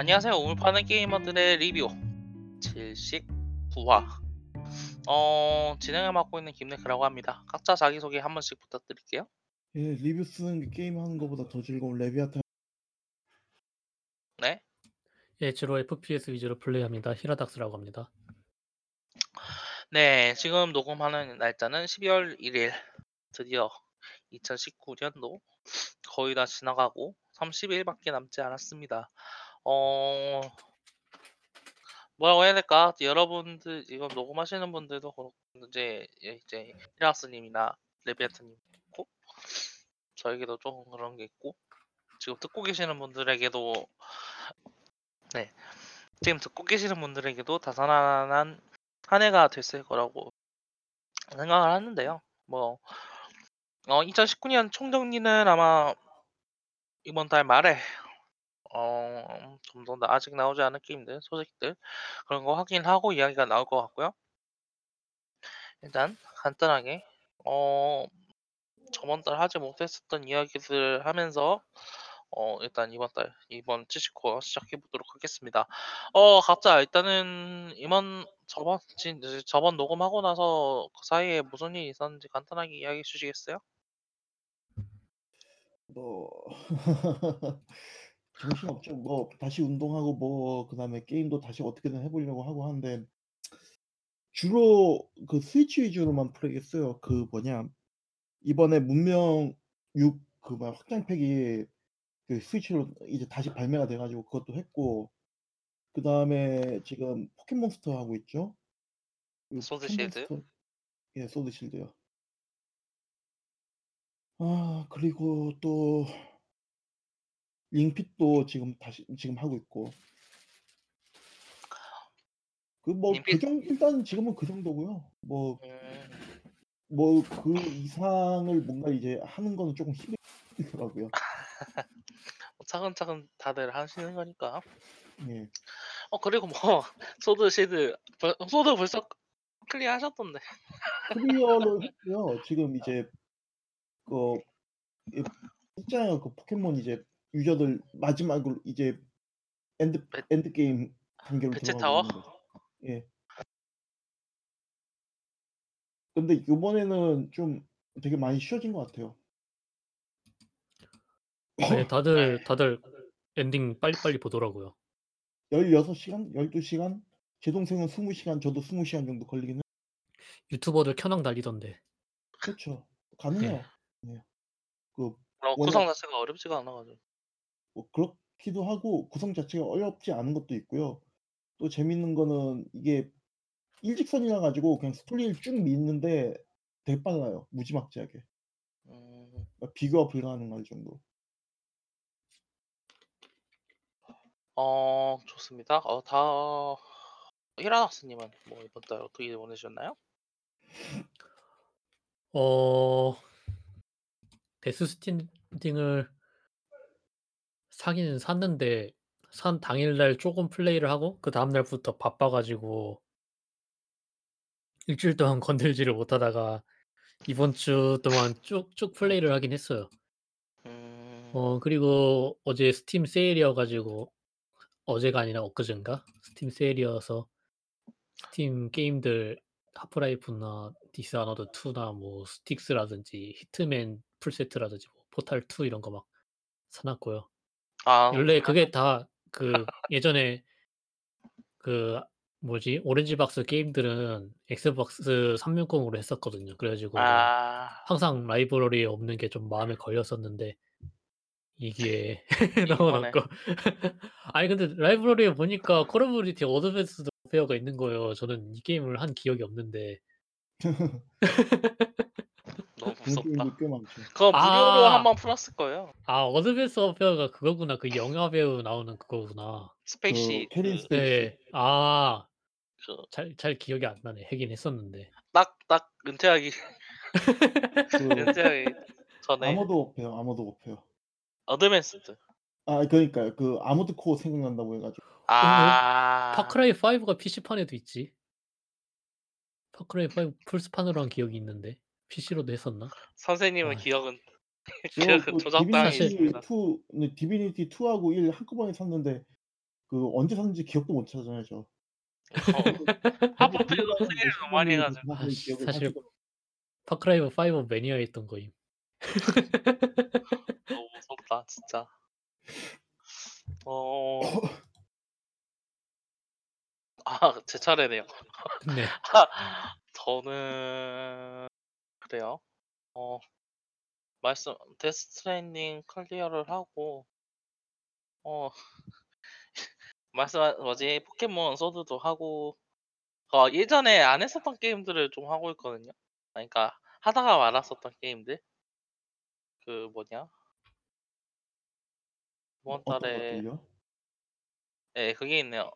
안녕하세요. 오늘 파는 게이머들의 리뷰 79화. 어, 진행을 맡고 있는 김네크라고 합니다. 각자 자기소개 한 번씩 부탁드릴게요. 예, 리뷰 쓰는 게 게임 하는 것보다 더 즐거운 레비아탄 네. 예, 주로 FPS 위주로 플레이합니다. 히라닥스라고 합니다. 네, 지금 녹음하는 날짜는 12월 1일. 드디어 2019년도 거의 다 지나가고 30일밖에 남지 않았습니다. 어, 뭐라고 해야 될까? 여러분들 이거 녹음하시는 분들도 그렇고 이제 예, 이제 히라스님이나 레비아트님 있고 저에게도 조금 그런 게 있고 지금 듣고 계시는 분들에게도 네 지금 듣고 계시는 분들에게도 다산한 한 해가 됐을 거라고 생각을 하는데요. 뭐 어, 2019년 총정리는 아마 이번 달 말에 어, 좀더 아직 나오지 않은 게임들, 소식들 그런 거 확인하고 이야기가 나올 것 같고요. 일단 간단하게 어, 저번 달 하지 못했었던 이야기들 하면서 어, 일단 이번 달 이번 79화 시작해 보도록 하겠습니다. 어, 각자 일단은 이번 저번 진, 저번 녹음하고 나서 그 사이에 무슨 일이 있었는지 간단하게 이야기해 주시겠어요? 뭐 정신 없죠. 뭐 다시 운동하고 뭐 그다음에 게임도 다시 어떻게든 해보려고 하고 하는데 주로 그 스위치 위주로만 플레이했어요. 그 뭐냐 이번에 문명 6그막 확장팩이 그 스위치로 이제 다시 발매가 돼가지고 그것도 했고 그 다음에 지금 포켓몬스터 하고 있죠. 그 소드 실드? 예, 소드 실드요. 아 그리고 또 링핏도 지금 다시 지금 하고 있고. 그 뭐 그 링핏- 정 일단 지금은 그 정도고요. 뭐 음, 뭐그 이상을 뭔가 이제 하는 거는 조금 힘들더라고요. 뭐 차근차근 다들 하시는 거니까. 예. 어 그리고 뭐 소드 실드 벌- 소드 벌써 클리어 하셨던데. 클리어를 했고요. 지금 이제 그 이- 있잖아요. 그 포켓몬 이제 유저들 마지막으로 이제 end 배- end game 단계로 배틀 들어가고 타워? 있는 거죠. 예. 근데 이번에는 좀 되게 많이 쉬워진 것 같아요. 네, 다들 네. 다들 엔딩 빨리빨리 보더라고요. 16시간, 12시간, 제 동생은 20시간, 저도 20시간 정도 걸리긴 해요. 유튜버들 켜낭 달리던데. 그렇죠. 가능해요. 예. 그 어, 워낙- 구성 자체가 어렵지가 않아가지고. 뭐 그렇기도 하고 구성 자체가 어렵지 않은 것도 있고요. 또 재밌는 거는 이게 일직선이라 가지고 그냥 스토리를 쭉 믿는데 되게 빨라요. 무지막지하게. 음, 그러니까 비교가 불가능할 정도. 어 좋습니다. 어 다 히라낙스님은 뭐 이번 달 어떻게 보내셨나요? 어 데스 스탠딩을 사기는 샀는데 산 당일날 조금 플레이를 하고 그 다음 날부터 바빠 가지고 일주일 동안 건들지를 못하다가 이번 주 동안 쭉쭉 플레이를 하긴 했어요. 음, 어 그리고 어제 스팀 세일이어 가지고 어제가 아니라 엊그젠가 스팀 세일이어서 스팀 게임들 하프라이프나 디스아너드 2나 뭐 스틱스라든지 히트맨 풀세트라든지 뭐 포탈 2 이런 거 막 사놨고요. 아 원래 그게 다 그 예전에 그 뭐지 오렌지 박스 게임들은 엑스박스 360으로 했었거든요. 그래 가지고 아 항상 라이브러리에 없는 게 좀 마음에 걸렸었는데 이게 이번에. 넣어놨고 아니 근데 라이브러리에 보니까 콜 오브 듀티 어드밴스드 워페어가 있는 거예요. 저는 이 게임을 한 기억이 없는데 너 무 무섭다. 꽤 많죠. 그거 무료로 아. 한 번 풀었을 거예요. 아 어드밴스 워페어가 그거구나. 그 영화 배우 나오는 그거구나. 스페이시 그 케빈 그, 스페이시. 네. 아. 그 잘 잘 기억이 안 나네. 하긴 했었는데. 딱, 딱 은퇴하기 그 은퇴하기 전에 아머드 워페어요. 아머드 워페어요. 어드밴스드. 아 그러니까요. 그 아머드 코어 생각난다고 해 가지고. 아 파크라이 5가 PC판에도 있지. 파크라이 5 플스판으로 한 기억이 있는데 PC로도 했었나? 선생님의 아, 기억은 저 기억은 그 조작당해 사실- 디비니티 있습니다. 2 네 디비니티 2하고 1 한꺼번에 샀는데 그 언제 샀는지 기억도 못 하잖아요 저. 들어가는 세일을 몇 너무 많이 해가지고. 아, 사실 파크라이 5 매니아였던 거임. 너무 무섭다 진짜. 어. 아, 제 차례네요. 네. 저는 그래요. 어. 말씀 데스 스트랜딩 클리어를 하고 어 말씀한 뭐지 포켓몬 소드도 하고 어 예전에 안 했었던 게임들을 좀 하고 있거든요. 아 그러니까 하다가 말았었던 게임들. 그 뭐냐? 이번 어떤 달에? 예, 그게 있네요.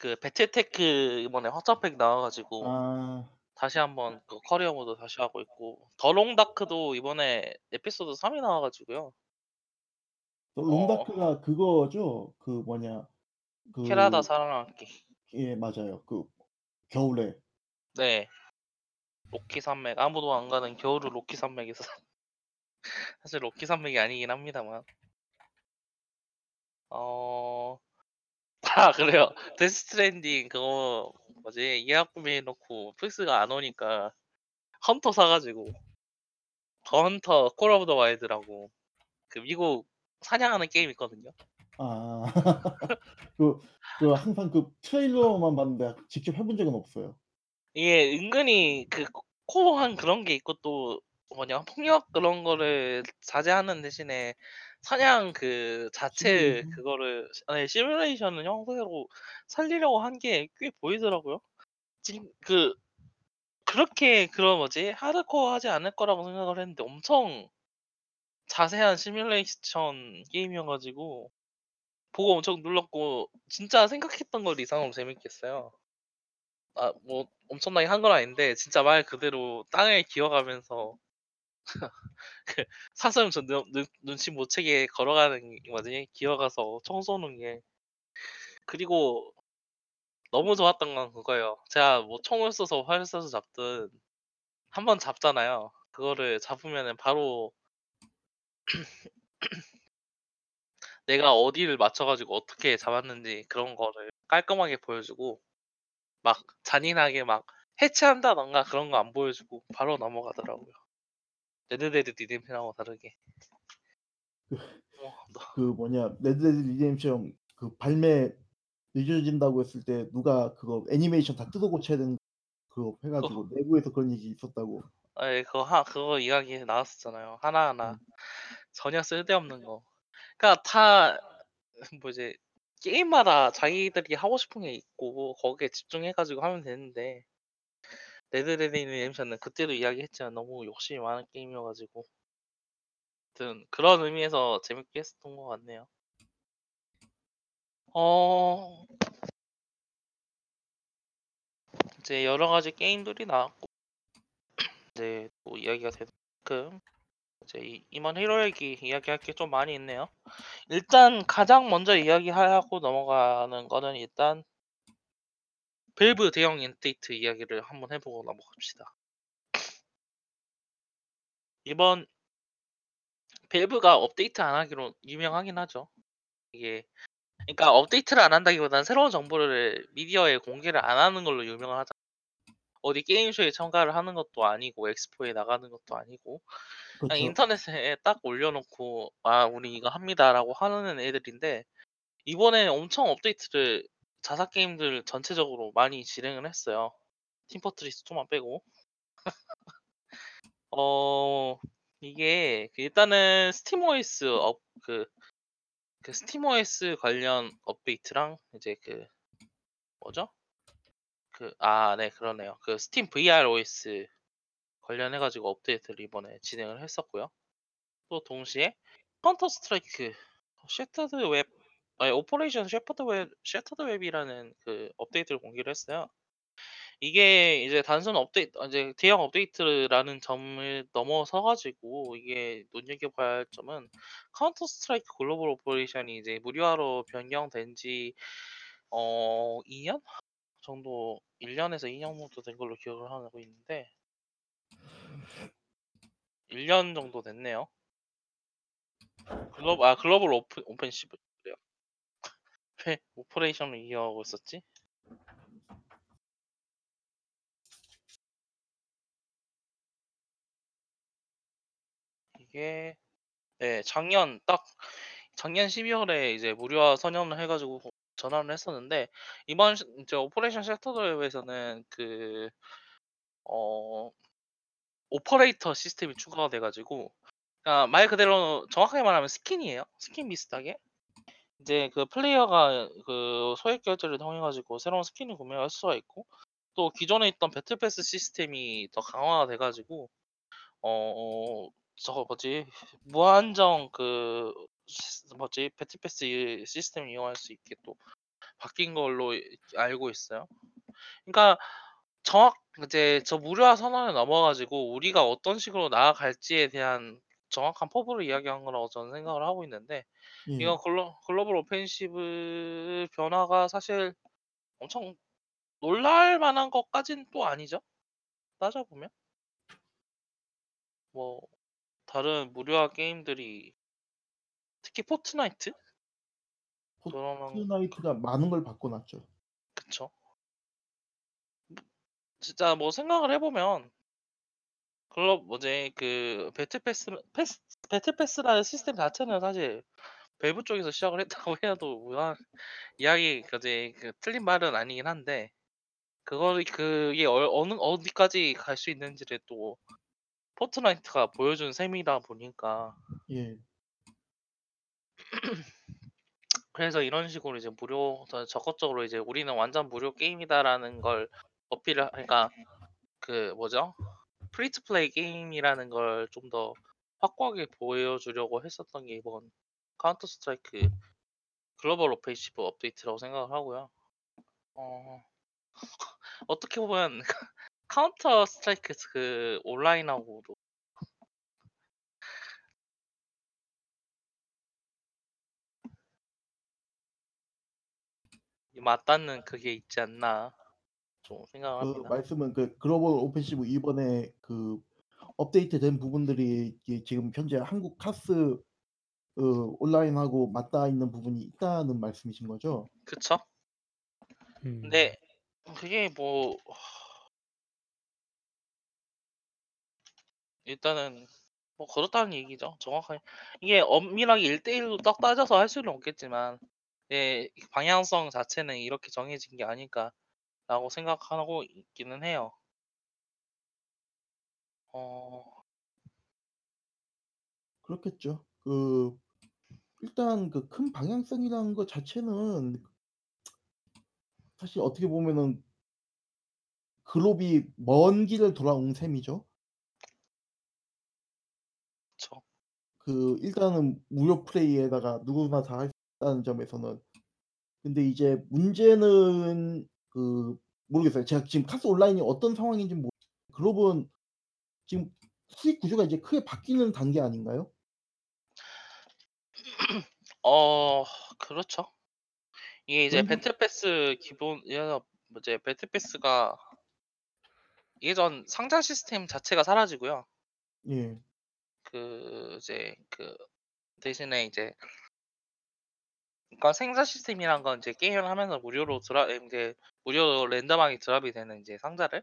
그 배틀테크 이번에 확장팩 나와 가지고 아. 다시 한번 그 커리어 모드 다시 하고 있고 더롱 다크도 이번에 에피소드 3이 나와 가지고요. 또 어. 롱다크가 그거죠? 그 뭐냐 그 살아남기. 예 맞아요. 그 겨울에 네. 로키 산맥 아무도 안 가는 겨울을 로키 산맥에서 사실 로키 산맥이 아니긴 합니다만. 어. 아 그래요. 데스 스트랜딩 그거 뭐지 예약 구매해 놓고 플스가 안 오니까 헌터 사 가지고 더 헌터 콜 오브 더 와일드라고 그 미국 사냥하는 게임 있거든요. 아. 그 그 항상 그 트레일러만 봤는데 직접 해본 적은 없어요. 이게 은근히 그 코어한 그런 게 있고 또 뭐냐 폭력 그런 거를 자제하는 대신에 사냥 그 자체 시뮬레이션? 그거를 아니 시뮬레이션을 형태로 살리려고 한 게 꽤 보이더라고요. 지금 그 그렇게 그런 뭐지 하드코어하지 않을 거라고 생각을 했는데 엄청 자세한 시뮬레이션 게임이어 가지고 보고 엄청 놀랐고 진짜 생각했던 것 이상으로 재밌겠어요. 아 뭐 엄청나게 한 건 아닌데 진짜 말 그대로 땅을 기어가면서 그 사슴 저 눈 눈 눈치 못 채게 걸어가는 뭐지 기어가서 총 쏘는 게. 그리고 너무 좋았던 건 그거예요. 제가 뭐 총을 쏘서 활을 쏘서 잡든 한 번 잡잖아요. 그거를 잡으면은 바로 내가 어디를 맞춰 가지고 어떻게 잡았는지 그런 거를 깔끔하게 보여주고 막 잔인하게 막 해체한다든가 그런 거 안 보여주고 바로 넘어가더라고요. 레드데드 리뎀션하고 다르게. 어 너 그 뭐냐 레드데드 리뎀션 그 발매 늦어진다고 했을 때 누가 그거 애니메이션 다 뜯어 고쳐야 되는 그거 해 가지고 내부에서 그런 얘기 있었다고. 예 그거 하 그거 이야기 나왔었잖아요. 하나하나 음. 전혀 쓸데없는 거. 그러니까 다 뭐지 게임마다 자기들이 하고 싶은 게 있고 거기에 집중해 가지고 하면 되는데 레드데드 리뎀션은 그때도 이야기했지만 너무 욕심이 많은 게임이어 가지고 아무튼 그런 의미에서 재밌게 했었던 것 같네요. 어 이제 여러 가지 게임들이 나왔고 이제 또 이야기가 되는 만큼 이제 이 이번 히로 얘기 이야기할 게 좀 많이 있네요. 일단 가장 먼저 이야기하고 넘어가는 거는 일단 밸브 대형 업데이트 이야기를 한번 해 보고 넘어갑시다. 이번 밸브가 업데이트 안 하기로 유명하긴 하죠. 이게 그러니까 업데이트를 안 한다기보다는 새로운 정보를 미디어에 공개를 안 하는 걸로 하잖아요. 어디 게임쇼에 참가를 하는 것도 아니고 엑스포에 나가는 것도 아니고 그냥 그렇죠. 인터넷에 딱 올려놓고 아 우리 이거 합니다라고 하는 애들인데 이번에 엄청 업데이트를 자사 게임들 전체적으로 많이 진행을 했어요. 팀포트리스 2만 빼고. 어 이게 그 일단은 스팀OS 업그 그 스팀OS 관련 업데이트랑 이제 그 뭐죠? 그 아 네 그러네요. 그 스팀 VROS 관련해 가지고 업데이트를 이번에 진행을 했었고요. 또 동시에 카운터 스트라이크 Shattered Web 아니 Operation Shattered Web Shattered Web이라는 그 업데이트를 공개를 했어요. 이게 이제 단순 업데이트 아 이제 대형 업데이트라는 점을 넘어서 가지고 이게 눈여겨봐야 할 점은 카운터 스트라이크 Global Operation이 이제 무료화로 변경된 지 어 2년 정도 1 년에서 2년 정도 된 걸로 기억을 하고 있는데 1년 정도 됐네요. 글로 아 글로벌 오픈 오펜시브 왜 오퍼레이션을 이어가고 있었지? 이게 네 작년 딱 작년 12월에 이제 무료화 선언을 해가지고 전환을 했었는데 이번 시- 이제 Operation Shattered에서는 그 어, operator 시스템이 추가가 돼가지고 그러니까 말 그대로 정확하게 말하면 스킨이에요. 스킨 비슷하게 이제 그 플레이어가 그 소액 결제를 통해 가지고 새로운 스킨을 구매할 수가 있고 또 기존에 있던 battle pass 시스템이 더 강화가 돼 가지고 어 저거 뭐지 무한정 그 시- 뭐지 배틀 패스 이 시스템을 이용할 수 있게 또 바뀐 걸로 이- 알고 있어요. 그러니까 정확 이제 저 무료화 선언에 넘어 가지고 우리가 어떤 식으로 나아갈지에 대한 정확한 포부를 이야기한 거라고 저는 생각을 하고 있는데 예. 이거 글로, 글로벌 오펜시브 변화가 사실 엄청 놀랄 만한 것까진 또 아니죠. 따져보면 뭐 다른 무료화 게임들이 특히 포트나이트 그런 포트나이트가 많은 걸 바꿔놨죠. 그쵸. 진짜 뭐 생각을 해보면 글로 뭐지? 그 battle pass pass battle pass라는 시스템 자체는 사실 밸브 쪽에서 시작을 했다고 해도 무방한 이야기 그지? 그 틀린 말은 아니긴 한데 그걸 그게 어, 어느 어디까지 갈 수 있는지를 또 포트나이트가 보여준 셈이다 보니까. 예. 그래서 이런 식으로 이제 무료 더 적극적으로 이제 우리는 완전 무료 게임이다라는 걸 어필을 그러니까 그 뭐죠 free to play 게임이라는 걸 좀 더 확고하게 보여주려고 했었던 게 이번 카운터 스트라이크 Global Offensive 업데이트라고 생각을 하고요. 어 어떻게 보면 카운터 스트라이크 그 온라인하고도 맞닿는 그게 있지 않나 좀 생각을 그 합니다. 말씀은 그 Global Offensive 이번에 그 업데이트된 부분들이 지금 현재 한국 카스 그 온라인하고 맞닿아 있는 부분이 있다는 말씀이신 거죠? 그쵸? 음. 근데 그게 뭐 일단은 뭐 그렇다는 얘기죠. 정확하게 이게 엄밀하게 1대1로 딱 따져서 할 수는 없겠지만 예, 방향성 자체는 이렇게 정해진 게 아닐까 라고 생각하고 있기는 해요. 어, 그렇겠죠. 그 일단 그 큰 방향성이라는 것 자체는 사실 어떻게 보면은 글로비 먼 길을 돌아온 셈이죠. 그쵸. 그 일단은 무료 플레이에다가 누구나 다 할 수 있다는 점에서는 근데 이제 문제는 그 모르겠어요. 제가 지금 카스 온라인이 어떤 상황인지 모르 글로브는 지금 수익 구조가 이제 크게 바뀌는 단계 아닌가요? 어, 그렇죠. 이게 이제 상- 배틀 패스 기본 이제 이제 배틀 패스가 예전 상자 시스템 자체가 사라지고요. 예. 그 이제 그 대신에 이제 그러니까 생산 시스템이란 건 이제 게임을 하면서 무료로 드랍 이제 무료 랜덤하게 드랍이 되는 이제 상자를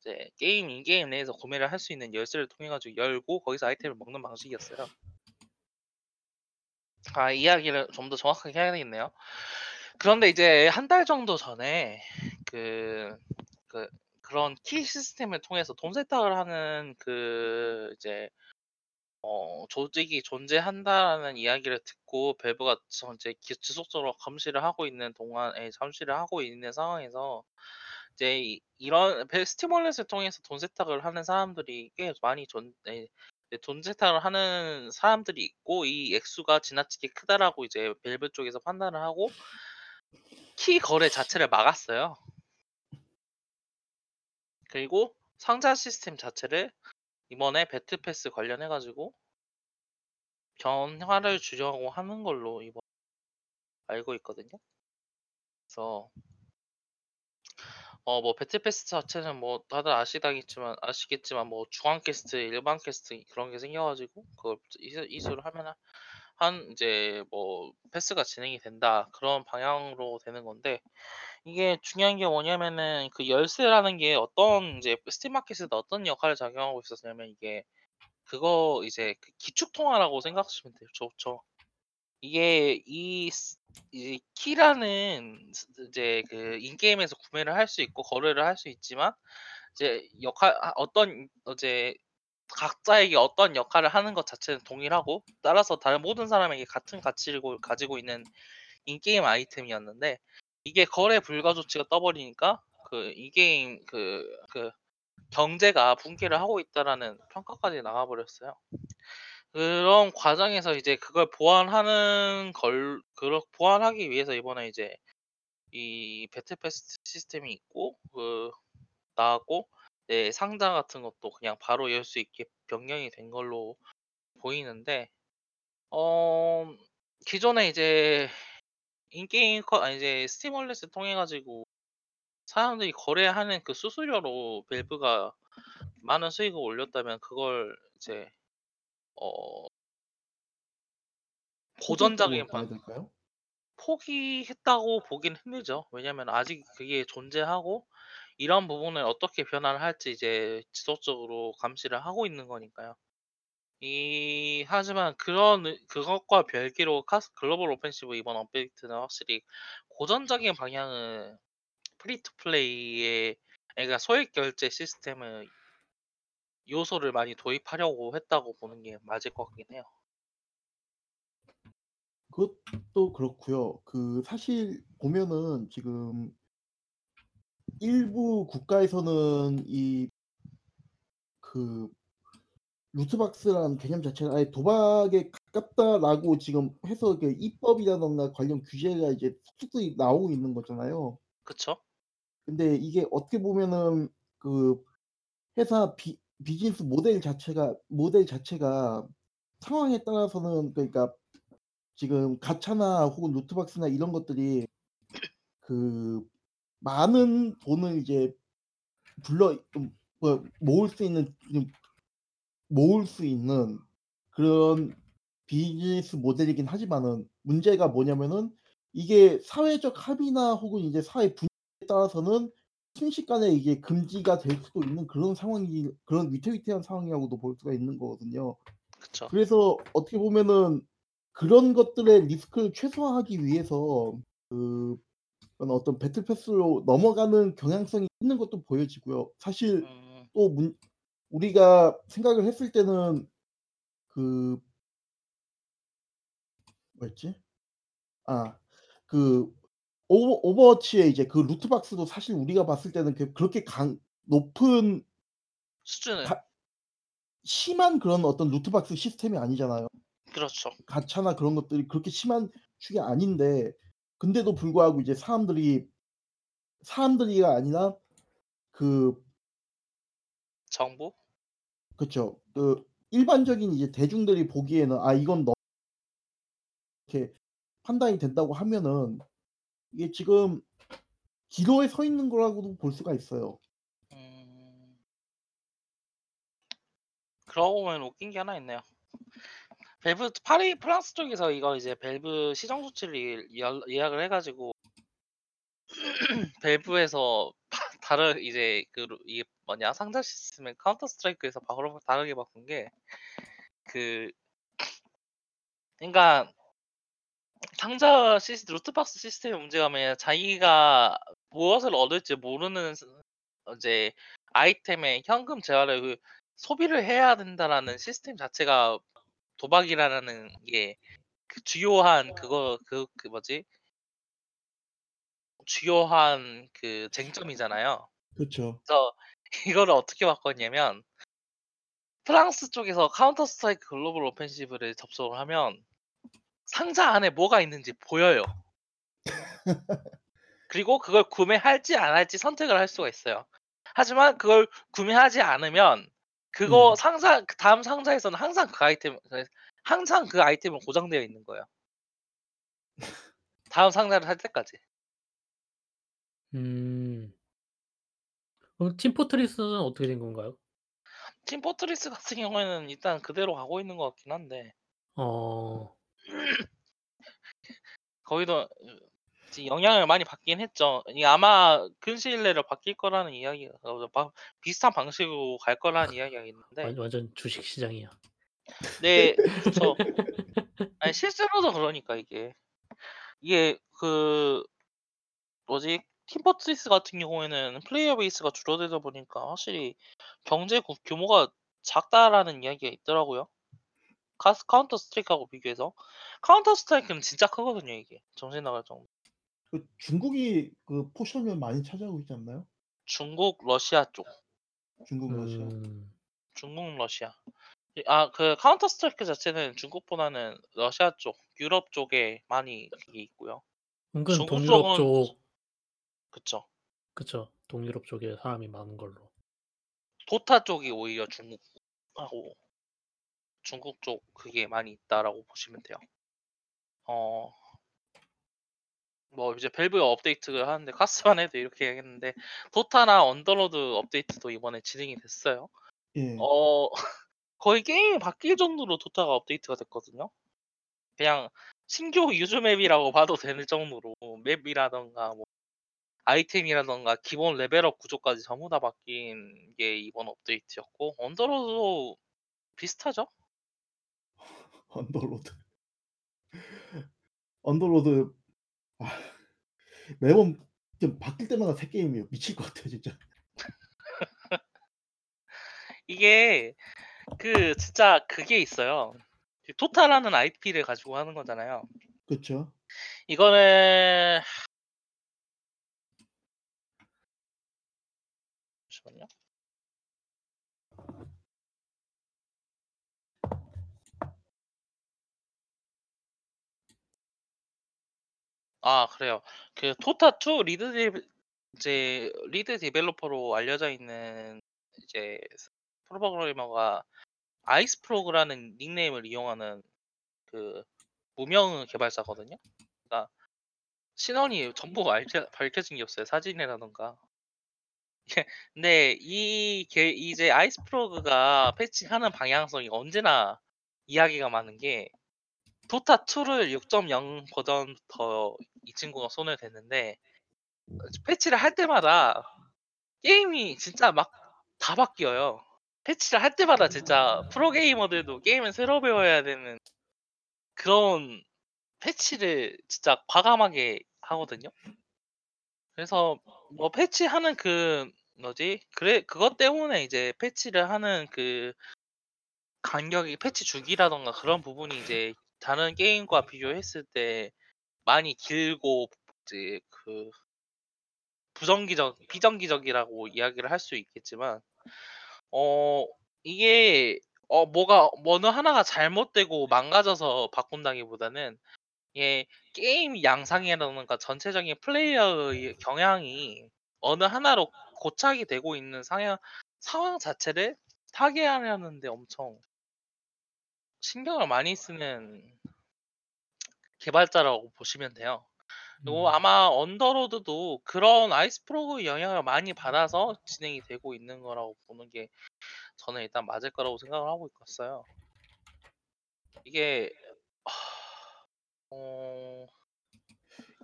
이제 게임 인게임 내에서 구매를 할 수 있는 열쇠를 통해 가지고 열고 거기서 아이템을 먹는 방식이었어요. 아 이야기를 좀 더 정확하게 해야 되겠네요. 그런데 이제 한 달 정도 전에 그, 그 그런 키 시스템을 통해서 돈 세탁을 하는 그 이제 어 조직이 존재한다라는 이야기를 듣고 밸브가 저기 지속적으로 감시를 하고 있는 동안에 감시를 하고 있는 상황에서 이제 이 이런 배 스팀 wallet을 통해서 돈 세탁을 하는 사람들이 꽤 많이 존재 네 돈 세탁을 하는 사람들이 있고 이 액수가 지나치게 크다라고 이제 밸브 쪽에서 판단을 하고 키 거래 자체를 막았어요. 그리고 상자 시스템 자체를 이번에 battle pass 관련해 가지고 변화를 주려고 하는 걸로 이번 알고 있거든요. 그래서 어 뭐 battle pass 자체는 뭐 다들 아시다겠지만 아시겠지만 뭐 중앙 퀘스트, 일반 퀘스트 그런 게 생겨 가지고 그걸 이수 이수를 하면은 한 이제 뭐 pass가 진행이 된다. 그런 방향으로 되는 건데 이게 중요한 게 뭐냐면은 그 열쇠라는 게 어떤 이제 스팀 마켓에서 어떤 역할을 작용하고 있었냐면 이게 그거 이제 그 기축 통화라고 생각하시면 돼요. 좋죠. 이게 이스이 키라는 스 이제 그 in-game에서 구매를 할 수 있고 거래를 할 수 있지만 이제 역할 아 어떤 이제 각자에게 어떤 역할을 하는 것 자체는 동일하고 따라서 다른 모든 사람에게 같은 가치를 고 가지고 있는 인게임 아이템이었는데 이게 거래 불가 조치가 떠 버리니까 그 인게임 그 그 경제가 붕괴를 하고 있다라는 평가까지 나와 버렸어요. 그런 과정에서 이제 그걸 보완하는 걸 그렇 보완하기 위해서 이번에 이제 이 배틀 패스 시스템이 있고 그 나왔고 네 상자 같은 것도 그냥 바로 열 수 있게 변경이 된 걸로 보이는데 어 기존에 이제 in-game 커 아니 이제 스팀 wallet을 통해 가지고 사람들이 거래하는 그 수수료로 밸브가 많은 수익을 올렸다면 그걸 이제 어 고전적인 방? 포기했다고 보긴 힘들죠. 왜냐면 아직 그게 존재하고 이런 부분을 어떻게 변화를 할지 이제 지속적으로 감시를 하고 있는 거니까요. 이 하지만 그런 의 그것과 별개로 카스 Global Offensive 이번 업데이트는 확실히 고전적인 방향을 free to play의 그러니까 소액 결제 시스템을 요소를 많이 도입하려고 했다고 보는 게 맞을 것 같긴 해요. 그것도 그렇고요. 그 사실 보면은 지금 일부 국가에서는 이 그 루트박스라는 개념 자체가 아예 도박에 가깝다라고 지금 해서 그 입법이라든가 관련 규제가 이제 툭툭 나오고 있는 거잖아요. 그쵸. 근데 이게 어떻게 보면은 그 회사 비 비즈니스 모델 자체가 모델 자체가 상황에 따라서는 그러니까 지금 가차나 혹은 루트박스나 이런 것들이 그 많은 돈을 이제 불러 좀뭐 모을 수 있는 좀 모을 수 있는 그런 비즈니스 모델이긴 하지만은 문제가 뭐냐면은 이게 사회적 합의나 혹은 이제 사회 분위기에 따라서는 순식간에 이게 금지가 될 수도 있는 그런 상황이 그런 위태위태한 상황이라고도 볼 수가 있는 거거든요. 그쵸. 그래서 어떻게 보면은 그런 것들의 리스크를 최소화하기 위해서 그 어떤 battle pass로 넘어가는 경향성이 있는 것도 보여지고요. 사실 음. 또 문 우리가 생각을 했을 때는 그 뭐였지? 아 그 오버 오버워치의 이제 그 loot box도 사실 우리가 봤을 때는 그 그렇게 강 높은 수준은 가 심한 그런 어떤 loot box 시스템이 아니잖아요. 그렇죠. 가차나 그런 것들이 그렇게 심한 축이 아닌데 근데도 불구하고 이제 사람들이 사람들이가 아니라 그 정부? 그쵸. 그 일반적인 이제 대중들이 보기에는 '아 이건 너' 이렇게 판단이 된다고 하면은 이게 지금 기로에 서 있는 거라고도 볼 수가 있어요. 음. 그러고 보면 웃긴 게 하나 있네요. 밸브 파리 프랑스 쪽에서 이거 이제 밸브 시정 조치를 열 예약을 해 가지고 밸브에서 다른 이제 그 루 이게 뭐냐? 상자 시스템을 카운터 스트라이크에서 바로 다르게 바꾼 게 그 그러니까 상자 시스 loot box 시스템의 문제가 뭐냐면 자기가 무엇을 얻을지 모르는 스 이제 아이템의 현금 재화를 그 소비를 해야 된다라는 시스템 자체가 도박이라는 게 그 주요한 그거 그 그 뭐지? 주요한 그 쟁점이잖아요. 그쵸. 그래서 이거를 어떻게 바꿨냐면 프랑스 쪽에서 카운터 스트라이크 글로벌 오펜시브를 접속을 하면 상자 안에 뭐가 있는지 보여요. 그리고 그걸 구매할지 안 할지 선택을 할 수가 있어요. 하지만 그걸 구매하지 않으면 그거 네. 상자 그 다음 상자에서는 항상 그 아이템 그 항상 그 아이템은 고정되어 있는 거예요. 다음 상자를 살 때까지. 음. 그럼 팀 포트리스는 어떻게 된 건가요? 팀 포트리스 같은 경우에는 일단 그대로 가고 있는 것 같긴 한데 어. 거기도 이제 영향을 많이 받긴 했죠. 아마 근시일 내로 바뀔 거라는 이야기가 어 바 비슷한 방식으로 갈 거라는 이야기가 있는데 완 완전 주식 시장이야. 네 그쵸. 아니 실제로도 그러니까 이게. 이게 그 뭐지 팀 포트리스 같은 경우에는 player base가 줄어들다 보니까 확실히 경제 구 규모가 작다라는 이야기가 있더라고요. 카스 카운터 스트라이크하고 비교해서. 카운터 스트라이크는 진짜 크거든요 이게. 정신 나갈 정도. 그 중국이 그 포션을 많이 차지하고 있지 않나요? 중국, 러시아 쪽. 중국, 러시아. 음. 중국, 러시아. 이아그 카운터 스트라이크 자체는 중국보다는 러시아 쪽, 유럽 쪽에 많이 있고요. 은근 중국 동유럽 쪽은 쪽 그쵸. 그쵸. 동유럽 쪽에 사람이 많은 걸로. 도타 쪽이 오히려 중국하고 중국 쪽 그게 많이 있다라고 보시면 돼요. 어. 뭐 이제 밸브가 업데이트를 하는데 카스만 해도 이렇게 얘기했는데 도타나 언더로드 업데이트도 이번에 진행이 됐어요. 예. 어 거의 게임이 바뀔 정도로 도타가 업데이트가 됐거든요. 그냥 신규 유저 맵이라고 봐도 되는 정도로 맵이라든가 뭐 아이템이라든가 기본 레벨업 구조까지 전부 다 바뀐 게 이번 업데이트였고 언더로드도 비슷하죠? 언더로드. 언더로드 아 매번 좀 바뀔 때마다 새 게임이에요. 미칠 것 같아요 진짜. 이게 그 진짜 그게 있어요. 그 도타라는 IP를 가지고 하는 거잖아요. 그쵸. 이거는 잠시만요. 아 그래요. 그 도타2 lead 데 이제 lead developer로 알려져 있는 이제 프로그래머가 아이스프로그라는 닉네임을 이용하는 그 무명 개발자거든요. 그러니까 신원이 전부 알려 밝혀진 게 없어요. 사진이라든가. 예 근데 이게 이제 아이스프로그가 패치하는 방향성이 언제나 이야기가 많은 게 도타 2를 6.0 버전부터 이 친구가 손을 댔는데 패치를 할 때마다 게임이 진짜 막 다 바뀌어요. 패치를 할 때마다 진짜 프로 게이머들도 게임을 새로 배워야 되는 그런 패치를 진짜 과감하게 하거든요. 그래서 뭐 패치하는 그 뭐지? 그래 그것 때문에 이제 패치를 하는 그 간격이 패치 주기라든가 그런 부분이 이제 다른 게임과 비교했을 때 많이 길고 이제 그 부정기적 비정기적이라고 이야기를 할 수 있겠지만 어 이게 어 뭐가 어느 하나가 잘못되고 망가져서 바꾼다기보다는 이게 게임 양상이라든가 전체적인 플레이어의 경향이 어느 하나로 고착이 되고 있는 상향 상황 자체를 타개하려는 데 엄청 신경을 많이 쓰는 개발자라고 보시면 돼요. 그리고 음. 아마 언더로드도 그런 아이스프로그의 영향을 많이 받아서 진행이 되고 있는 거라고 보는 게 저는 일단 맞을 거라고 생각을 하고 있었어요. 이게 어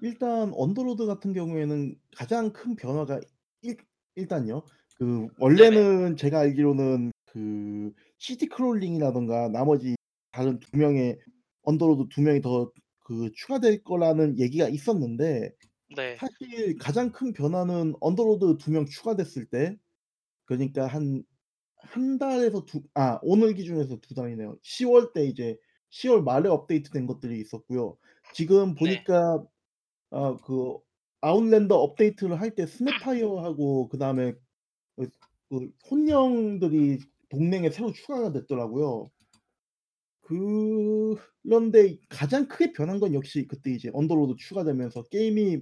일단 언더로드 같은 경우에는 가장 큰 변화가 일 일단요. 그 원래는 제가 알기로는 그 city crawling이라든가 나머지 다른 2 명의 언더로드 2 명이 더 그 추가될 거라는 얘기가 있었는데 네. 사실 가장 큰 변화는 언더로드 2명 추가됐을 때 그러니까 한1 달에서 두 아 오늘 기준에서 2 달이네요. 10월 때 이제 10월 말에 업데이트된 것들이 있었고요. 지금 네. 보니까 아그 아웃랜더 업데이트를 할 때 스냅파이어하고 그다음에 그그 혼령들이 동맹에 새로 추가가 됐더라고요. 그런데 가장 크게 변한 건 역시 그때 이제 언더로드 추가되면서 게임이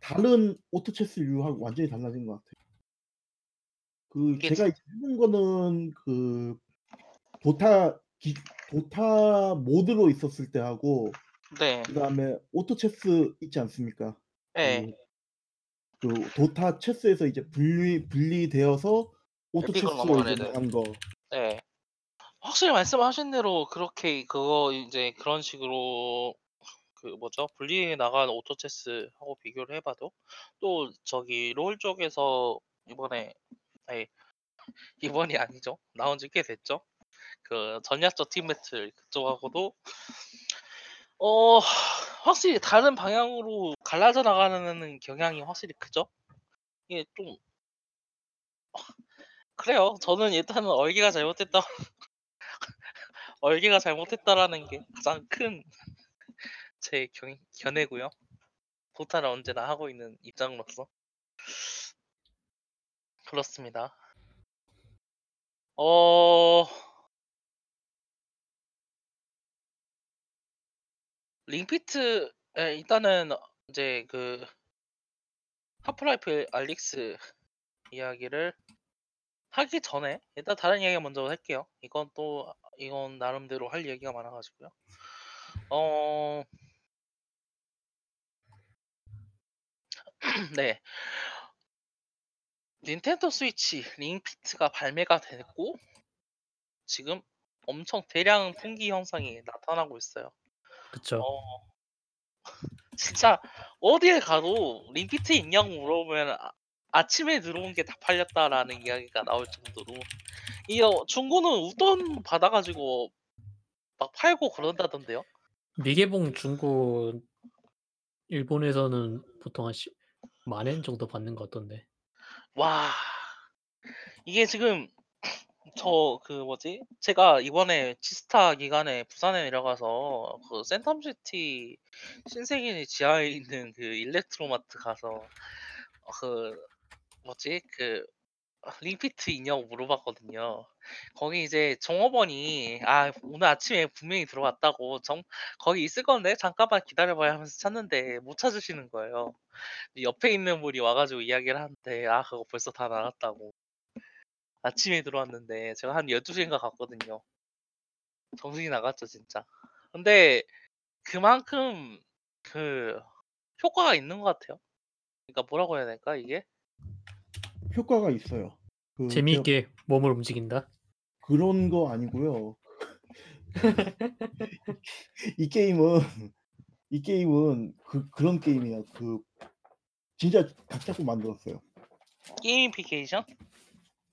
다른 오토 체스류하고 완전히 달라진 것 같아요. 그 제가 해본 거는 그 도타 기 도타 모드로 있었을 때 하고 네. 그다음에 오토 체스 있지 않습니까? 예. 그그 도타 체스에서 이제 분리 분리되어서 오토 에픽으로 체스로 넘어간 이제 애들. 나간 거. 네. 확실히 말씀하신 대로 그렇게 그거 이제 그런 식으로 그 뭐죠? 분리해 나간 오토 체스하고 비교를 해 봐도 또 저기 롤 쪽에서 이번에 아니 이번이 아니죠. 나온 지 꽤 됐죠. 그 전략적 팀 배틀 그쪽하고도 어 확실히 다른 방향으로 갈라져 나가는 경향이 확실히 크죠. 이게 좀 그래요. 저는 일단은 얼개가 잘못했다. 얼개가 잘못했다라는 게 가장 큰 제 견해고요. 도타를 언제나 하고 있는 입장으로서 그렇습니다. 어 링피트 에, 일단은 이제 그 하프라이프 알릭스 이야기를 하기 전에 일단 다른 이야기 먼저 할게요. 이건 또 이건 나름대로 할 얘기가 많아가지고요. 어 네. 닌텐도 스위치 링피트가 발매가 됐고 지금 엄청 대량 풍기 현상이 나타나고 있어요. 그쵸. 어, 진짜 어디에 가도 링피트 있냐고 물어보면 아, 아침에 들어온 게 다 팔렸다라는 이야기가 나올 정도로 이 어, 중고는 웃돈 받아가지고 막 팔고 그런다던데요. 미개봉 중고 일본에서는 보통 한 10, 만엔 정도 받는 것 같던데. 와 이게 지금 저 그 뭐지 제가 이번에 지스타 기간에 부산에 내려가서 그 센텀시티 신세계 지하에 있는 그 일렉트로마트 가서 그 뭐지 그 링피트 있냐고 물어봤거든요. 거기 이제 종업원이 아 오늘 아침에 분명히 들어왔다고 정 거기 있을 건데 잠깐만 기다려봐야 하면서 찾는데 못 찾으시는 거예요. 옆에 있는 분이 와가지고 이야기를 하는데 아 그거 벌써 다 나갔다고. 아침에 들어왔는데 제가 한 12시인가 갔거든요. 정신이 나갔죠 진짜. 근데 그만큼 그 효과가 있는 것 같아요. 그러니까 뭐라고 해야 될까 이게? 효과가 있어요. 그 재미있게 몸을 움직인다. 그런 거 아니고요. 이 게임은 이 게임은 그 그런 게임이야. 그 진짜 각 잡고 만들었어요. 게이미피케이션?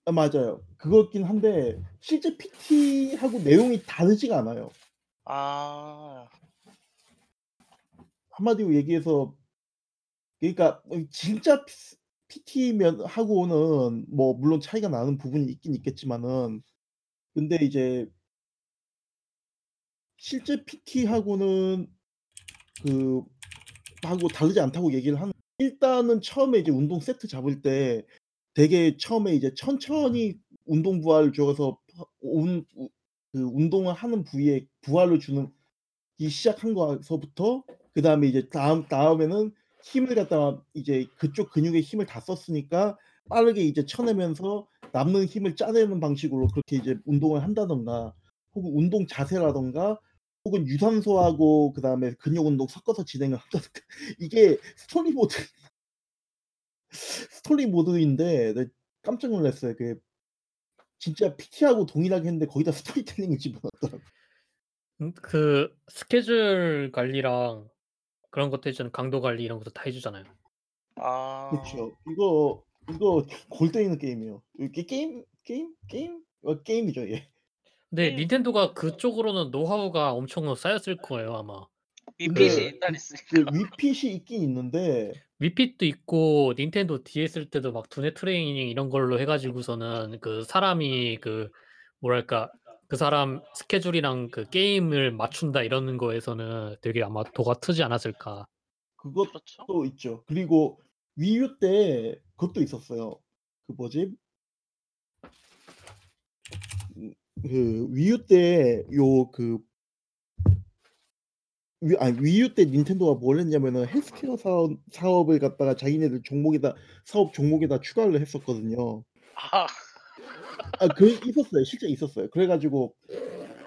아 맞아요. 그거긴 한데 실제 PT하고 내용이 다르지가 않아요. 아. 한마디로 얘기해서 그러니까 뭐 진짜 피 PT면 하고는 뭐 물론 차이가 나는 부분이 있긴 있겠지만은 근데 이제 실제 PT하고는 그 하고 다르지 않다고 얘기를 하는 일단은 처음에 이제 운동 세트 잡을 때 되게 처음에 이제 천천히 운동 부하를 줘서 운그 운동을 하는 부위에 부하를 주는 이 시작한 거서부터 그 다음에 이제 다음 다음에는 힘을 갖다가 이제 그쪽 근육에 힘을 다 썼으니까 빠르게 이제 쳐내면서 남는 힘을 짜내는 방식으로 그렇게 이제 운동을 한다든가 혹은 운동 자세라든가 혹은 유산소하고 그 다음에 근육 운동 섞어서 진행을 한다든가 이게 스토리 모드 스토리 모드인데 네 깜짝 놀랐어요. 그게 진짜 PT하고 동일하게 했는데 거기다 스토리텔링을 집어넣었더라고요. 음그 스케줄 관리랑 그런 것도 해주는 강도 관리 이런 것도 다 해주잖아요. 아. 그쵸. 이거 이거 골 때리는 게임이에요. 이게 게임 게임 게임 어 게임이죠 얘. 근데 게임. 닌텐도가 그쪽으로는 노하우가 엄청 쌓였을 거예요 아마. 위핏이 일단 그 있으니까. 위핏이 있긴 있는데 위핏도 있고 닌텐도 DS 때도 막 두뇌 트레이닝 이런 걸로 해가지고서는 그 사람이 그 뭐랄까 그 사람 스케줄이랑 그 게임을 맞춘다 이러는 거에서는 되게 아마 도가 트지 않았을까. 그것도 그렇죠. 있죠. 그리고 위유 때 그것도 있었어요. 그 뭐지? 음그 위유 때요그 위 아니 위유 때 닌텐도가 뭘 했냐면은 헬스케어 사업 사업을 갖다가 자기네들 종목에다 사업 종목에다 추가를 했었거든요. 아. 아 그 있었어요. 실제 있었어요. 그래 가지고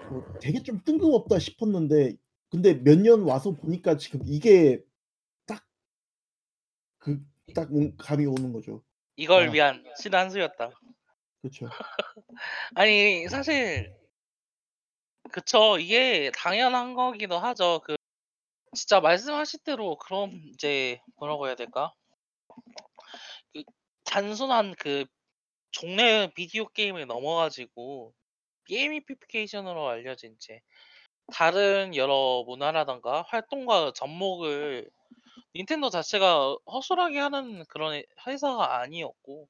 뭐 되게 좀 뜬금없다 싶었는데 근데 몇 년 와서 보니까 지금 이게 딱 그딱음 감이 오는 거죠. 이걸 아. 위한 신의 한 수였다. 그쵸. 아니 사실 그쵸. 이게 당연한 거기도 하죠. 그 진짜 말씀하신 대로 그런 이제 뭐라고 해야 될까? 그 단순한 그 종래 비디오 게임을 넘어 가지고 게이미피케이션으로 알려진 이제 다른 여러 문화라든가 활동과 접목을 닌텐도 자체가 허술하게 하는 그런 회- 회사가 아니었고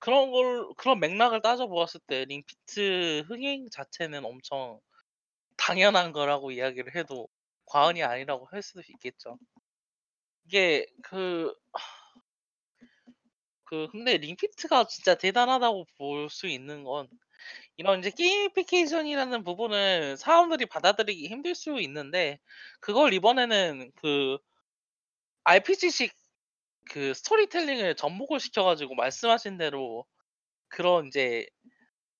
그런 걸 그런 맥락을 따져 보았을 때 링피트 흥행 자체는 엄청 당연한 거라고 이야기를 해도 과언이 아니라고 할 수도 있겠죠. 이게 그 그 근데 링피트가 진짜 대단하다고 볼 수 있는 건 이런 이제 게이미피케이션이라는 부분을 사람들이 받아들이기 힘들 수 있는데 그걸 이번에는 그 RPG식 그 스토리텔링을 접목을 시켜가지고 말씀하신 대로 그런 이제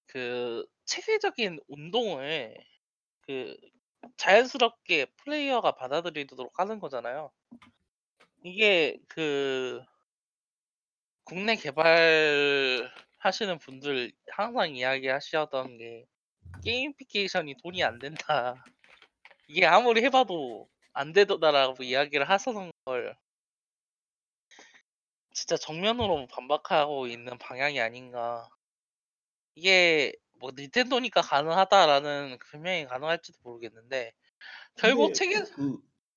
그 체계적인 운동을 그 자연스럽게 플레이어가 받아들이도록 하는 거잖아요. 이게 그 국내 개발 하시는 분들 항상 이야기하시던 게 게이미피케이션이 돈이 안 된다. 이게 아무리 해봐도 안 되더라라고 이야기를 하시는 걸 진짜 정면으로 반박하고 있는 방향이 아닌가. 이게 뭐 닌텐도니까 가능하다라는 분명히 가능할지도 모르겠는데 결국 체계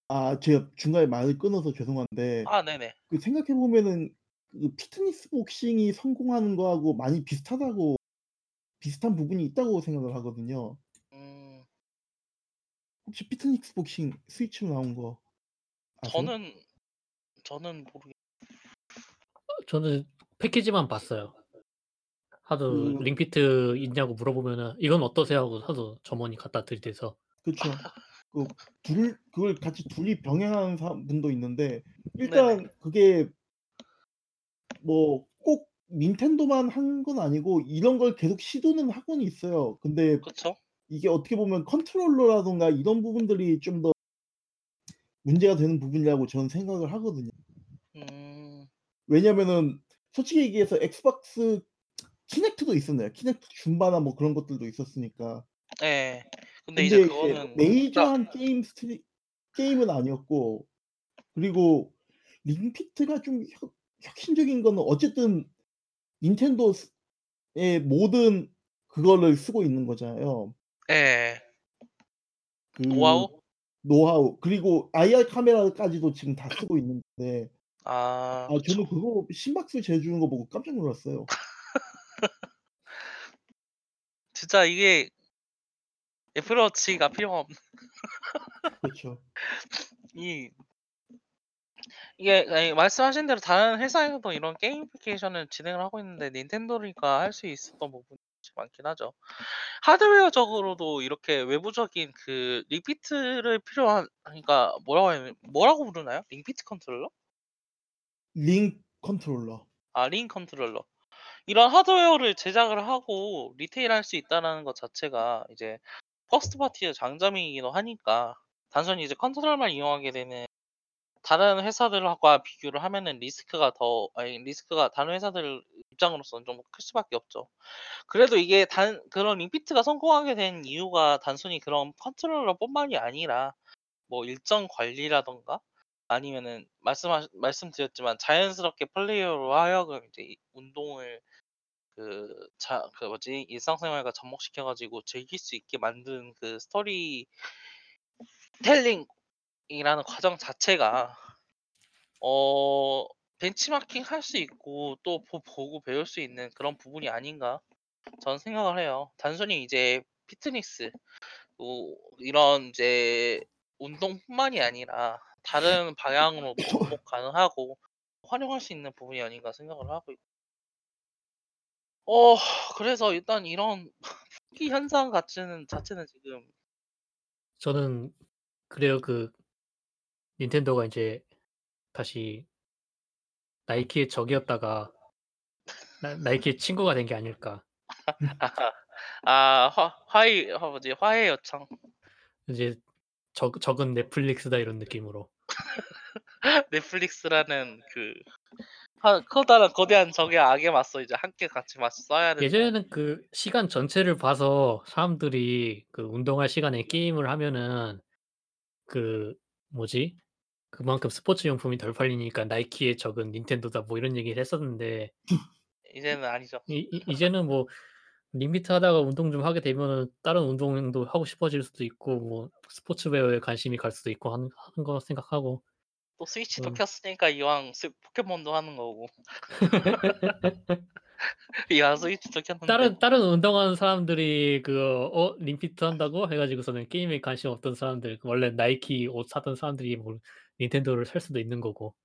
그아 제가 중간에 말을 끊어서 죄송한데 아 네네 그 생각해 보면은 그 피트니스 복싱이 성공하는 거하고 많이 비슷하다고 비슷한 부분이 있다고 생각을 하거든요. 음 혹시 피트니스 복싱 스위치로 나온 거 아세요? 저는 저는 모르겠 저는 패키지만 봤어요. 하도 그 링피트 있냐고 물어보면은 "이건 어떠세요?" 하고 하도 점원이 갖다 들이대서 그쵸. 그둘 그걸 같이 둘이 병행하는 분도 있는데 네네 일단 그게 뭐 꼭 닌텐도만 한 건 아니고 이런 걸 계속 시도는 하고는 있어요. 근데 그쵸? 이게 어떻게 보면 컨트롤러라든가 이런 부분들이 좀 더 문제가 되는 부분이라고 저는 생각을 하거든요. 음 왜냐면은 솔직히 얘기해서 엑스박스 키넥트도 있었나요? 키넥트 줌바나 뭐 그런 것들도 있었으니까. 예. 근데 이제 근데 이제 그거는 딱 major한 게임 스트리 게임은 아니었고 그리고 링피트가 좀혁 혁신적인 거는 어쨌든 닌텐도 스위치의 모든 그거를 쓰고 있는 거잖아요. 예. 그 노하우? 노하우 그리고 IR 카메라까지도 지금 다 쓰고 있는데 아 아. 저는 그거 심박수 재주는 거 보고 깜짝 놀랐어요. 진짜 이게 애플워치가 필요가 없는 그렇죠. 이 이게 아니 말씀하신 대로 다른 회사에서도 이런 gamification을 진행을 하고 있는데 닌텐도니까 할 수 있었던 부분이 많긴 하죠. 하드웨어적으로도 이렇게 외부적인 그 링피트를 필요한 그러니까 뭐라고 해야 뭐라고 부르나요? 링피트 컨트롤러? 링 컨트롤러. 아 링 컨트롤러. 이런 하드웨어를 제작을 하고 retail할 수 있다라는 것 자체가 이제 first party의 장점이기도 하니까 단순히 이제 컨트롤만 이용하게 되는 다른 회사들과 비교를 하면은 리스크가 더 아니 리스크가 다른 회사들 입장으로서는 좀 클 수밖에 없죠. 그래도 이게 단 그런 링피트가 성공하게 된 이유가 단순히 그런 컨트롤러뿐만이 아니라 뭐 일정 관리라든가 아니면은 말씀하 말씀드렸지만 자연스럽게 플레이어로 하여금 이제 이 운동을 그 자 그 뭐지 일상생활과 접목시켜 가지고 즐길 수 있게 만든 그 스토리 텔링 이라는 과정 자체가 어 벤치마킹 할 수 있고 또 보 보고 배울 수 있는 그런 부분이 아닌가 저는 생각을 해요. 단순히 이제 피트니스 뭐 이런 이제 운동뿐만이 아니라 다른 방향으로도 접목 가능하고 활용할 수 있는 부분이 아닌가 생각을 하고 있어 그래서 일단 이런 품귀 현상 자체는 자체는 지금 저는 그래요. 그 닌텐도가 인제 다시 나이키의 적이었다가 나 나이키의 친구가 된 게 아닐까. 아 화 화이 화 뭐지 화해 요청. 이제 적 적은 넷플릭스다 이런 느낌으로. 넷플릭스라는 그 한 커다란 거대한 적의 악에 맞서 이제 함께 같이 맞서 써야 된다. 예전에는 그 시간 전체를 봐서 사람들이 그 운동할 시간에 게임을 하면은 그 뭐지? 그만큼 스포츠 용품이 덜 팔리니까 나이키의 적은 닌텐도다 뭐 이런 얘기를 했었는데 이제는 아니죠. 이 이 이제는 뭐 링피트 하다가 운동 좀 하게 되면은 다른 운동도 하고 싶어질 수도 있고 뭐 스포츠웨어에 관심이 갈 수도 있고 하는 하는 거 생각하고 또 스위치도 음. 켰으니까 이왕 스 포켓몬도 하는 거고. 이왕 스위치도 켰는데 다른 다른 운동하는 사람들이 그어 링피트 한다고 해 가지고서는 게임에 관심 없던 사람들 원래 나이키 옷 사던 사람들이 뭐 닌텐도를 살 수도 있는 거고.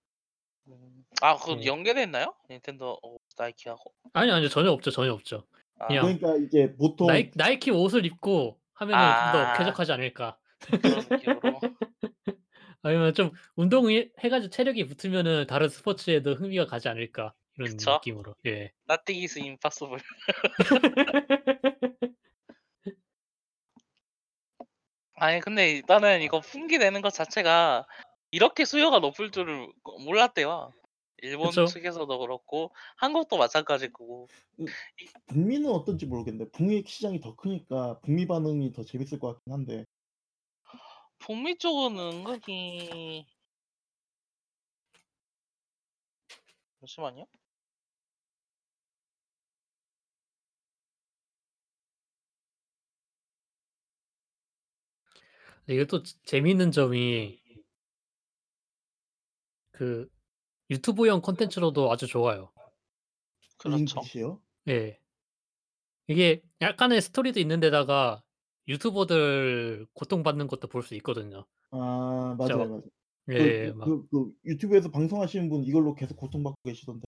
음. 아 그거 네. 연계돼 있나요? 닌텐도 어 나이키하고? 아니요, 아니요. 전혀 없죠, 전혀 없죠. 아. 그냥 그러니까 이제 보통 나이 나이키 옷을 입고 하면은 좀 더 아. 쾌적하지 않을까. 그런 느낌으로. 아니면 좀 운동을 해 가지고 체력이 붙으면은 다른 스포츠에도 흥미가 가지 않을까 이런 그쵸. 느낌으로. 예. Nothing is impossible. 아니 근데 일단은 이거 품귀되는 것 자체가 이렇게 수요가 높을 줄을 몰랐대요. 일본 그쵸. 측에서도 그렇고 한국도 마찬가지일 거고. 북미는 어떤지 모르겠는데 북미 시장이 더 크니까 북미 반응이 더 재밌을 것 같긴 한데 북미 쪽은 은근히 잠시만요. 이게 또 재 재미있는 점이 그 유튜브용 콘텐츠로도 아주 좋아요. 그렇죠. 예. 이게 약간의 스토리도 있는 데다가 유튜버들 고통받는 것도 볼 수 있거든요. 아 맞아요, 막 맞아요. 예그 막 그 그 유튜브에서 방송하시는 분 이걸로 계속 고통받고 계시던데.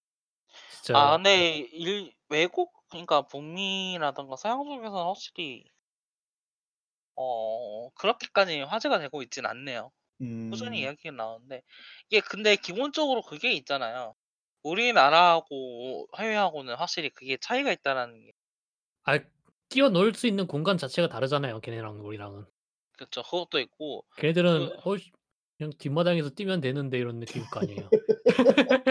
진짜 아 근데 일 외국 그러니까 북미라든가 서양 쪽에서는 확실히 어 그렇게까지 화제가 되고 있진 않네요. 꾸준히 음. 이야기가 나오는데 이게 근데 기본적으로 그게 있잖아요. 우리나라하고 해외하고는 확실히 그게 차이가 있다라는 게아 뛰어놀 수 있는 공간 자체가 다르잖아요, 걔네랑 우리랑은. 그쵸. 그것도 있고 걔네들은 그어씨 그냥 뒷마당에서 뛰면 되는데 이런 느낌일 거 아니에요.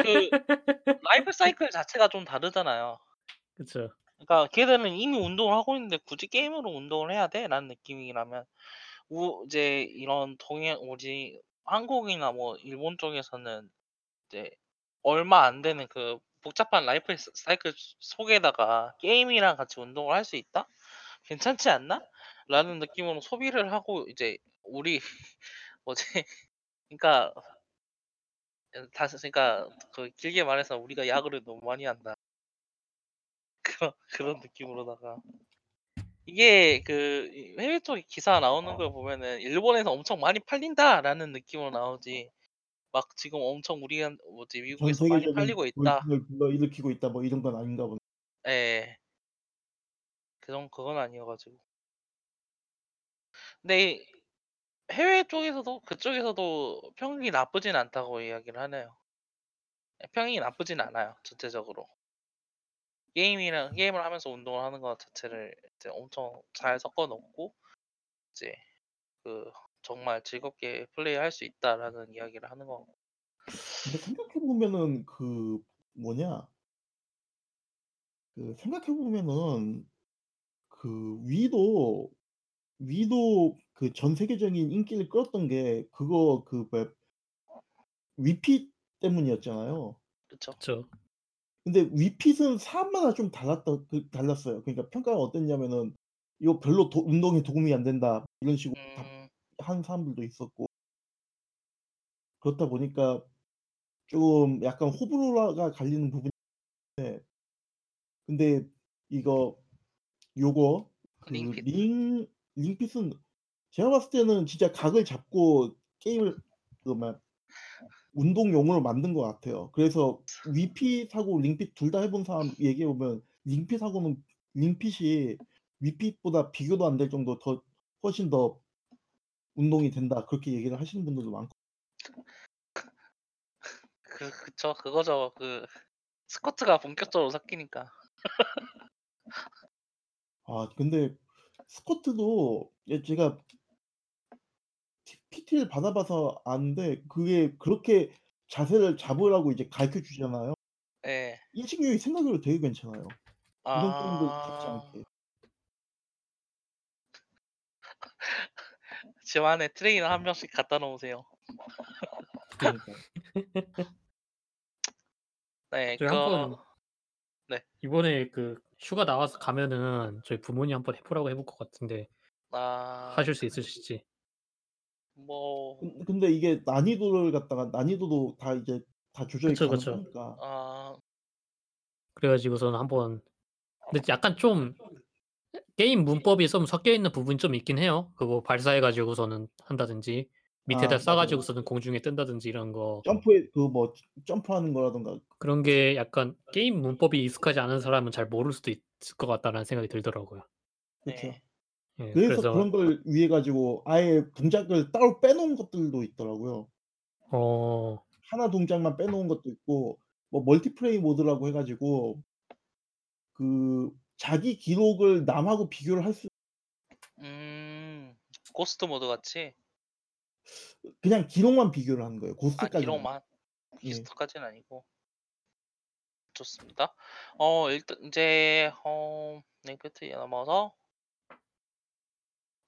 그 라이프 사이클 자체가 좀 다르잖아요. 그쵸. 그러니까 걔들은 이미 운동을 하고 있는데 '굳이 게임으로 운동을 해야 돼?'라는 느낌이라면 우 이제 이런 동양 뭐지 한국이나 뭐 일본 쪽에서는 이제 얼마 안 되는 그 복잡한 라이프 스 사이클 속에다가 '게임이랑 같이 운동을 할 수 있다? 괜찮지 않나?' 라는 느낌으로 소비를 하고 이제 우리 뭐지 그러니까 어 다시 그러니까 그 길게 말해서 '우리가 야구를 너무 많이 한다.' 그런 그런 느낌으로다가 이게 그이 해외 쪽에 기사 나오는 걸 보면은 '일본에서 엄청 많이 팔린다.'라는 느낌으로 나오지 막 지금 엄청 우리한 뭐지 전 미국에서 많이 팔리고 있다. 돌풍을 불러 일으키고 있다 뭐 이런 건 아닌가 보네. 예. 그런 그건 아니어 가지고. 근데 해외 쪽에서도 그쪽에서도 평이 나쁘진 않다고 이야기를 하네요. 예 평이 나쁘진 않아요, 전체적으로. 게임이랑 게임을 하면서 운동을 하는 것 자체를 이제 엄청 잘 섞어 놓고 이제 그 정말 즐겁게 플레이할 수 있다라는 이야기를 하는 거 근데 생각해 보면은 그 뭐냐 그 생각해 보면은 그 위도 위도 그 전 세계적인 인기를 끌었던 게 그거 그 위핏 때문이었잖아요. 그쵸. 근데 위핏은 사람마다 좀 달랐던 그 달랐어요. 그러니까 평가가 어땠냐면은 "이거 별로 도 운동에 도움이 안 된다." 이런 식으로 답 음. 하는 사람들도 있었고. 그렇다 보니까 좀 약간 호불호가 갈리는 부분이 네. 근데 이거 요거 그 링핏. 링 링핏은 제가 봤을 때는 진짜 각을 잡고 게임을 그 뭐야 운동용으로 만든 것 같아요. 그래서 위핏하고 링핏 둘 다 해본 사람 얘기해 보면 링핏하고는 링핏이 위핏보다 비교도 안 될 정도 더 훨씬 더 운동이 된다 그렇게 얘기를 하시는 분들도 많고. 그 그쵸. 그거죠. 그 스쿼트가 본격적으로 섞이니까. 아 근데 스쿼트도 예 제가 티 PT를 받아 봐서 아는데 그게 그렇게 자세를 잡으라고 이제 가르쳐 주잖아요. 인식 유닛 생각외로 되게 괜찮아요. 이런 게임도 잡지 아. 않게. 집 안에 트레이너 한 명씩 갖다 놓으세요. 네. 저희 그 한번 네. 이번에 그 휴가 나와서 가면은 저희 부모님 한번 해 보라고 해볼 것 같은데 아. 하실 수 있으실지. 뭐 근 근데 이게 난이도를 갖다가 난이도도 다 이제 다 조절이 그쵸, 그쵸. 가능하니까. 아. 그래 가지고서는 한번 근데 약간 좀 게임 문법이 좀 섞여 있는 부분이 좀 있긴 해요. 그거 발사해 가지고서는 한다든지 밑에다 아쏴 맞아요. 가지고서는 공중에 뜬다든지 이런 거. 점프에 그 뭐 점프하는 거라든가 그런 게 약간 게임 문법이 익숙하지 않은 사람은 잘 모를 수도 있을 것 같다라는 생각이 들더라고요. 그쵸. 네. 예. 그래서 그래서 그런 걸 위해 가지고 아예 동작을 따로 빼놓은 것들도 있더라고요. 어. 하나 동작만 빼놓은 것도 있고 뭐 멀티플레이 모드라고 해 가지고 그 자기 기록을 남하고 비교를 할 수 음. ghost mode 같이? 그냥 기록만 비교를 하는 거예요. 아 ghost까지는. 기록만? 예. ghost까지는 아니고. 좋습니다. 어 일단 인제 어맨 끝에 넘어서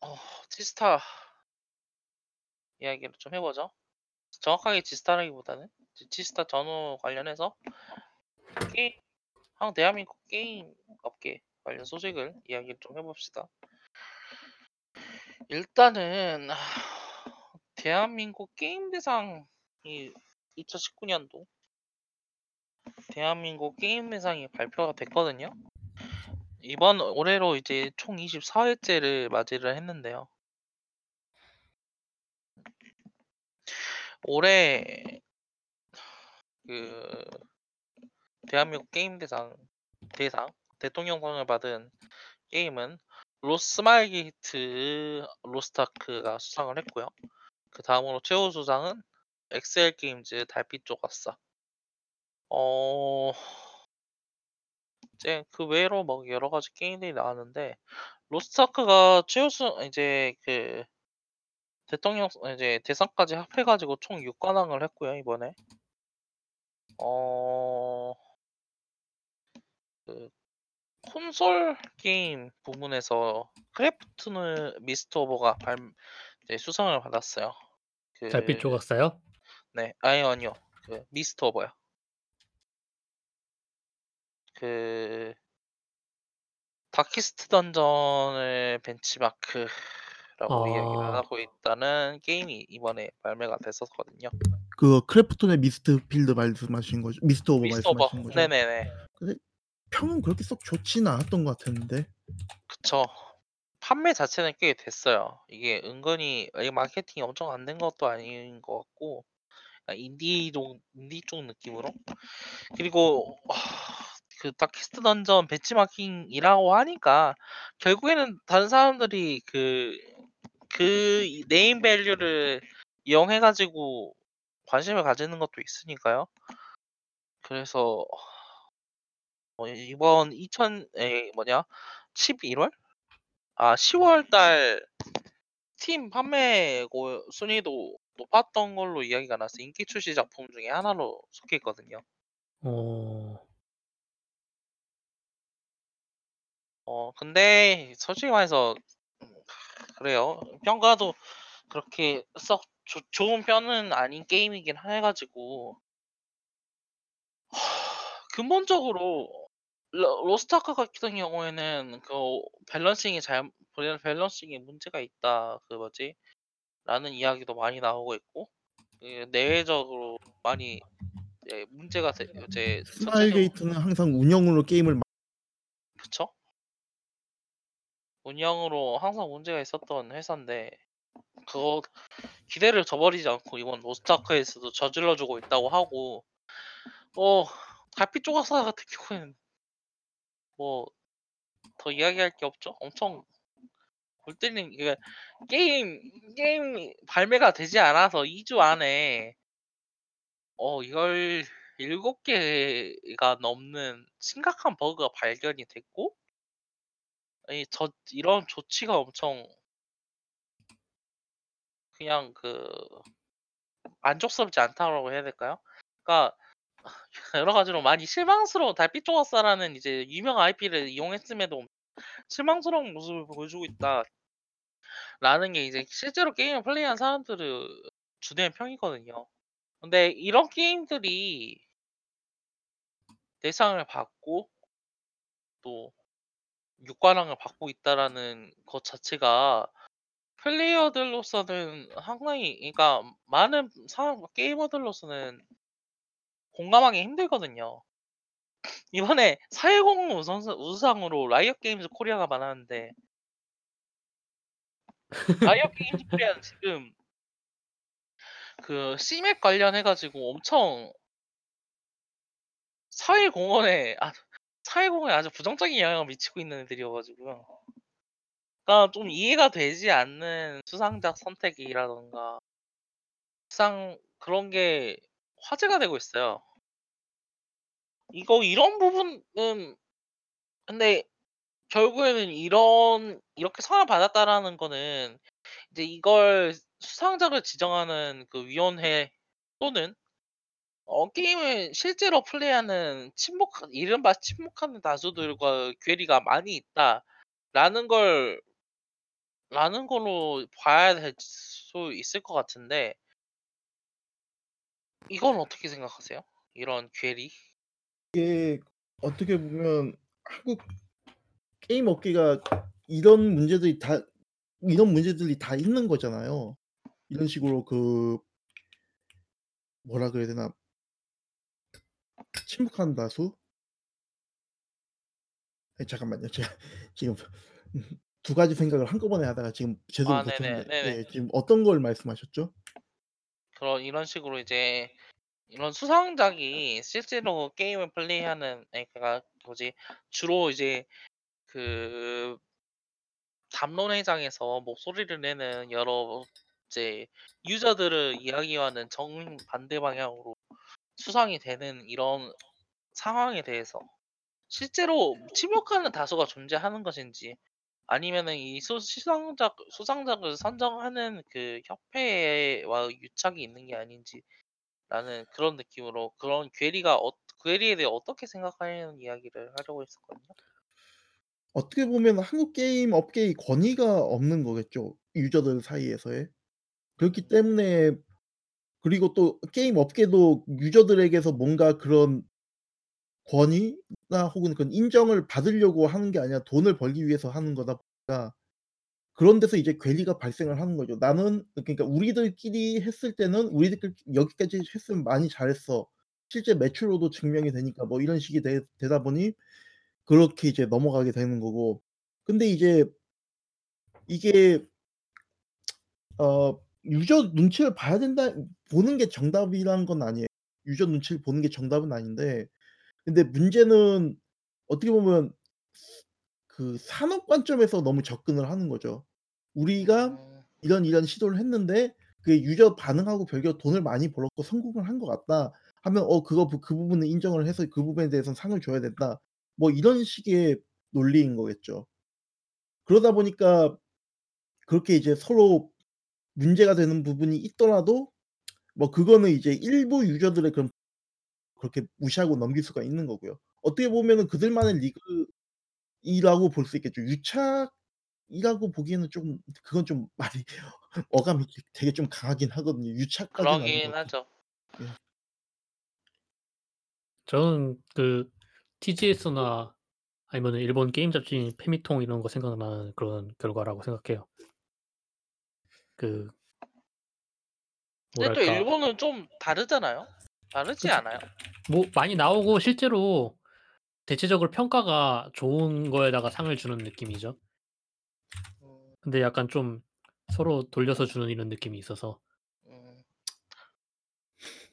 어 지스타 이야기를 좀 해 보죠. 정확하게 지스타라기보다는 지 지스타 전후 관련해서 게임 한 대한민국 게임 업계 관련 소식을 이야기를 좀 해 봅시다. 일단은 대한민국 게임 대상이 2019 년도 대한민국 게임 대상이 발표가 됐거든요. 이번 올해로 이제 총 24 회째를 맞이를 했는데요. 올해 그 대한민국 게임 대상 대상 대통령상을 받은 게임은 로 스마일게이트 로스트아크가 수상을 했고요. 그 다음으로 최우수상은 엑스엘 게임즈 달빛 조각사. 어 이제 그 외로 뭐 여러 가지 게임들이 나왔는데 로스트아크가 최우수 이제 그 대통령 이제 대상까지 합해 가지고 총 6관왕을 했고요, 이번에. 어 그 콘솔 게임 부문에서 크래프톤 미스트 오버가 발 이제 수상을 받았어요. 달빛 그 조각사요? 네. 아니요, 아니요. 그 미스트 오버요. 그 Darkest Dungeon을 벤치마크라고 이야기를 아. 하고 있다는 게임이 이번에 발매가 됐었거든요. 그 크래프톤의 미스트 필드 말씀하신 거죠? 미스트 오버 미스트 오버. 말씀하시는 거죠? 네네네. 근데 평은 그렇게 썩 좋지는 않았던 것 같았는데. 그쵸. 판매 자체는 꽤 됐어요. 이게 은근히 이 마케팅이 엄청 안 된 것도 아닌 것 같고 인디 쪽 인디 쪽 느낌으로. 그리고 그 Darkest Dungeon 벤치마킹이라고 하니까 결국에는 다른 사람들이 그 그 네임 밸류를 이용해 가지고 관심을 가지는 것도 있으니까요. 그래서 어 이번 2000 에 뭐냐 11월? 아 10월 달 스팀 판매 고 순위도 높았던 걸로 이야기가 났어요. 인기 출시 작품 중에 하나로 속해 있거든요. 어. 어 근데 솔직히 말해서 음 그래요. 평가도 그렇게 썩좋 좋은 편은 아닌 게임이긴 해 가지고 근본적으로 러 로스트아크 같은 경우에는 그 balancing이 잘밸 balancing에 문제가 있다. 그 뭐지? 라는 이야기도 많이 나오고 있고 그 내외적으로 많이 문제가 되 이제 스마일 게이트는 항상 운영으로 게임을 마 그쵸. 운영으로 항상 문제가 있었던 회사인데 그거 기대를 저버리지 않고 이번 로스트아크에서도 저질러 주고 있다고 하고 뭐 달빛 조각사 같은 경우에는 뭐 더 이야기할 게 없죠. 엄청 골 때리는 이게 게임 게임이 발매가 되지 않아서 2주 안에 어 이걸 7 개가 넘는 심각한 버그가 발견이 됐고 이 저 이런 조치가 엄청 그냥 그 만족스럽지 않다고 해야 될까요? 그러니까 여러 가지로 많이 실망스러운 달빛 조각사라는 이제 유명한 IP를 이용했음에도 실망스러운 모습을 보여주고 있다. 라는 게 이제 실제로 게임을 플레이한 사람들의 주된 평이거든요. 근데 이런 게임들이 대상을 받고 또 육관왕을 받고 있다라는 것 자체가 플레이어들로서는 상당히 그러니까 많은 사람 게이머들로서는 공감하기 힘들거든요. 이번에 410 우선 우수상으로 라이엇 게임즈 코리아가 받았는데 라이엇 게임즈 코리아는 지금 그 씨맥 관련해 가지고 엄청 사회 공헌에 아 사회 공헌에 아주 부정적인 영향을 미치고 있는 애들이어 가지고요. 그러니까 좀 이해가 되지 않는 수상작 선택이라든가 수상 그런 게 화제가 되고 있어요. 이거 이런 부분은 근데 결국에는 이런 이렇게 상을 받았다라는 거는 이제 이걸 수상작을 지정하는 그 위원회 또는 어 게임을 실제로 플레이하는 친목 이른바 친목하는 다수들과 괴리가 많이 있다라는 걸 라는 걸로 봐야 될 수 있을 것 같은데 이건 어떻게 생각하세요? 이런 괴리? 이게 어떻게 보면 한국 게임 업계가 이런 문제들이 다 이런 문제들이 다 있는 거잖아요. 이런 식으로 그 뭐라 그래야 되나 침묵하는 다수? 아니 잠깐만요. 제가 지금 두 가지 생각을 한꺼번에 하다가 지금 제대로 아 네네. 못했는데 네네. 예 지금 어떤 걸 말씀하셨죠? 그런 이런 식으로 이제 이런 수상작이 실제로 게임을 플레이하는 그러니까 뭐지 주로 이제 그 담론회장에서 목소리를 내는 여러 이제 유저들의 이야기와는 정반대 방향으로 수상이 되는 이런 상황에 대해서 실제로 침묵하는 다수가 존재하는 것인지 아니면은 이 수 수상작 수상작을 선정하는 그 협회와 유착이 있는 게 아닌지라는 그런 느낌으로 그런 괴리가 어 괴리에 대해 어떻게 생각하냐는 이야기를 하려고 했었거든요. 어떻게 보면 한국 게임 업계의 권위가 없는 거겠죠, 유저들 사이에서의. 그렇기 때문에 그리고 또 게임 업계도 유저들에게서 뭔가 그런 권위나 혹은 그런 인정을 받으려고 하는 게 아니라 돈을 벌기 위해서 하는 거다 보니까 그런 데서 이제 괴리가 발생을 하는 거죠. 나는 그러니까 우리들끼리 했을 때는 우리들끼리 여기까지 했으면 많이 잘했어. 실제 매출로도 증명이 되니까 뭐 이런 식이 되 되다 보니 그렇게 이제 넘어가게 되는 거고. 근데 이제 이게 어 유저 눈치를 봐야 된다 보는 게 정답이라는 건 아니에요. 유저 눈치를 보는 게 정답은 아닌데 근데 문제는 어떻게 보면 그 산업 관점에서 너무 접근을 하는 거죠. 우리가 음. 이런 이런 시도를 했는데 그게 유저 반응하고 별개로 돈을 많이 벌었고 성공을 한 것 같다 하면 어 그거 그 부분을 인정을 해서 그 부분에 대해서는 상을 줘야 된다. 뭐 이런 식의 논리인 거겠죠. 그러다 보니까 그렇게 이제 서로 문제가 되는 부분이 있더라도 뭐 그거는 이제 일부 유저들의 그런 그렇게 무시하고 넘길 수가 있는 거고요. 어떻게 보면은 그들만의 리그이라고 볼 수 있겠죠. 유착이라고 보기에는 좀 그건 좀 말이 어감이 되게 좀 강하긴 하거든요. 유착까지는 아닌 그러긴. 하죠. 예. 저는 그 TGS나 아니면은 일본 게임 잡지인 페미통 이런 거 생각나는 그런 결과라고 생각해요. 그 근데 또 뭐랄까 일본은 좀 다르잖아요. 다르지 그쵸. 않아요? 뭐 많이 나오고 실제로 대체적으로 평가가 좋은 거에다가 상을 주는 느낌이죠. 음. 근데 약간 좀 서로 돌려서 주는 이런 느낌이 있어서 음.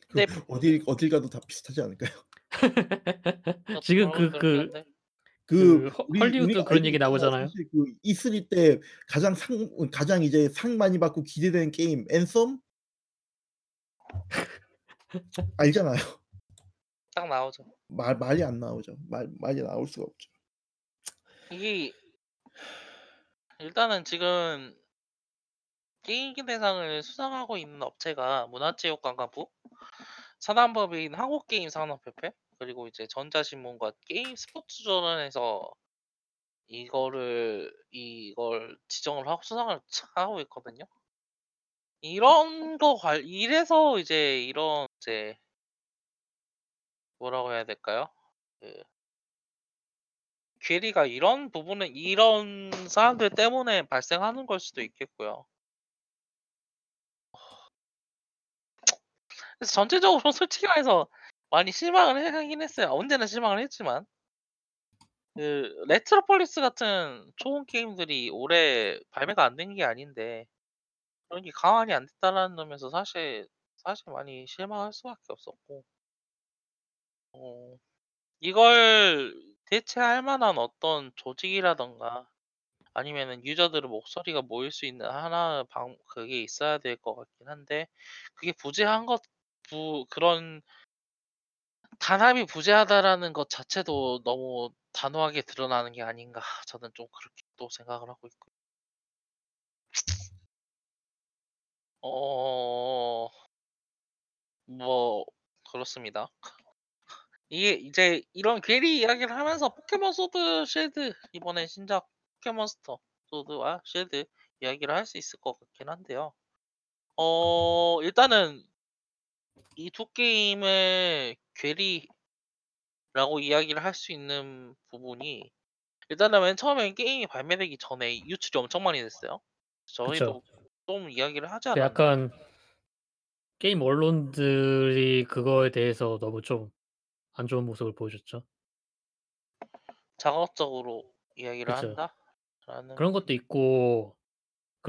그 네. 어딜 어딜 가도 다 비슷하지 않을까요? 지금 그런 그 그렇긴 그. 그그허 우리 헐리우드 우리가 그런 알고 얘기. 나오잖아요. 사실 그 E3 때 가장 상 가장 이제 상 많이 받고 기대되는 게임 앤썸? 알잖아요. 딱 나오죠. 말 말이 안 나오죠. 말 말이 나올 수가 없죠. 이게 일단은 지금 게임기 대상을 수상하고 있는 업체가 문화체육관광부 사단법인 한국게임산업협회 그리고 이제 전자신문과 게임 스포츠저널에서 이거를 이걸 지정을 하고 수상을 하고 있거든요. 이런 거 관 이래서 이제 이런 이제 뭐라고 해야 될까요? 그 괴리가 이런 부분은 이런 사람들 때문에 발생하는 걸 수도 있겠고요. 그래서 전체적으로 솔직히 말해서 많이 실망을 해 하긴 했어요. 언제나 실망을 했지만. 그 레트로폴리스 같은 좋은 게임들이 올해 발매가 안 된 게 아닌데 게 감안이 안 됐다라는 점에서 사실 사실 많이 실망할 수밖에 없었고 어 이걸 대체할 만한 어떤 조직이라든가 아니면은 유저들의 목소리가 모일 수 있는 하나의 방 그게 있어야 될 것 같긴 한데 그게 부재한 것 부 그런 단합이 부재하다라는 것 자체도 너무 단호하게 드러나는 게 아닌가 저는 좀 그렇게 또 생각을 하고 있고요. 어. 뭐 그렇습니다. 이게 이제 이런 괴리 이야기를 하면서 포켓몬 소드 실드 이번에 신작 포켓몬스터 소드와 실드 이야기를 할 수 있을 것 같긴 한데요. 어 일단은 이 두 게임의 괴리라고 이야기를 할 수 있는 부분이 일단은 맨 처음에 게임이 발매되기 전에 유출이 엄청 많이 됐어요. 저희도 그쵸. 좀 이야기를 하지 그 않았나요? 약간 게임 언론들이 그거에 대해서 너무 좀 안 좋은 모습을 보여줬죠. 자극적으로 이야기를 그쵸. 한다 라는 그런 것도 있고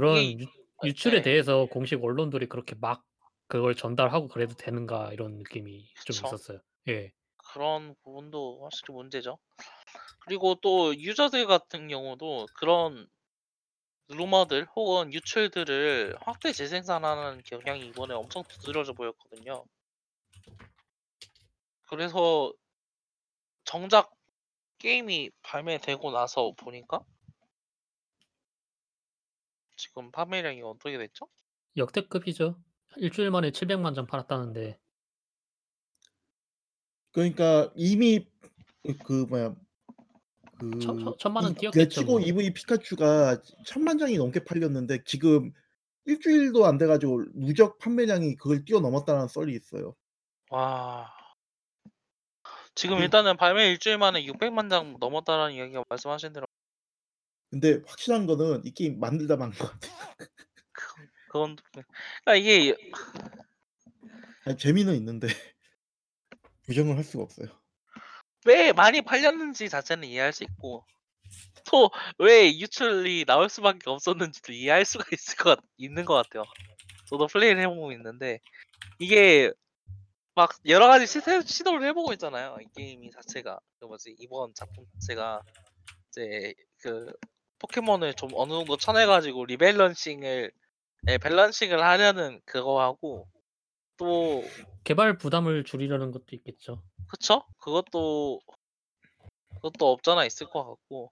이게 그런 유아 유출에 네. 대해서 공식 언론들이 그렇게 막 그걸 전달하고 그래도 되는가 이런 느낌이 좀 그쵸. 있었어요. 예. 그런 부분도 확실히 문제죠. 그리고 또 유저들 같은 경우도 그런 루머들 혹은 유출들을 확대 재생산하는 경향이 이번에 엄청 두드러져 보였거든요. 그래서 정작 게임이 발매되고 나서 보니까 지금 판매량이 어떻게 됐죠? 역대급이죠. 1 주일 만에 700만 장 팔았다는데. 그러니까 이미 그그 뭐야 천 그천 천만 원 이 뛰었겠죠 레츠고 뭐. EV 피카츄가 1000만 장이 넘게 팔렸는데 지금 1 주일도 안 돼 가지고 누적 판매량이 그걸 뛰어넘었다는 썰이 있어요. 와. 지금 그 일단은 발매 1 주일 만에 600만 장 넘었다라는 이야기가 말씀하신 대로 근데 확실한 거는 이 게임 만들다 만것 같아요. 그건 그건 그러니까 이게 아니 재미는 있는데 부정을 할 수가 없어요. 왜 많이 팔렸는지 자체는 이해할 수 있고 또 왜 유출이 나올 수밖에 없었는지도 이해할 수가 있을 것 같 있는 것 같아요. 저도 플레이를 해 보고 있는데 이게 막 여러 가지 시세 시도를 해 보고 있잖아요. 이 게임이 자체가 그 뭐지 이번 작품 자체가 이제 그 포켓몬을 좀 어느 정도 쳐내 가지고 rebalancing을 예 balancing을 하려는 그거하고 또 개발 부담을 줄이려는 것도 있겠죠. 그쵸? 그것도 그것도 없잖아 있을 것 같고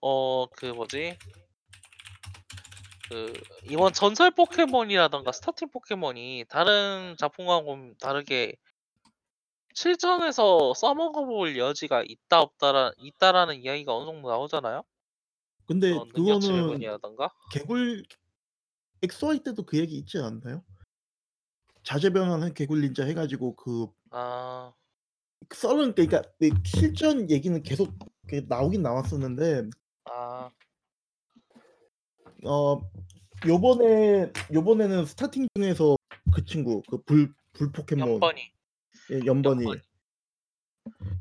어 그 뭐지 그 이번 전설 포켓몬이라든가 starting 포켓몬이 다른 작품하고는 다르게 실전에서 써먹어 볼 여지가 있다 없다라 있다라는 이야기가 어느 정도 나오잖아요. 근데 그거는. 개굴 XY 때도 그 얘기 있지 않았나요? 자재 변환한 개굴 닌자 해 가지고 그 아. 썰은 그러니까 그 실전 얘기는 계속 그 나오긴 나왔었는데 아. 어 요번에 요번에는 starting 중에서 그 친구 그 불 불 포켓몬 염버니. 예 염버니. 염버니.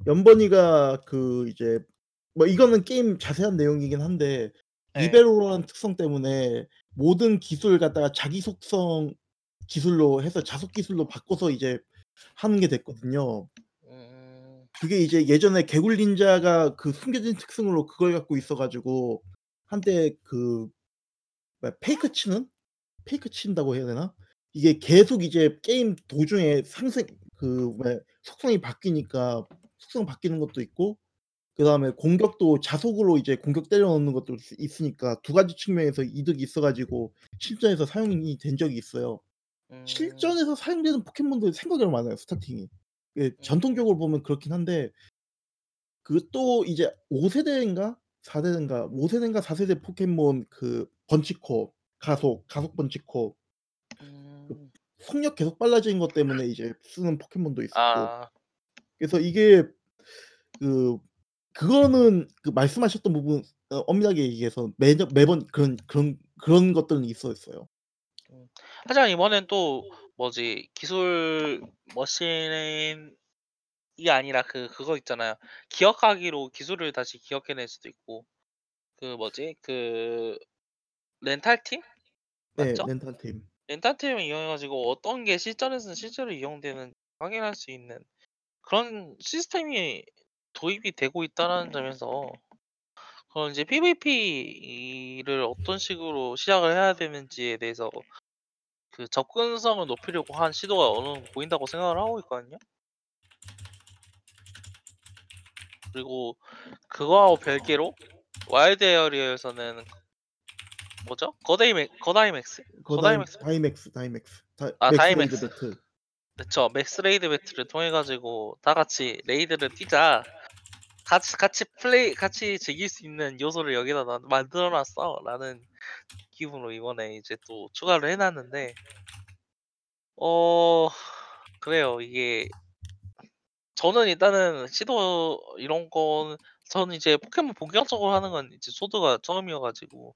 염버니가 그 이제 뭐 이거는 게임 자세한 내용이긴 한데 네. 리베로라는 특성 때문에 모든 기술을 갖다가 자기 속성 기술로 해서 자속 기술로 바꿔서 이제 하는 게 됐거든요. 음. 그게 이제 예전에 개굴 닌자가 그 숨겨진 특성으로 그걸 갖고 있어 가지고 한때 그 페이크 치는? 페이크 친다고 해야 되나? 이게 계속 이제 게임 도중에 상승 그 속성이 바뀌니까 속성 바뀌는 것도 있고 그 다음에 공격도 자속으로 이제 공격 때려 넣는 것도 있 있으니까 두 가지 측면에서 이득이 있어 가지고 실전에서 사용이 된 적이 있어요. 음. 실전에서 사용되는 포켓몬들이 생각외로 많아요 스타팅이. 예 음. 전통적으로 보면 그렇긴 한데 그 또 이제 5 세대인가 4 세대인가 5 세대인가 4 세대 포켓몬 그 번치코 가속, 가속 번치코 그 음. 속력 계속 빨라지는 것 때문에 이제 쓰는 포켓몬도 있었고 아. 그래서 이게 그 그거는 그 말씀하셨던 부분 어 엄밀하게 얘기해서 매년 매번 그런 그런 그런 것들은 있었어요. 음. 하지만 이번엔 또 뭐지 기술 머신이 아니라 그 그거 있잖아요. 기억하기로 기술을 다시 기억해낼 수도 있고 그 뭐지 그 렌탈 팀? 네 맞죠? 렌탈 팀. 렌탈 팀을 이용해 가지고 어떤 게 실전에서는 실제로 이용되는지 확인할 수 있는 그런 시스템이 도입이 되고 있다라는 점에서 그런 이제 PVP를 어떤 식으로 시작을 해야 되는지에 대해서 그 접근성을 높이려고 한 시도가 어느 정도 보인다고 생각을 하고 있거든요. 그리고 그거하고 별개로 wild area에서는 뭐죠? 거다이맥 거다이맥스? 거다이 거다이맥스? 다이맥스 다이맥스. 다 아 다이맥스. 배틀. 그쵸. Max Raid Battle을 통해 가지고 다 같이 raid를 뛰자. 같이 같이 플레이 같이 즐길 수 있는 요소를 여기다 놔 만들어 놨어라는 기분으로 이번에 이제 또 추가를 해 놨는데 어 그래요. 이게 저는 일단은 시도 이런 건 저는 이제 포켓몬 본격적으로 하는 건 이제 소드가 처음이어 가지고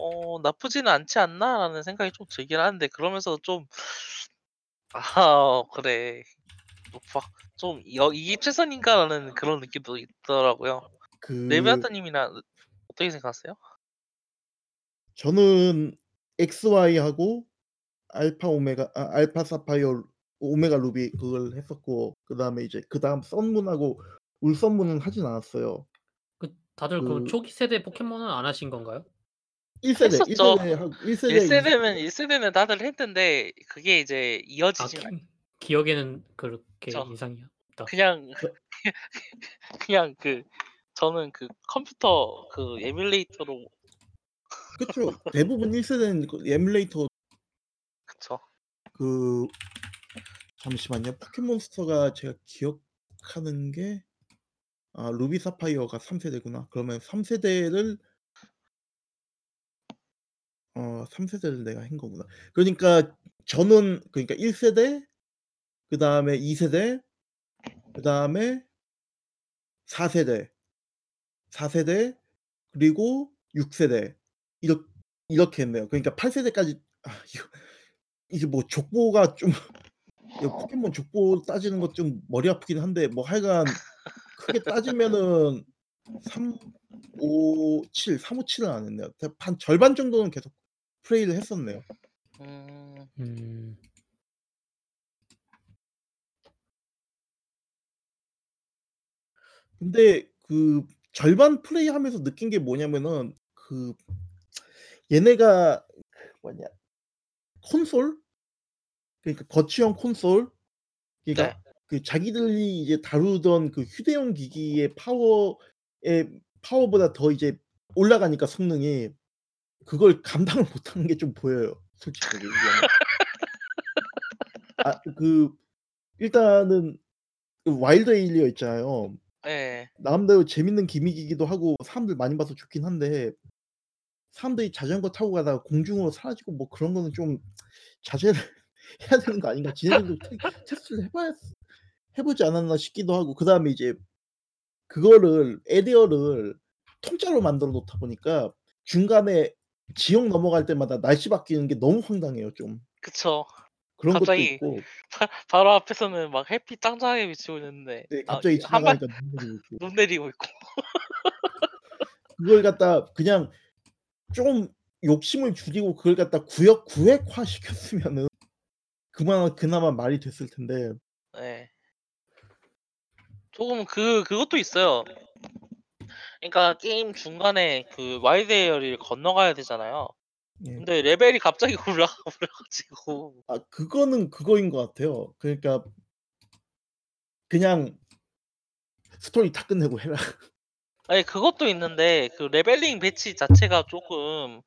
어 '나쁘지는 않지 않나?'라는 생각이 좀 들긴 하는데 그러면서도 좀 '아 그래. 뭐막좀여 이게 최선인가?'라는 그런 느낌도 있더라고요. 그 네비아타 님이나 어떻게 생각하세요? 저는 XY하고 알파 오메가 아 알파 사파이어 오메가 루비 그걸 했었고 그다음에 이제 그다음 썬문하고 울썬문은 하진 않았어요. 그 다들 그럼 그 초기 세대 포켓몬은 안 하신 건가요? 1 세대, 1 했었죠. 세대 하고 1 1 세대, 2 세대 세대는 1 세대는 다들 했는데 그게 이제 아기않 기억에는 그렇게 그쵸. 인상이 없다. 그냥 저 그냥 그 저는 그 컴퓨터 그 에뮬레이터로 그쵸. 대부분 1 세대는 그 에뮬레이터 그쵸. 그 잠시만요. 포켓몬스터가 제가 기억하는 게 아 루비 사파이어가 3 세대구나. 그러면 3 세대를 어 3 세대를 내가 한 거구나. 그러니까 저는 그러니까 1 세대 그다음에 2 세대 그다음에 4 세대 4 세대 그리고 6 세대 이렇 이렇게 했네요. 그러니까 8 세대까지 아 이거 이게 뭐 족보가 좀 포켓몬 족보 따지는 거좀 머리 아프긴 한데 뭐 하여간 크게 따지면은 3, 5, 7, 3, 5, 7은 안 했네요. 대반 절반 정도는 계속 플레이를 했었네요. 음. 음. 근데 그 절반 플레이하면서 느낀 게 뭐냐면은 그 얘네가 그 뭐냐 콘솔? 그러니까 거치형 콘솔 네. 그러니까 그 자기들이 이제 다루던 그 휴대용 기기의 파워의 파워보다 더 이제 올라가니까 성능이 그걸 감당을 못하는 게 좀 보여요 솔직하게 얘기하면. 아그 일단은 그 wild area 있잖아요. 예. 나름대로 재밌는 gimmick이기도 하고 사람들 많이 봐서 좋긴 한데 사람들이 자전거 타고 가다가 공중으로 사라지고 뭐 그런 거는 좀 자제를 해야 되는 거 아닌가. 지네들도 테 테스트를 해 봐야 해 보지 않았나 싶기도 하고 그 다음에 이제 그거를 area를 통짜로 만들어 놓다 보니까 중간에 지역 넘어갈 때마다 날씨 바뀌는 게 너무 황당해요 좀. 그쵸. 그런 것도 갑자기 있고 바 바로 앞에서는 막 햇빛 짱짱하게 비치고 있는데 네 아 갑자기 이 한발 지나가니까 눈 내리고 있고. 눈 내리고 있고. 그걸 갖다 그냥 좀 욕심을 줄이고 그걸 갖다 구역 구획화 시켰으면은 그만 그나마 말이 됐을 텐데. 예. 조금 그 그것도 있어요. 그러니까 게임 중간에 그 wild area를 건너가야 되잖아요. 예. 근데 레벨이 갑자기 올라가 버려 가지고 아 그거는 그거인 것 같아요. 그러니까 그냥 스토리 다 끝내고 해라. 아니 그것도 있는데 그 leveling 배치 자체가 쪼끔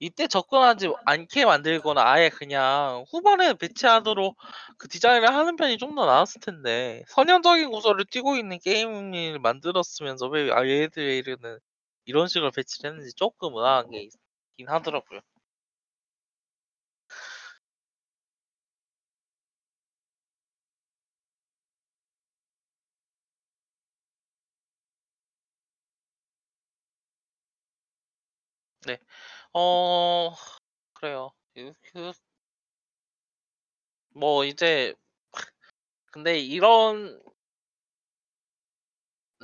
이때 접근하지 않게 만들거나 아예 그냥 후반에 배치하도록 그 디자인을 하는 편이 좀 더 나았을 텐데 선형적인 구조를 띠고 있는 게임을 만들었으면서 왜 얘들은 이런 식으로 배치를 했는지 조금 의아한 게 있긴 하더라고요. 네. 어 그래요. 뭐 이제 근데 이런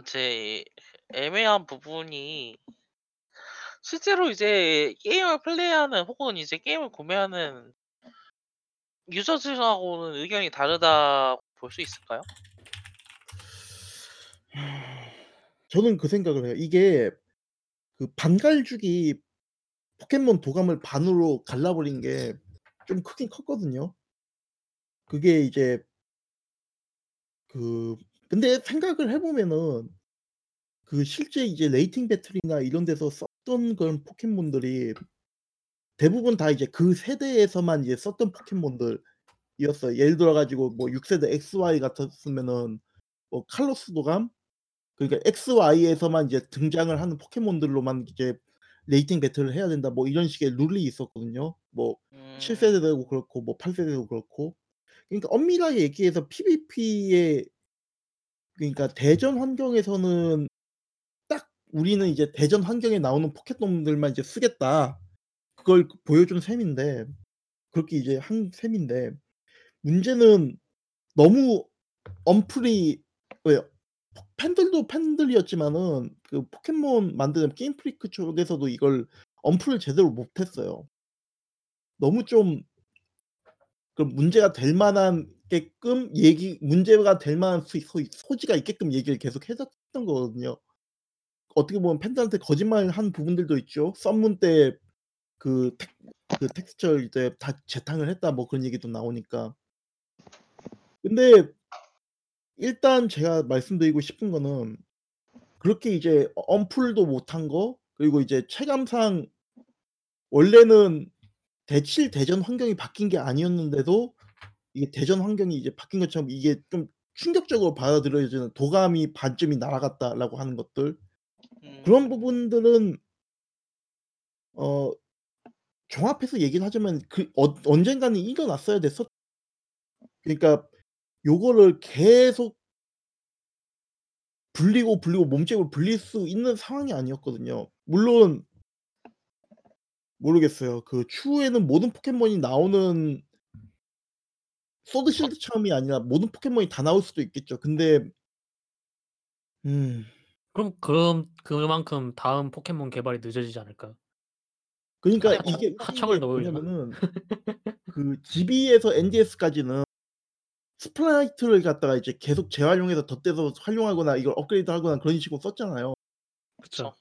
이제 애매한 부분이 실제로 이제 게임을 플레이하는 혹은 이제 게임을 구매하는 유저들하고는 의견이 다르다고 볼 수 있을까요? 저는 그 생각을 해요. 이게 그 반갈죽이 포켓몬 도감을 반으로 갈라 버린 게 좀 크긴 컸거든요. 그게 이제 그 근데 생각을 해 보면은 그 실제 이제 rating battle이나 이런 데서 썼던 그런 포켓몬들이 대부분 다 이제 그 세대에서만 이제 썼던 포켓몬들이었어요. 예를 들어 가지고 뭐 6 세대 XY 같았으면은 뭐 칼로스 도감 그러니까 XY에서만 이제 등장을 하는 포켓몬들로만 이제 rating battle을 해야 된다 뭐 이런 식의 룰이 있었거든요. 뭐7 음. 세대도 그렇고 뭐 8 세대도 그렇고. 그러니까 엄밀하게 얘기해서 PVP의 그러니까 대전 환경에서는 딱 우리는 이제 대전 환경에 나오는 포켓몬들만 이제 쓰겠다. 그걸 보여준 셈인데 그렇게 이제 한 셈인데 문제는 너무 언플이 왜 팬들도 팬들이었지만은 그 포켓몬 만드는 게임 프리크 쪽에서도 이걸 언플을 제대로 못 했어요. 너무 좀 그 문제가 될 만한 게끔 얘기 문제가 될 만한 소 소 소지가 있게끔 얘기를 계속 해 줬던 거거든요. 어떻게 보면 팬들한테 거짓말 한 부분들도 있죠. 썬문 때그텍그 텍스처 이제 다 재탕을 했다 뭐 그런 얘기도 나오니까. 근데 일단 제가 말씀드리고 싶은 거는 그렇게 이제 어 언플도 못한 거 그리고 이제 체감상 원래는 대칠 대전 환경이 바뀐 게 아니었는데도 이게 대전 환경이 이제 바뀐 것처럼 이게 좀 충격적으로 받아들여지는 '도감이 반쯤이 날아갔다.'라고 하는 것들. 그런 음. 부분들은 어 종합해서 얘기를 하자면 그 어 언젠가는 일어났어야 됐었 그러니까 요거를 계속 불리고, 불리고 몸집을 불릴 수 있는 상황이 아니었거든요. 물론 모르겠어요. 그 추후에는 모든 포켓몬이 나오는 소드 실드처럼이 아니라 모든 포켓몬이 다 나올 수도 있겠죠. 근데 음. 그럼 그럼 그만큼 다음 포켓몬 개발이 늦어지지 않을까요? 그러니까 이게 하청을? 뭐냐면은 그 GB에서 NDS까지는 sprite를 갖다가 이제 계속 재활용해서 덧대서 활용하거나 이걸 업그레이드하거나 그런 식으로 썼잖아요. 그쵸.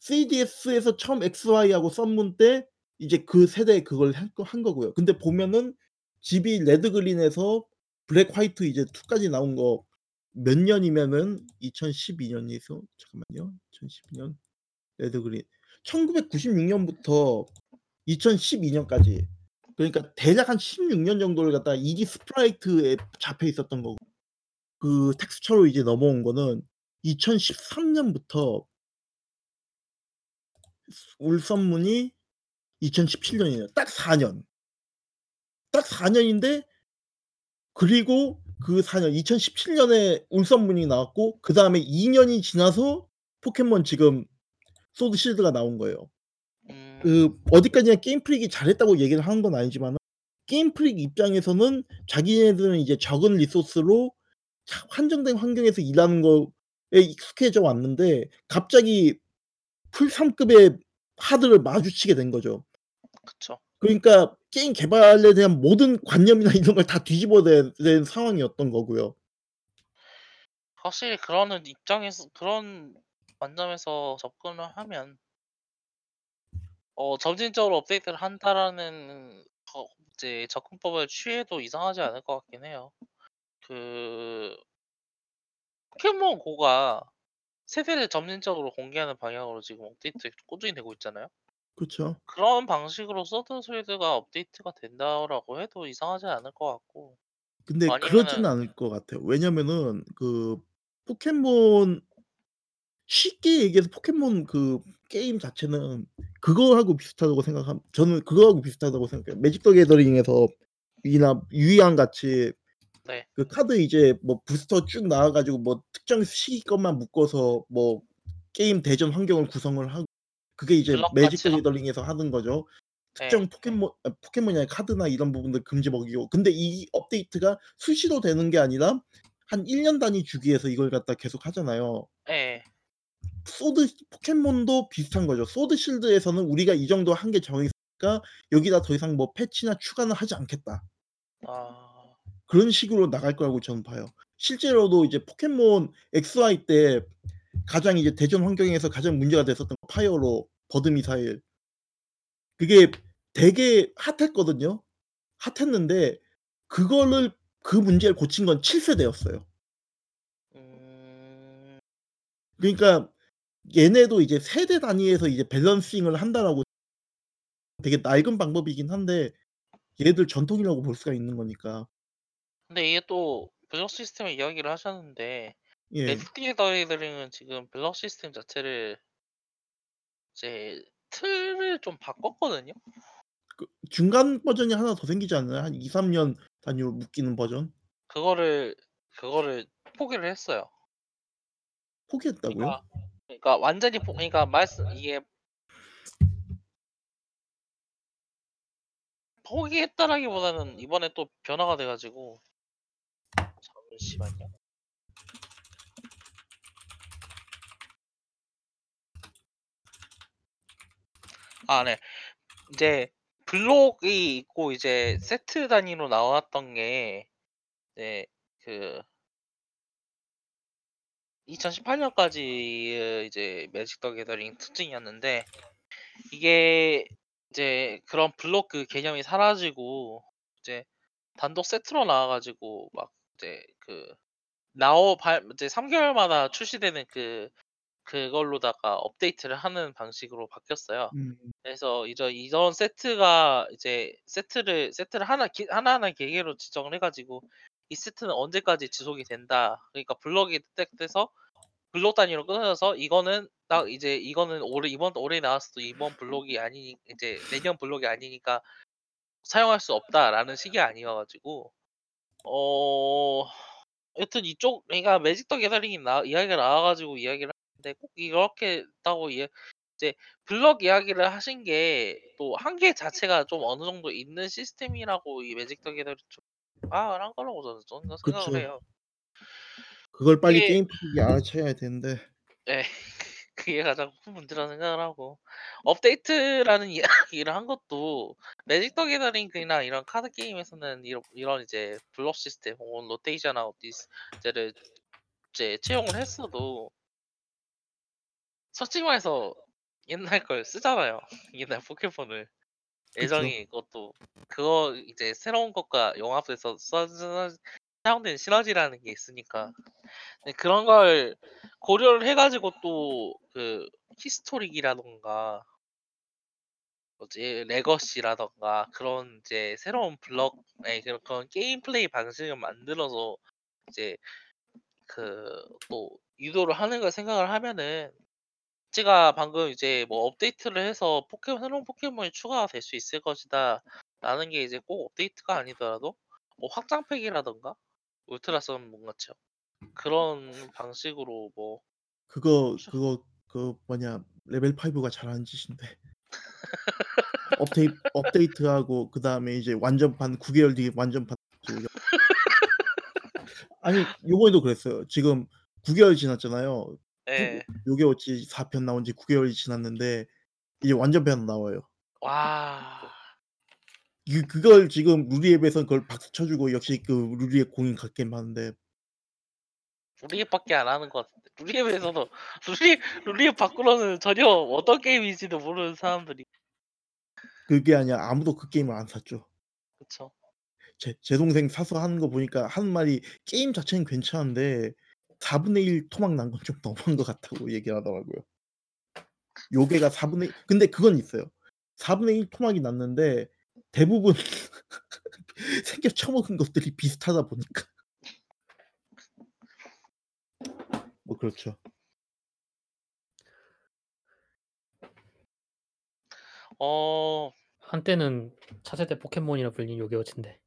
3DS에서 처음 XY하고 썬문 때 이제 그 세대에 그걸 한거한 거고요. 근데 보면은 GB 레드 그린에서 블랙 화이트 이제 2 까지 나온 거 몇 년이면은 2012 년이서 잠깐만요. 2012년 레드 그린 1996 년부터 2012 년까지 그러니까 대략 한 16년 정도를 갖다가 2D sprite에 잡혀 있었던 거고 그 텍스처로 이제 넘어온 거는 2013 년부터 울선문이 2017 년이에요. 딱 4 년. 딱 4 년인데 그리고 그 4년 2017 년에 울선문이 나왔고 그 다음에 2 년이 지나서 포켓몬 지금 소드 실드가 나온 거예요. 음. 그 어디까지나 게임 프릭이 잘했다고 얘기를 하는 건 아니지만은 게임 프릭 입장에서는 자기네들은 이제 적은 resource로 차 한정된 환경에서 일하는 거에 익숙해져 왔는데 갑자기 플3 급의 하드를 마주치게 된 거죠. 그쵸. 그러니까 게임 개발에 대한 모든 관념이나 이런 걸 다 뒤집어야 되는 상황이었던 거고요. 확실히 그러는 입장에서 그런 관점에서 접근을 하면 어 점진적으로 업데이트를 한다라는 거 이제 접근법을 취해도 이상하지 않을 것 같긴 해요. 그 포켓몬 고가 세대를 점진적으로 공개하는 방향으로 지금 업데이트 꾸준히 되고 있잖아요. 그쵸. 그런 방식으로 소드 실드가 업데이트가 된다라고 해도 이상하지 않을 것 같고. 근데 아니면은 않을 것 같아요. 왜냐면은 그 포켓몬 쉽게 얘기해서 포켓몬 그 게임 자체는 그거하고 비슷하다고 생각함 저는 그거하고 비슷하다고 생각해요. 매직 더 게더링에서 이나 유희왕 같이 네. 그 카드 이제 뭐 부스터 쭉 나와 가지고 뭐 특정 시기 것만 묶어서 뭐 게임 대전 환경을 구성을 하고 그게 이제 매직 더? 게더링에서 하는 거죠. 네. 특정 포켓몬 아 포켓몬이 아니라 카드나 이런 부분들 금지 먹이고 근데 이 업데이트가 수시로 되는 게 아니라 한 1년 단위 주기에서 이걸 갖다 계속 하잖아요. 예. 소드 포켓몬도 비슷한 거죠. 소드 실드에서는 우리가 이 정도 한계 정해 있으니까 여기다 더 이상 뭐 패치나 추가는 하지 않겠다. 아. 그런 식으로 나갈 거라고 저는 봐요. 실제로도 이제 포켓몬 XY 때 가장 이제 대전 환경에서 가장 문제가 됐었던 파이어로 버드 미사일. 그게 되게 핫했거든요. 핫했는데 그거를 그 문제를 고친 건 7 세대였어요. 음. 그러니까 얘네도 이제 세대 단위에서 이제 밸런싱을 한다라고 되게 낡은 방법이긴 한데 얘네들 전통이라고 볼 수가 있는 거니까. 근데 이게 또 블럭 시스템 이야기를 하셨는데 예. 매직 더 게더링은 지금 블럭 시스템 자체를 이제 틀을 좀 바꿨거든요. 그 중간 버전이 하나 더 생기지 않나요? 한 2-3년 단위로 묶이는 버전? 그거를 그거를 포기를 했어요. 포기했다고요? 그러니까 그러니까 완전히 포 그러니까 말씀 이게 포기했다라기보다는 이번에 또 변화가 돼 가지고 잠시만요. 아 네. 이제 블록이 있고 이제 세트 단위로 나왔던 게 이제 그 2018 년까지의 이제 매직 더 게더링 특징이었는데 이게 이제 그런 블록 그 개념이 사라지고 이제 단독 세트로 나와 가지고 막 이제 그 나오 발 이제 3 개월마다 출시되는 그 그걸로다가 업데이트를 하는 방식으로 바뀌었어요. 음. 그래서 이저 이전 세트가 이제 세트를 세트를 하나 기 하나하나 개개로 지정을 해 가지고 이 세트는 언제까지 지속이 된다. 그러니까 블록이 획득돼서 블록 단위로 끊어져서 이거는 딱 이제 이거는 올해 이번 올해 나왔어도 이번 블록이 아니니 이제 내년 블록이 아니니까 사용할 수 없다라는 식이 아니어 가지고 어 여튼 이쪽 그러니까 매직 더 게더링이 나 이야기가 나와 가지고 이야기를 하는데 꼭 이렇게 했다고 이해 이제 블록 이야기를 하신 게 또 한계 자체가 좀 어느 정도 있는 시스템이라고 이 매직 더 게더링 좀 파악을 한 거라고 저는 저는 생각을 그쵸. 해요. 그걸 빨리 이게 게임 쪽이 알아채야 되는데 예. 그게 가장 큰 문제라고 생각을 하고 업데이트라는 이야기를 한 것도 매직 더 게더링이나 이런 카드 게임에서는 이런 이런 이제 블록 시스템 혹은 rotation out 디스를 이제 채용을 했어도 솔직히 말해서 옛날 걸 쓰잖아요. 옛날 포켓몬을. 예정이 그것도 그거 이제 새로운 것과 융합해서 써 써 사용되는 시너지라는 게 있으니까. 네 그런 걸 고려를 해 가지고 또 그 히스토릭이라든가 뭐지 레거시라든가 그런 이제 새로운 예 그런 그런 게임 플레이 방식을 만들어서 이제 그 또 유도를 하는 걸 생각을 하면은 제가 방금 이제 뭐 업데이트를 해서 포켓 새로운 포켓몬이 추가가 될 수 있을 것이다라는 게 이제 꼭 업데이트가 아니더라도 뭐 확장팩이라든가 울트라 썬문 같이요. 그런 방식으로 뭐 그거 추 그거 그 뭐냐 레벨 5가 잘하는 짓인데. 업데이 업데이트하고 그 다음에 이제 완전판 9 개월 뒤에 완전판 아니 요번에도 그랬어요. 지금 9 개월이 지났잖아요. 예. 요괴워치 4편 나온 지 9 개월이 지났는데 이제 완전편 나와요. 와. 그 그걸 지금 루리웹에선 그걸 박수 쳐 주고 역시 그 루리웹 공인 같게 많은데 루리웹밖에 안 하는 것 같은데. 루리웹에서도 루리 루리앱 밖으로는 전혀 어떤 게임인지도 모르는 사람들이 그게 아니라 아무도 그 게임을 안 샀죠. 그쵸. 제제 동생 사서 하는 거 보니까 하는 말이 게임 자체는 괜찮은데 4분의 1 토막 난 건 좀 너무한 것 같다고 얘기를 하더라고요. 요게가 4분의 근데 그건 있어요. 4분의 1 토막이 났는데 대부분 새겨 쳐먹은 것들이 비슷하다 보니까. 뭐 그렇죠. 어. 한때는 차세대 포켓몬이라 불린 요괴워치인데.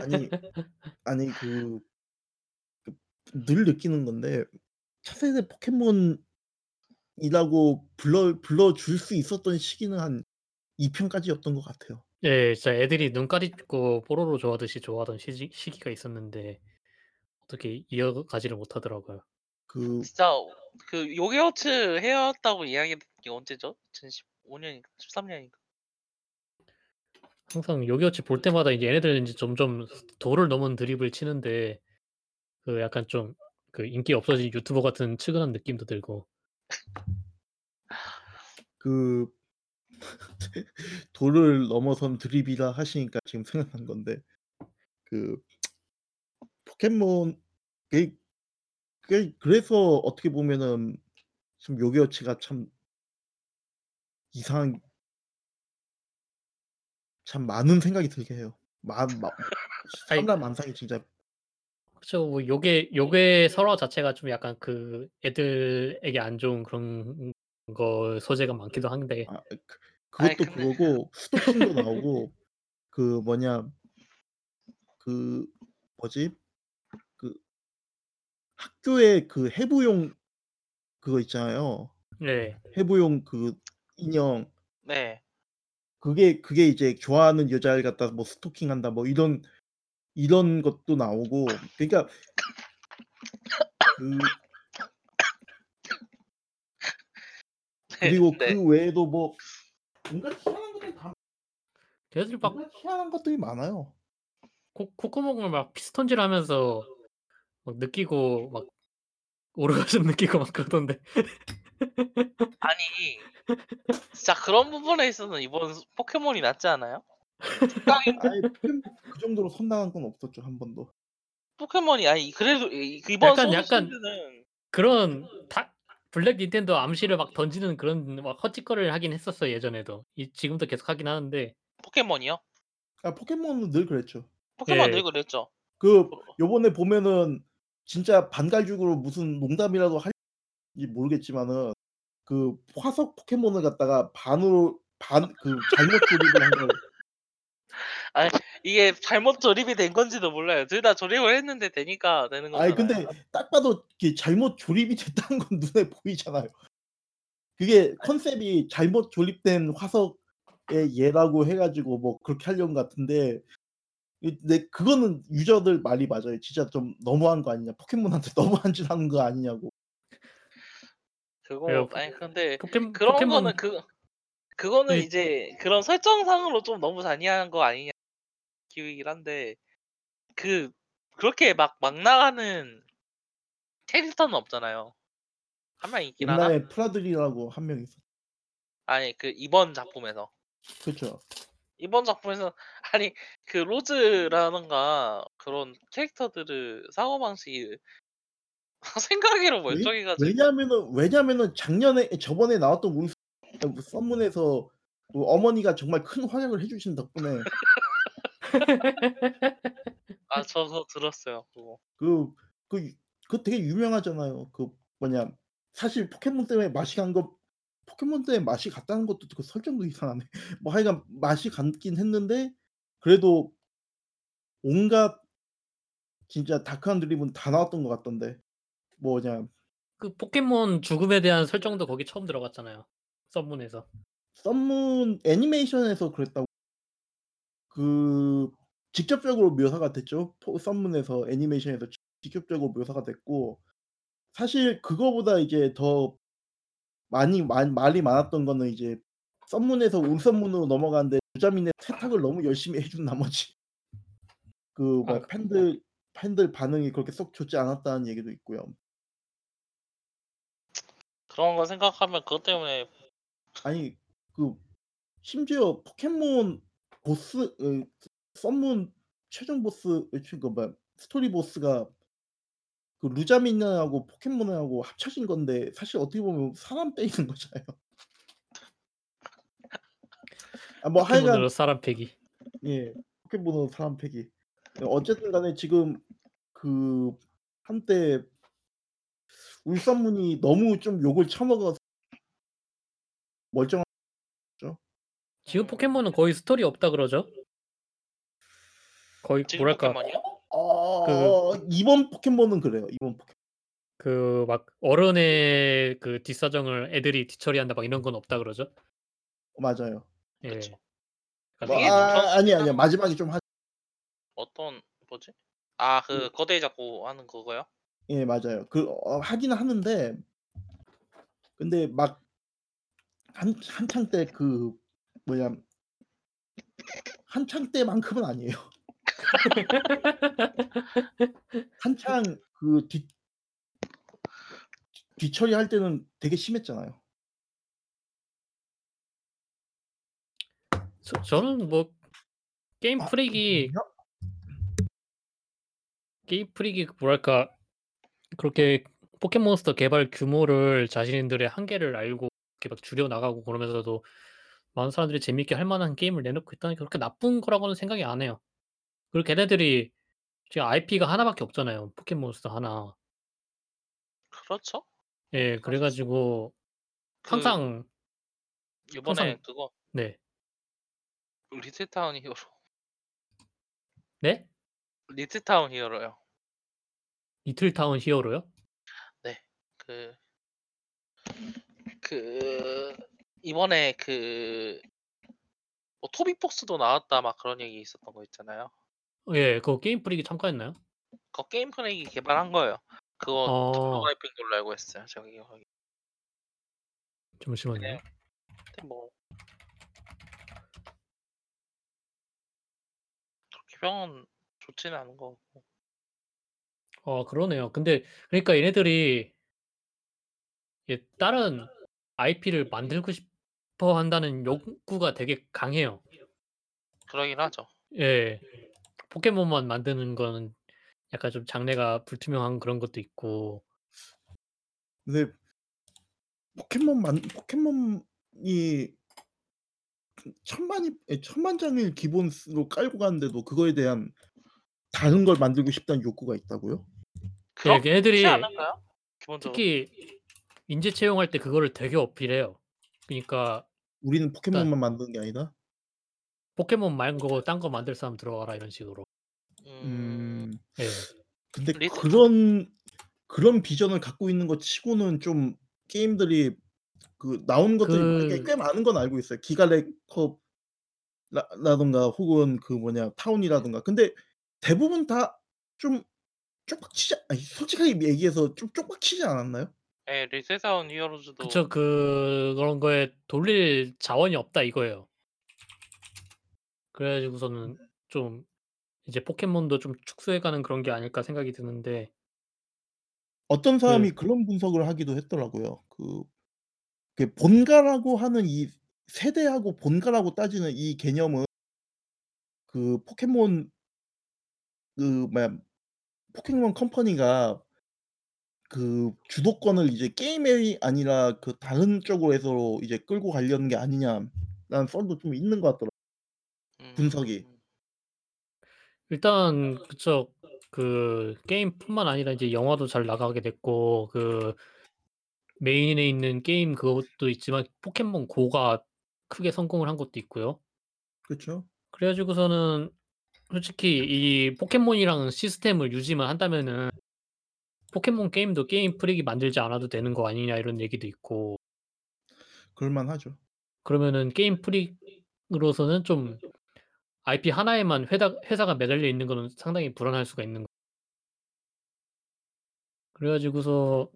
아니 아니 그그 늘 느끼는 건데 차세대 포켓몬이라고 불러 불러줄 수 있었던 시기는 한 2 편까지였던 것 같아요. 예. 진짜 애들이 눈깔이 고 뽀로로 좋아하듯이 좋아하던 시지 시기가 있었는데 어떻게 이어가지를 못하더라고요. 그 진짜 그 요괴워치 해왔다고 이야기했던 게 언제죠? 2015 년인가 13 년인가? 항상 요괴워치 볼 때마다 이제 얘네들은 인제 점점 도를 넘은 드립을 치는데 그 약간 좀 그 인기 없어진 유튜버 같은 측은한 느낌도 들고. 그 도를 넘어선 드립이라 하시니까 지금 생각난 건데 그 포켓몬 그그 그래서 어떻게 보면은 좀 요괴워치가 참 이상 참 많은 생각이 들게 해요. 만막 아이 사람 만상이 진짜 그쵸. 뭐 요괴 요괴 설화 자체가 좀 약간 그 애들에게 안 좋은 그런 거 소재가 많기도 한데 아 그 아이 그것도 근데 그거고 스토킹도 나오고 그 뭐냐 그 뭐지? 그 학교에 그 해부용 그거 있잖아요. 네. 해부용 그 인형. 네. 그게 그게 이제 좋아하는 여자를 갖다 뭐 스토킹한다 뭐 이런 이런 것도 나오고 그러니까 그 네 그리고 네. 그 외에도 뭐 뭔가 희한한 것들이 다 걔네들 막 뭔가 희한한 것들이 많아요. 코 콧구멍을 막 피스톤질 하면서 막 느끼고 막 오르가즘 느끼고 막 그러던데. 아니 진짜 그런 부분에 있어서는 이번 스 포켓몬이 낫지 않아요? 포켓몬 그 정도로 선당한 건 없었죠, 한 번도. 포켓몬이 아니 그래도 이 이번 약간 약간 그런 다 블랙 닌텐도 암시를 막 던지는 그런 막 헛짓거리를 하긴 했었어요, 예전에도. 이 지금도 계속 하긴 하는데 포켓몬이요? 아 포켓몬은 늘 그랬죠. 포켓몬 늘 예. 그랬죠. 그 어. 요번에 보면은 진짜 반갈죽으로 무슨 농담이라도 할지 모르겠지만은 그 화석 포켓몬을 갖다가 반으로 반 그 잘못 조립을 한 걸 아이 이게 잘못 조립이 된 건지도 몰라요. 둘 다 조립을 했는데 되니까 되는 아이 거잖아요. 근데 딱 봐도 이게 잘못 조립이 됐다는 건 눈에 보이잖아요. 그게 컨셉이 잘못 조립된 화석의 예라고 해 가지고 뭐 그렇게 하려는 것 같은데 이 근데 그거는 유저들 말이 맞아요. 진짜 좀 너무한 거 아니냐. 포켓몬한테 너무한 짓한거 아니냐고. 그거 그래요. 아니 근데 포켓 그런 포켓몬 거는 그 그거는 네. 이제 그런 설정상으로 좀 너무 잔인한 거 아니냐 기이긴 한데 그 그렇게 막 막 나가는 캐릭터는 없잖아요. 1명 있긴 하나? 옛날에 프라들이라고 1명 있었 아니 그 이번 작품에서. 그쵸. 이번 작품에서 아니 그 로즈라든가 그런 캐릭터들의 사고 방식이 생각외로 왜 멀쩡해 가지고 왜냐하면은 왜냐하면은 작년에 저번에 나왔던 우리 아뭐 썬문에서 그 어머니가 정말 큰 활약을 해 주신 덕분에 아 저도 들었어요 그거. 그그유 그거 되게 유명하잖아요. 그 뭐냐 사실 포켓몬 때문에 맛이 간 거 포켓몬 때문에 맛이 갔다는 것도 그 설정도 이상하네. 뭐 하여간 맛이 갔긴 했는데 그래도 온갖 진짜 다크한 드립은 다 나왔던 것 같던데. 뭐냐 그 포켓몬 죽음에 대한 설정도 거기 처음 들어갔잖아요, 썬문에서. 썬문 애니메이션에서 그랬다고 그 직접적으로 묘사가 됐죠. 포 썬문에서 애니메이션에서 직 직접적으로 묘사가 됐고 사실 그거보다 이제 더 많이 말 말이 많았던 거는 이제 썬문에서 온썬문으로 넘어가는데 루자민의 세탁을 너무 열심히 해준 나머지 그아 뭐야 그 팬들 팬들 반응이 그렇게 썩 좋지 않았다는 얘기도 있고요. 그런 거 생각하면 그것 때문에 아니 그 심지어 포켓몬 보스 어 썬문 최종 보스 어그 뭐야 스토리 보스가 그 루자민하고 포켓몬하고 합쳐진 건데 사실 어떻게 보면 사람 빼이는 거잖아요. 아 뭐 하여간 사람 패기. 예. 포켓몬으로 사람 패기. 예 어쨌든 간에 지금 그 한때 울썬문이 너무 좀 욕을 처먹어서 멀쩡한 지금 포켓몬은 거의 스토리 없다 그러죠? 거의 지금 뭐랄까 포켓몬이요? 어 이번 포켓몬은 그래요. 이번 포켓 그막 어른의 그 뒷사정을 애들이 뒤처리한다 막 이런 건 없다 그러죠? 맞아요. 예. 그쵸. 뭐아 전- 아니야, 아니야. 마지막에 좀 하 어떤 뭐지? 아 그 거대 잡고 하는 그거요? 예 맞아요. 그 어 하기는 하는데 근데 막 한 한창 때 그 뭐냐 한창 때만큼은 아니에요. 한창 그 뒤 뒤처리 할 때는 되게 심했잖아요. 저 저는 뭐 게임 아 프릭이. 게임 프릭이 뭐랄까 그렇게 포켓몬스터 개발 규모를 자신들의 한계를 알고 이렇게 막 줄여 나가고 그러면서도 많은 사람들이 재밌게 할 만한 게임을 내놓고 있다는 게 그렇게 나쁜 거라고는 생각이 안 해요. 그리고 걔네들이 지금 IP가 하나밖에 없잖아요. 포켓몬스터 하나. 그렇죠. 예, 그래 가지고 그 항상 이번에 항상 그거 네. 리틀타운 히어로 네? 리틀타운 히어로요. 리틀타운 히어로요? 그, 그, 이번에 그, 뭐 토비폭스도 나왔다 막 그런 얘기 있었던 거 있잖아요. 예, 그거 게임 프릭이 참가했나요? 그거 게임 프릭이 개발한 거예요. 그거 어. 프로그래핑 걸로 알고 있어요. 저기 거기. 잠시만요. 네. 근데 뭐 그렇게 병은 좋지는 않은 거 같고. 어, 그러네요. 근데 그러니까 얘네들이 예, 다른 IP를 만들고 싶 어 한다는 욕구가 되게 강해요. 그러긴 하죠. 예. 포켓몬만 만드는 거는 약간 좀 장래가 불투명한 그런 것도 있고. 근데 포켓몬 만 포켓몬이 천만이 예 천만장일 기본으로 깔고 가는데도 그거에 대한 다른 걸 만들고 싶다는 욕구가 있다고요? 걔네들이 않을까요? 기본적으로. 특히 인재 채용할 때 그거를 되게 어필해요. 그러니까 우리는 포켓몬만 만드는 게 아니다? 포켓몬 말고 딴 거 만들 사람 들어가라 이런 식으로. 음, 음. 예. 근데 리트- 그런 그런 비전을 갖고 있는 것 치고는 좀 게임들이 그 나온 것들이 그- 꽤, 꽤 많은 건 알고 있어요. 기가레커 라, 라든가 혹은 그 뭐냐 타운이라든가. 근데 대부분 다 좀 쪽박치지 아니 솔직하게 얘기해서 좀 쪽박치지 않았나요? 예, 리틀타운 히어로즈도 그쵸. 그 그런 거에 돌릴 자원이 없다 이거예요. 그래 가지고서는 좀 이제 포켓몬도 좀 축소해 가는 그런 게 아닐까 생각이 드는데 어떤 사람이 네. 그런 분석을 하기도 했더라고요. 그, 그 본가라고 하는 이 세대하고 본가라고 따지는 이 개념은 그 포켓몬 그 뭐야 포켓몬 컴퍼니가 그 주도권을 이제 게임이 아니라 그 다른 쪽으로 해서 이제 끌고 가려는 게 아니냐라는 썰도 좀 있는 것 같더라고요. 분석이. 음, 일단 그쵸. 그 게임뿐만 아니라 이제 영화도 잘 나가게 됐고 그 메인에 있는 게임 그것도 있지만 포켓몬 고가 크게 성공을 한 것도 있고요. 그렇죠? 그래 가지고서는 솔직히 이 포켓몬이랑 시스템을 유지만 한다면은 포켓몬 게임도 게임 프릭이 만들지 않아도 되는 거 아니냐 이런 얘기도 있고 그럴 만 하죠. 그러면은 게임 프릭으로서는 좀 IP 하나에만 회다 회사가 매달려 있는 거는 상당히 불안할 수가 있는 거 그래 가지고서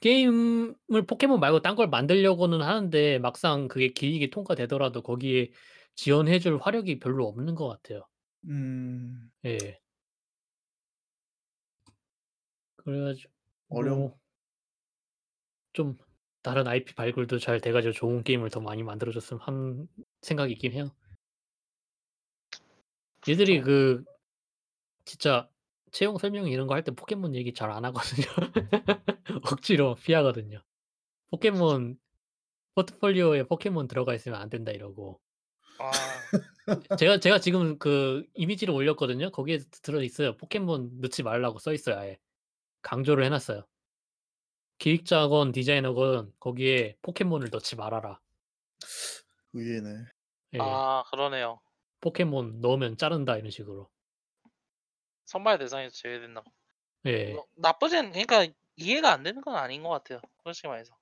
게임을 포켓몬 말고 딴 걸 만들려고는 하는데 막상 그게 기획이 통과되더라도 거기에 지원해 줄 화력이 별로 없는 것 같아요. 음. 예. 그래 가지고 어려운 뭐좀 다른 IP 발굴도 잘 돼 가지고 좋은 게임을 더 많이 만들어 줬으면 하는 생각이 있긴 해요. 얘들이 그 진짜 채용 설명 이런 거 할 때 포켓몬 얘기 잘 안 하거든요. 억지로 피하거든요. 포켓몬 포트폴리오에 포켓몬 들어가 있으면 안 된다 이러고. 아. 제가 제가 지금 그 이미지를 올렸거든요. 거기에 들어 있어요. 포켓몬 넣지 말라고 써 있어요 아예. 강조를 해 놨어요. 기획자건 디자이너건 거기에 "포켓몬을 넣지 말아라." 의외네. 예. 아 그러네요. "포켓몬 넣으면 자른다." 이런 식으로. 선발 대상에서 제외된다고. 예. 뭐 나쁘진 그러니까 이해가 안 되는 건 아닌 것 같아요, 솔직히 말해서.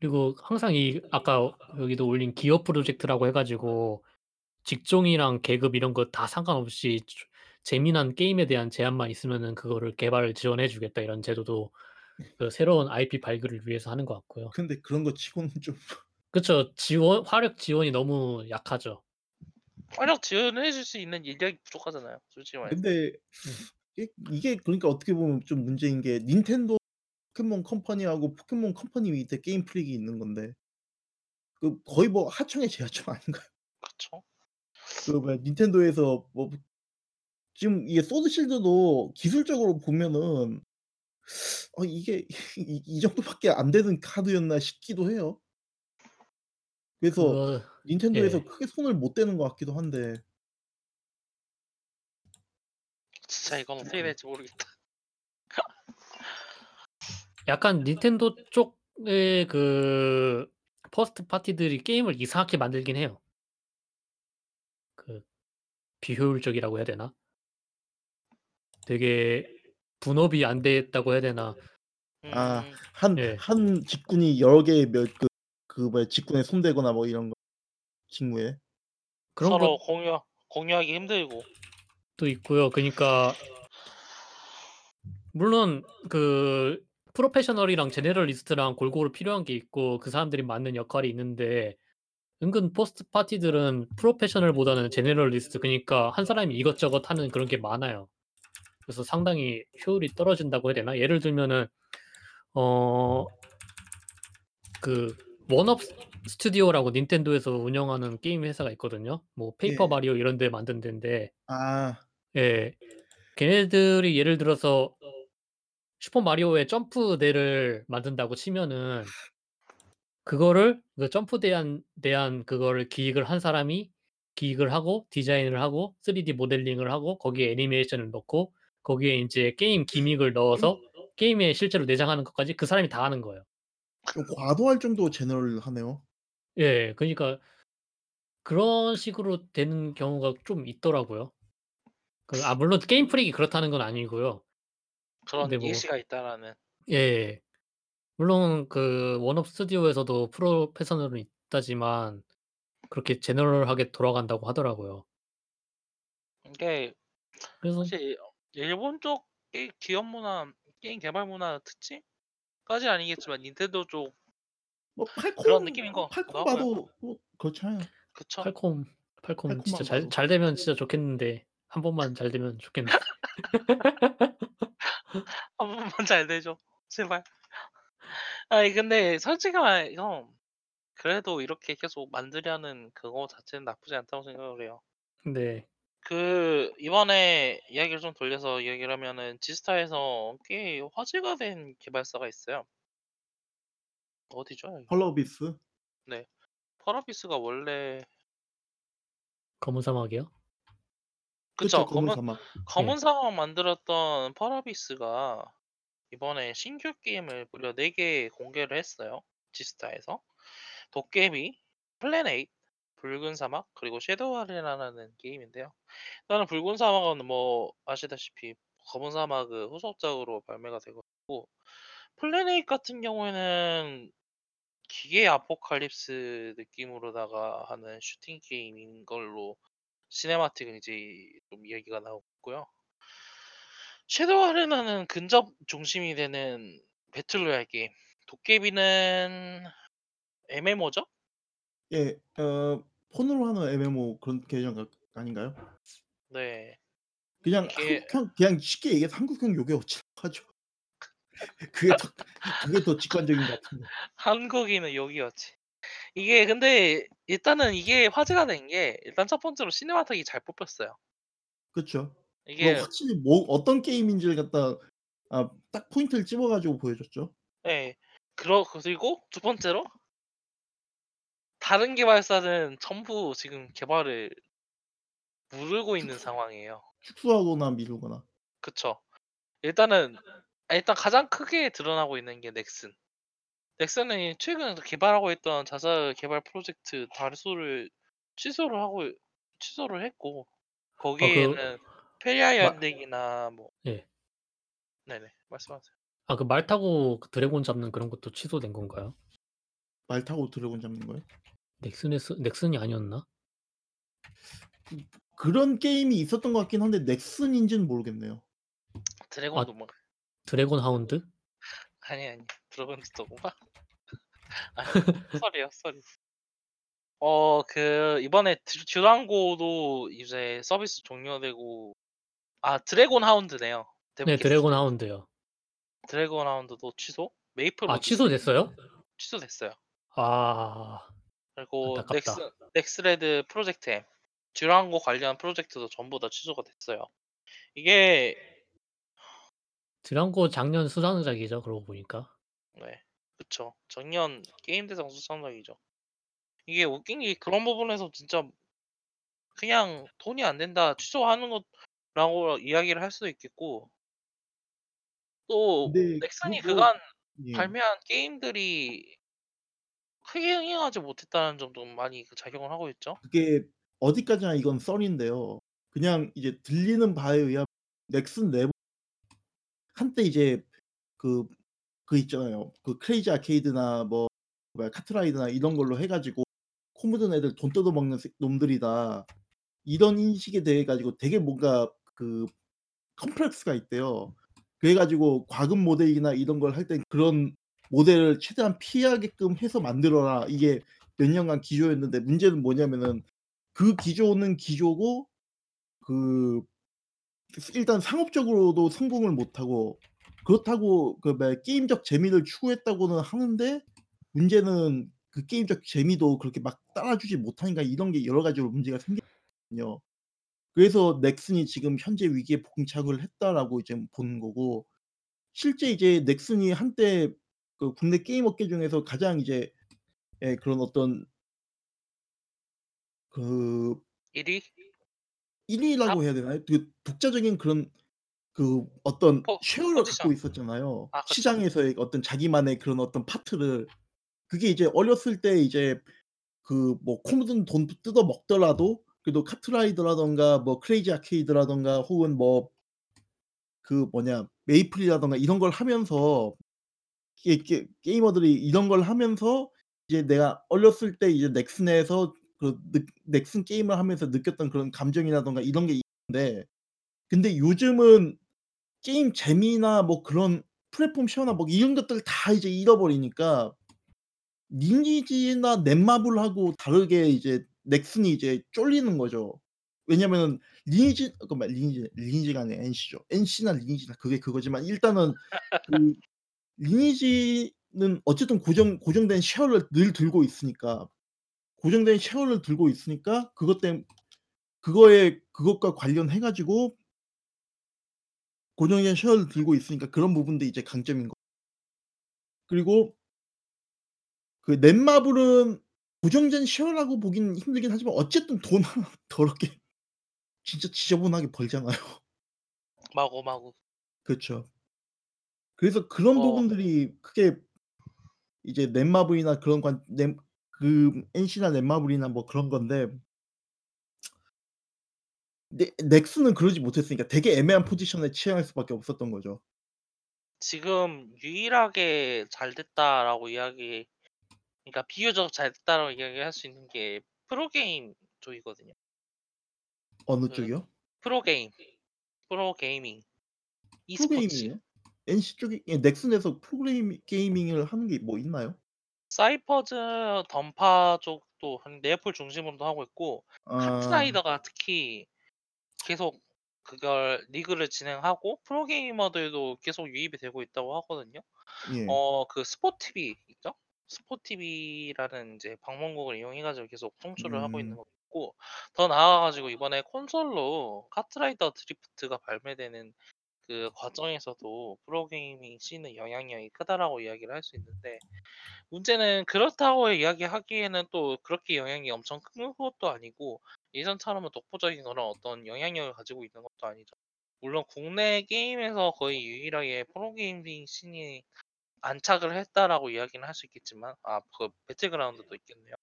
그리고 항상 이 아까 여기도 올린 기업 프로젝트라고 해 가지고 직종이랑 계급 이런 거 다 상관없이 조 재미난 게임에 대한 제안만 있으면은 그거를 개발을 지원해 주겠다 이런 제도도 그 새로운 IP 발굴을 위해서 하는 것 같고요. 근데 그런 거 치고는 좀 그쵸. 지원 화력 지원이 너무 약하죠. 화력 지원해 줄 수 있는 인력이 부족하잖아요, 솔직히 말해서. 근데 이게 이게 그러니까 어떻게 보면 좀 문제인 게 닌텐도 포켓몬 컴퍼니하고 포켓몬 컴퍼니 밑에 게임 프릭이 있는 건데 그 거의 뭐 하청의 재하청 아닌가요? 그쵸. 그 뭐야 닌텐도에서 뭐 지금 이게 소드 실드도 기술적으로 보면은 어 이게 이 이 정도밖에 안 되는 카드였나 싶기도 해요. 그래서 그거 닌텐도에서 예. 크게 손을 못 대는 것 같기도 한데 진짜 이건 어떻게 될지 모르겠다. 약간 닌텐도 쪽의 그 first party들이 게임을 이상하게 만들긴 해요. 그 비효율적이라고 해야 되나? 되게 분업이 안 됐다고 해야 되나? 아 음. 한 예. 한 직군이 여러 개의 몇 그 그 뭐야 직군에 손대거나 뭐 이런 거 직무에. 그런 서로 것 공유 공유하기 힘들고. 도 있고요. 그니까 물론 그 프로페셔널이랑 generalist랑 골고루 필요한 게 있고 그 사람들이 맡는 역할이 있는데 은근 first party들은 프로페셔널보다는 generalist 그니까 한 사람이 이것저것 하는 그런 게 많아요. 그래서 상당히 효율이 떨어진다고 해야 되나? 예를 들면은 어 그 원업 스튜디오라고 닌텐도에서 운영하는 게임 회사가 있거든요. 뭐 페이퍼 예. 마리오 이런 데 만든 데인데 아. 예. 걔네들이 예를 들어서 슈퍼 마리오의 점프대를 만든다고 치면은 그거를 그 점프에 대한 대한 그거를 기획을 한 사람이 기획을 하고 디자인을 하고 3D 모델링을 하고 거기에 애니메이션을 넣고 거기에 인제 게임 gimmick을 넣어서 게임에 실제로 내장하는 것까지 그 사람이 다 하는 거예요. 좀 과도할 정도로 제너럴하네요. 예. 그니까 그런 식으로 되는 경우가 좀 있더라고요. 그 아 물론 게임 프릭이 그렇다는 건 아니고요. 그런 근데 뭐 예시가 있다라는. 예. 물론 그 원업 스튜디오에서도 프로페셔널은 있다지만 그렇게 제너럴하게 돌아간다고 하더라고요. 이게 그래서 사실 일본 쪽 게 기업 문화, 게임 개발 문화 특징까지는 아니겠지만 닌텐도 쪽뭐 그런 팔콤 느낌인 것 팔콤. 봐도 뭐 그렇잖아요. 그쵸. 팔콤 팔콤 진짜 잘. 잘 되면 진짜 좋겠는데 한 번만 잘 되면 좋겠는데. 한 번만 잘 되죠. 제발. 아니 근데 솔직히 말해서 그래도 이렇게 계속 만들려는 그거 자체는 나쁘지 않다고 생각을 해요. 네. 그 이번에 이야기를 좀 돌려서 이야기를 하면은 지스타에서 꽤 화제가 된 개발사가 있어요. 어디죠 여기? 펄어비스? 네. 펄어비스가 원래 검은 사막이요? 그쵸. 그쵸. 검은 검은 사막. 검은 예. 사막 만들었던 펄어비스가 이번에 신규 게임을 무려 4개 공개를 했어요, 지스타에서. 도깨비, 플랜 8, 붉은 사막, 그리고 섀도우 아레나라는 게임인데요. 일단은 붉은 사막은 뭐 아시다시피 검은 사막의 후속작으로 발매가 되고 있고 플랜 8 같은 경우에는 기계 apocalypse 느낌으로다가 하는 슈팅 게임인 걸로 cinematic은 이제 좀 이야기가 나오고 있고요. 섀도우 아레나는 근접 중심이 되는 배틀로얄 게임. 도깨비는 MMO죠? 예. 어 폰으로 하는 MMO 그런 가 아닌가요? 네. 그냥 이게 한국형 그냥 쉽게 얘기해서 한국형 요괴워치라고 하죠. 그게 더 그게 더 직관적인 것 같은데. 한국인은 여기였지. 이게 근데 일단은 이게 화제가 된 게 일단 첫 번째로 시네마틱이 잘 뽑혔어요. 뭐 이게 확실히 뭐 어떤 게임인지를 갖다 아 딱 포인트를 집어 가지고 보여줬죠. 예. 그러 그리고 두 번째로 다른 개발사는 전부 지금 개발을 무르고 있는 상황이에요. 축소하거나 미루거나. 그쵸. 일단은 아 일단 가장 크게 드러나고 있는 게 넥슨. 넥슨이 최근 개발하고 있던 자사 개발 프로젝트 다수를 취소를 하고 취소를 했고 아그 거기에는 페리아 마 연대기나 뭐 예. 네네. 말씀하세요. 아 그 말 타고 그 드래곤 잡는 그런 것도 취소된 건가요? 말 타고 드래곤 잡는 거요? 넥슨에서 넥슨이 아니었나? 그 그런 게임이 있었던 것 같긴 한데 넥슨인지는 모르겠네요. 아 드래곤도 뭐 드래곤 하운드? 아니, 아니. 드래곤도 또구만. 아니 헛소리예요, 헛소리. 어 그 이번에 듀 듀랑고도 이제 서비스 종료되고 아 드래곤 하운드네요. 네. 드래곤 하운드요. 드래곤 하운드도 취소? 메이플 아 오디시 취소됐어요? 취소됐어요. 아. 그리고 안타깝다. 넥스 넥스레드 프로젝트 M 듀랑고 관련 프로젝트도 전부 다 취소가 됐어요. 이게 듀랑고 작년 수상작이죠 그러고 보니까. 네. 그쵸. 작년 게임 대상 수상작이죠. 이게 웃긴 게 그런 부분에서 진짜 그냥 돈이 안 된다 취소하는 거라고 이야기를 할 수도 있겠고 또 근데 넥슨이 그거 그간 예. 발매한 게임들이 크게 흥행하지 못했다는 점도 많이 그 작용을 하고 있죠. 그게 어디까지나 이건 썰인데요. 그냥 이제 들리는 바에 의하면 넥슨 내부 한때 이제 그 그 있잖아요. 그 크레이지 아케이드나 뭐 뭐야 카트라이더나 이런 걸로 해 가지고 코 묻은 애들 돈 뜯어먹는 새 놈들이다. 이런 인식에 대해 가지고 되게 뭔가 그 컴플렉스가 있대요. 그래 가지고 과금 모델이나 이런 걸할때 그런 모델을 최대한 피하게끔 해서 만들어라. 이게 몇 년간 기조였는데 문제는 뭐냐면은 그 기조는 기조고 그 일단 상업적으로도 성공을 못 하고 그렇다고 그 게임적 재미를 추구했다고는 하는데 문제는 그 게임적 재미도 그렇게 막 따라주지 못하니까 이런 게 여러 가지로 문제가 생겼거든요. 그래서 넥슨이 지금 현재 위기에 봉착을 했다라고 이제 보는 거고 실제 이제 넥슨이 한때 그 국내 게임 업계 중에서 가장 이제 예 그런 어떤 그 1 위? 1 위라고 해야 되나요? 그 독자적인 그런 그 어떤 포 share를 포지션. 갖고 있었잖아요. 아 그쵸. 시장에서의 어떤 자기만의 그런 어떤 파트를. 그게 이제 어렸을 때 이제 그 뭐 코 묻은 돈 뜯어 먹더라도 그래도 카트라이더라든가 뭐 크레이지 아케이드라든가 혹은 뭐 그 뭐냐 메이플이라든가 이런 걸 하면서 이 게 게 게이머들이 이런 걸 하면서 이제 내가 어렸을 때 이제 넥슨에서 그 느 넥슨 게임을 하면서 느꼈던 그런 감정이라든가 이런 게 있는데 근데 요즘은 게임 재미나 뭐 그런 플랫폼 쉐어나 뭐 이런 것들을 다 이제 잃어버리니까 리니지나 넷마블하고 다르게 이제 넥슨이 이제 쫄리는 거죠. 왜냐면은 리니지 잠깐만 리니지 리니지가 아니라 NC죠. NC나 리니지나 그게 그거지만 일단은 그 리니지는 어쨌든 고정 고정된 share를 늘 들고 있으니까 고정된 share를 들고 있으니까 그것 땜 그거에 그것과 관련해 가지고 고정된 share를 들고 있으니까 그런 부분도 이제 강점인 거 그리고 그 넷마블은 고정된 쉐어라고 보기는 힘들긴 하지만 어쨌든 돈 하나 더럽게 진짜 지저분하게 벌잖아요. 마구 마구. 그렇죠. 그래서 그런 어. 부분들이 크게 이제 넷마블이나 그런 관 넷 그 NC나 넷마블이나 뭐 그런 건데 네 넥슨은 그러지 못했으니까 되게 애매한 포지션에 취할 수밖에 없었던 거죠. 지금 유일하게 잘 됐다라고 이야기 그러니까 비교적 잘 됐다라고 이야기할 수 있는 게 프로게임 쪽이거든요. 어느 그 쪽이요? 프로게임. Pro gaming. e스포츠. Pro gaming이요? NC 쪽이 예 넥슨에서 프로게임 gaming을 하는 게 뭐 있나요? 사이퍼즈 던파 쪽도 한 네오플 중심으로도 하고 있고 아. 카트라이더가 특히 계속 그걸 리그를 진행하고 프로게이머들도 계속 유입이 되고 있다고 하거든요. 예. 어 그 스포티비 있죠? 스포티비라는 이제 방송국을 이용해 가지고 계속 송출을 하고 있는 음. 거 있고 더 나아가 가지고 이번에 콘솔로 카트라이더 드리프트가 발매되는 그 과정에서도 pro gaming scene의 영향력이 크다라고 이야기를 할 수 있는데 문제는 그렇다고 이야기하기에는 또 그렇게 영향이 엄청 큰 것도 아니고 예전처럼은 독보적인 그런 어떤 영향력을 가지고 있는 것도 아니죠. 물론 국내 게임에서 거의 유일하게 프로게이밍 씬이 안착을 했다라고 이야기는 할 수 있겠지만 아그 배틀그라운드도 있겠네요.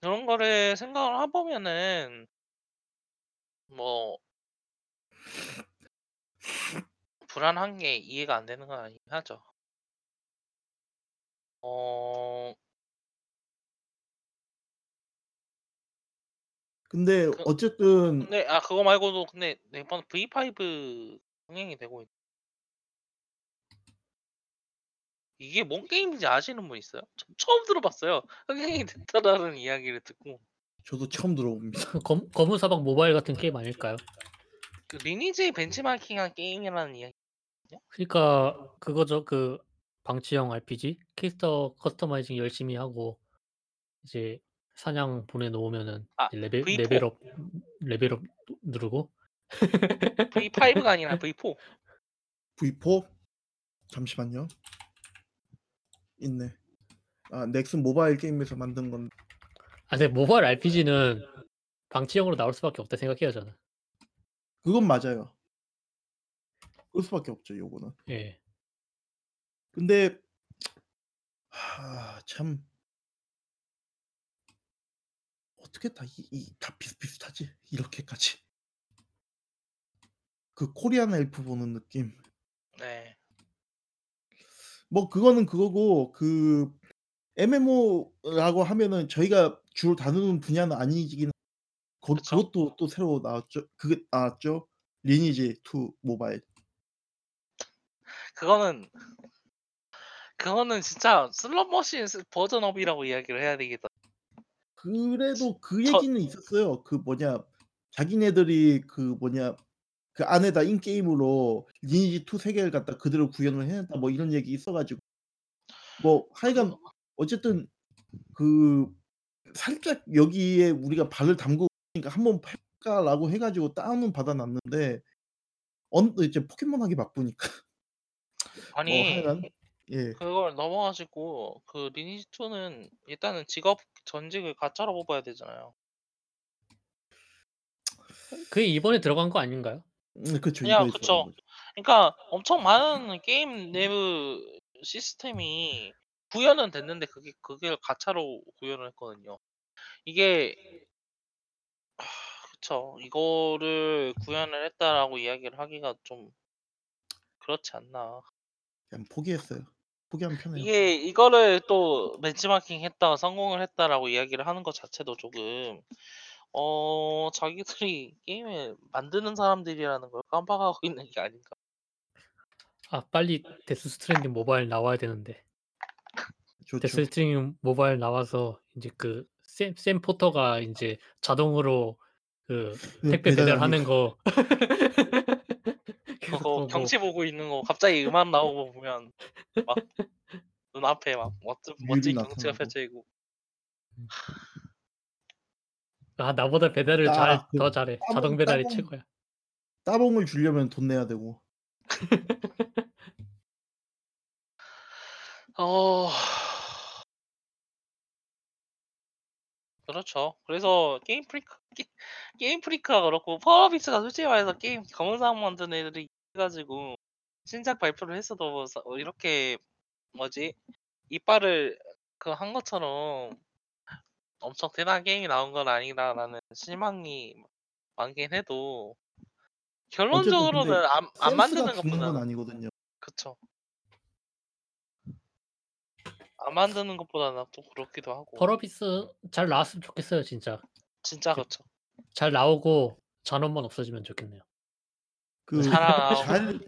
그런 거를 생각을 해보면은 뭐 불안한 게 이해가 안 되는 건 아니긴 하죠. 어 근데 그 어쨌든 근데 아 그거 말고도 근데 이번 V5 흥행이 되고 있 이게 뭔 게임인지 아시는 분 있어요? 저 처음 들어봤어요. 흥행이 됐다라는 이야기를 듣고. 저도 처음 들어봅니다. 검 검은 사막 모바일 같은 게임 아닐까요? 그 리니지 벤치마킹한 게임이라는 이야기 그러니까 그거죠. 그 방치형 RPG 캐릭터 customizing 열심히 하고 이제 사냥 보내 놓으면은 아 레벨 V4. level up level up 누르고 V5가 아니라 V4. V4 잠시만요. 있네. 아 넥슨 모바일 게임에서 만든 건 아 근데 모바일 RPG는 방치형으로 나올 수밖에 없다 생각해요 저는. 그건 맞아요. 그럴 수밖에 없죠, 요거는. 예. 근데 하, 참 어떻게 다이다 비슷비슷하지? 이렇게까지. 그 코리안 엘프 보는 느낌. 네. 뭐 그거는 그거고 그 MMO라고 하면은 저희가 주로 다루는 분야는 아니긴 거 그쵸. 그것도 또 새로 나왔죠. 그게 나왔죠. 리니지 2 모바일. 그거는 그거는 진짜 슬롯머신 스 version up이라고 이야기를 해야 되겠다. 그래도 그 저 얘기는 있었어요. 그 뭐냐 자기네들이 그 뭐냐 그 안에다 in-game으로 리니지 2 세계를 갖다 그대로 구현을 해냈다 뭐 이런 얘기 있어 가지고 뭐 하여간 그 어쨌든 그 살짝 여기에 우리가 발을 담그 고 있으니까 '한번 해 볼까?'라고 해 가지고 다운은 받아 놨는데 언 이제 포켓몬 하기 바쁘니까 뭐 아니 하여간 예. 그걸 넘어가시고 그 리니지 2는 일단은 직업 전직을 가짜로 뽑아야 되잖아요. 그게 이번에 들어간 거 아닌가요? 음 그쵸. 그냥 이거에 들어간 그쵸. 거죠. 그러니까 엄청 많은 게임 내부 시스템이 구현은 됐는데 그게 그게 가차로 구현을 했거든요. 이게 그쵸. 이거를 구현을 했다라고 이야기를 하기가 좀 그렇지 않나. 그냥 포기했어요. 포기하면 편해요. 이게 이거를 또 벤치마킹 했다 성공을 했다라고 이야기를 하는 것 자체도 조금 어 자기들이 게임을 만드는 사람들이라는 걸 깜빡하고 있는 게 아닌가. 아 빨리 데스 스트랜딩 모바일 나와야 되는데. 데스 좋죠. 스트랜딩 모바일 나와서 인제 그샘샘 포터가 인제 자동으로 그그 택배 배달하는 거 계속 그거 보고 경치 보고 있는 거 갑자기 음악 나오고 보면 막 눈앞에 막 멋진 멋진 경치가 나타나고. 펼쳐 있고. 음. 아 나보다 배달을 잘아그더 잘해. 자동 따봉 배달이 따봉 최고야. 따봉을 주려면 돈 내야 되고. 어. 그렇죠. 그래서 게임 프리크 게 게임 프리크가 그렇고 펄어비스가 솔직히 말해서 게임 검은 사막 만드는 애들이 해 가지고 신작 발표를 했어도 뭐서 이렇게 뭐지 이빨을 그 한 것처럼 엄청 대단한 게임이 나온 건 아니다라는 실망이 많긴 해도 결론적으로는 안 안 만드는 죽는 건 것보다는 아니거든요. 그쵸. 안 만드는 것보다는 좀 그렇기도 하고. 펄어비스 잘 나왔으면 좋겠어요 진짜. 진짜 그 그쵸. 잘 나오고 잔원만 없어지면 좋겠네요. 그 잘 나오고 잘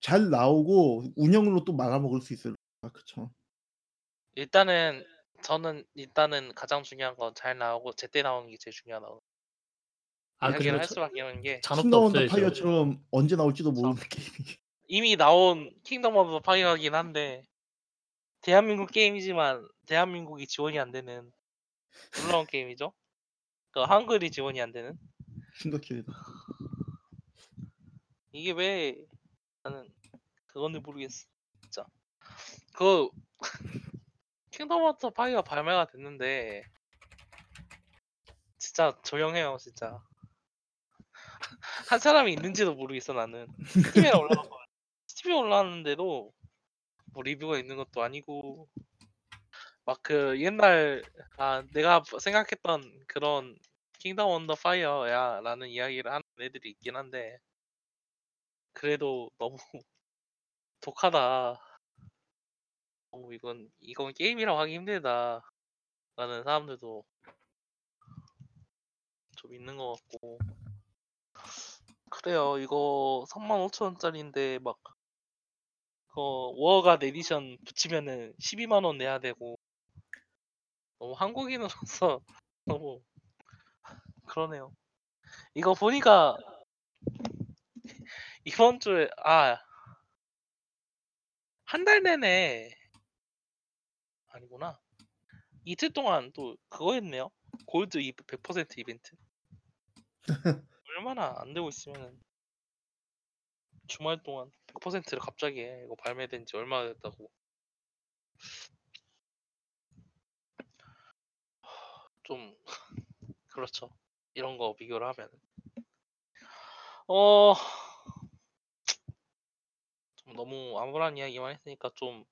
잘 나오고 운영으로 또 말아먹을 수 있어요. 아 그쵸. 일단은 저는 일단은 가장 중요한 건 잘 나오고 제때 나오는 게 제일 중요하다고 아 이야기를 그리고 할 저 수밖에 없는 게 잔업도 킹덤 오브 없어야죠. 파이어처럼 언제 나올지도. 모르는 게임이 이미 나온 킹덤 오브 더 파이어이긴 한데 대한민국 게임이지만 대한민국이 지원이 안 되는 놀라운 게임이죠. 그 한글이 지원이 안 되는. 심각해요. 이게 왜 나는 그거는 모르겠어. 진짜. 그 킹덤 하트 파이가 발매가 됐는데 진짜 조용해요, 진짜. 한 사람이 있는지도 모르겠어 나는. 스팀에 올라간 거. 스팀에 올라왔는데도 뭐 리뷰가 있는 것도 아니고 막 그 옛날 아 내가 생각했던 그런 킹덤 언더 파이어야라는 이야기를 하는 애들이 있긴 한데 그래도 너무 독하다. 어 이건 이건 게임이라고 하기 힘들다 라는 사람들도 좀 있는 것 같고 그래요. 이거 35,000원짜리인데 막 그 워가 에디션 붙이면은 12만 원 내야 되고 너무 한국인으로서 너무 그러네요. 이거 보니까 이번 주에 아 한 달 내내 아니구나. 이틀 동안 또 그거 했네요. 골드 이100% 이벤트. 얼마나 안 되고 있으면은 주말 동안 100%를 갑자기 해. 이거 발매된 지 얼마나 됐다고. 좀 그렇죠. 이런 거 비교를 하면 어. 좀 너무 암울한 이야기만 했으니까 좀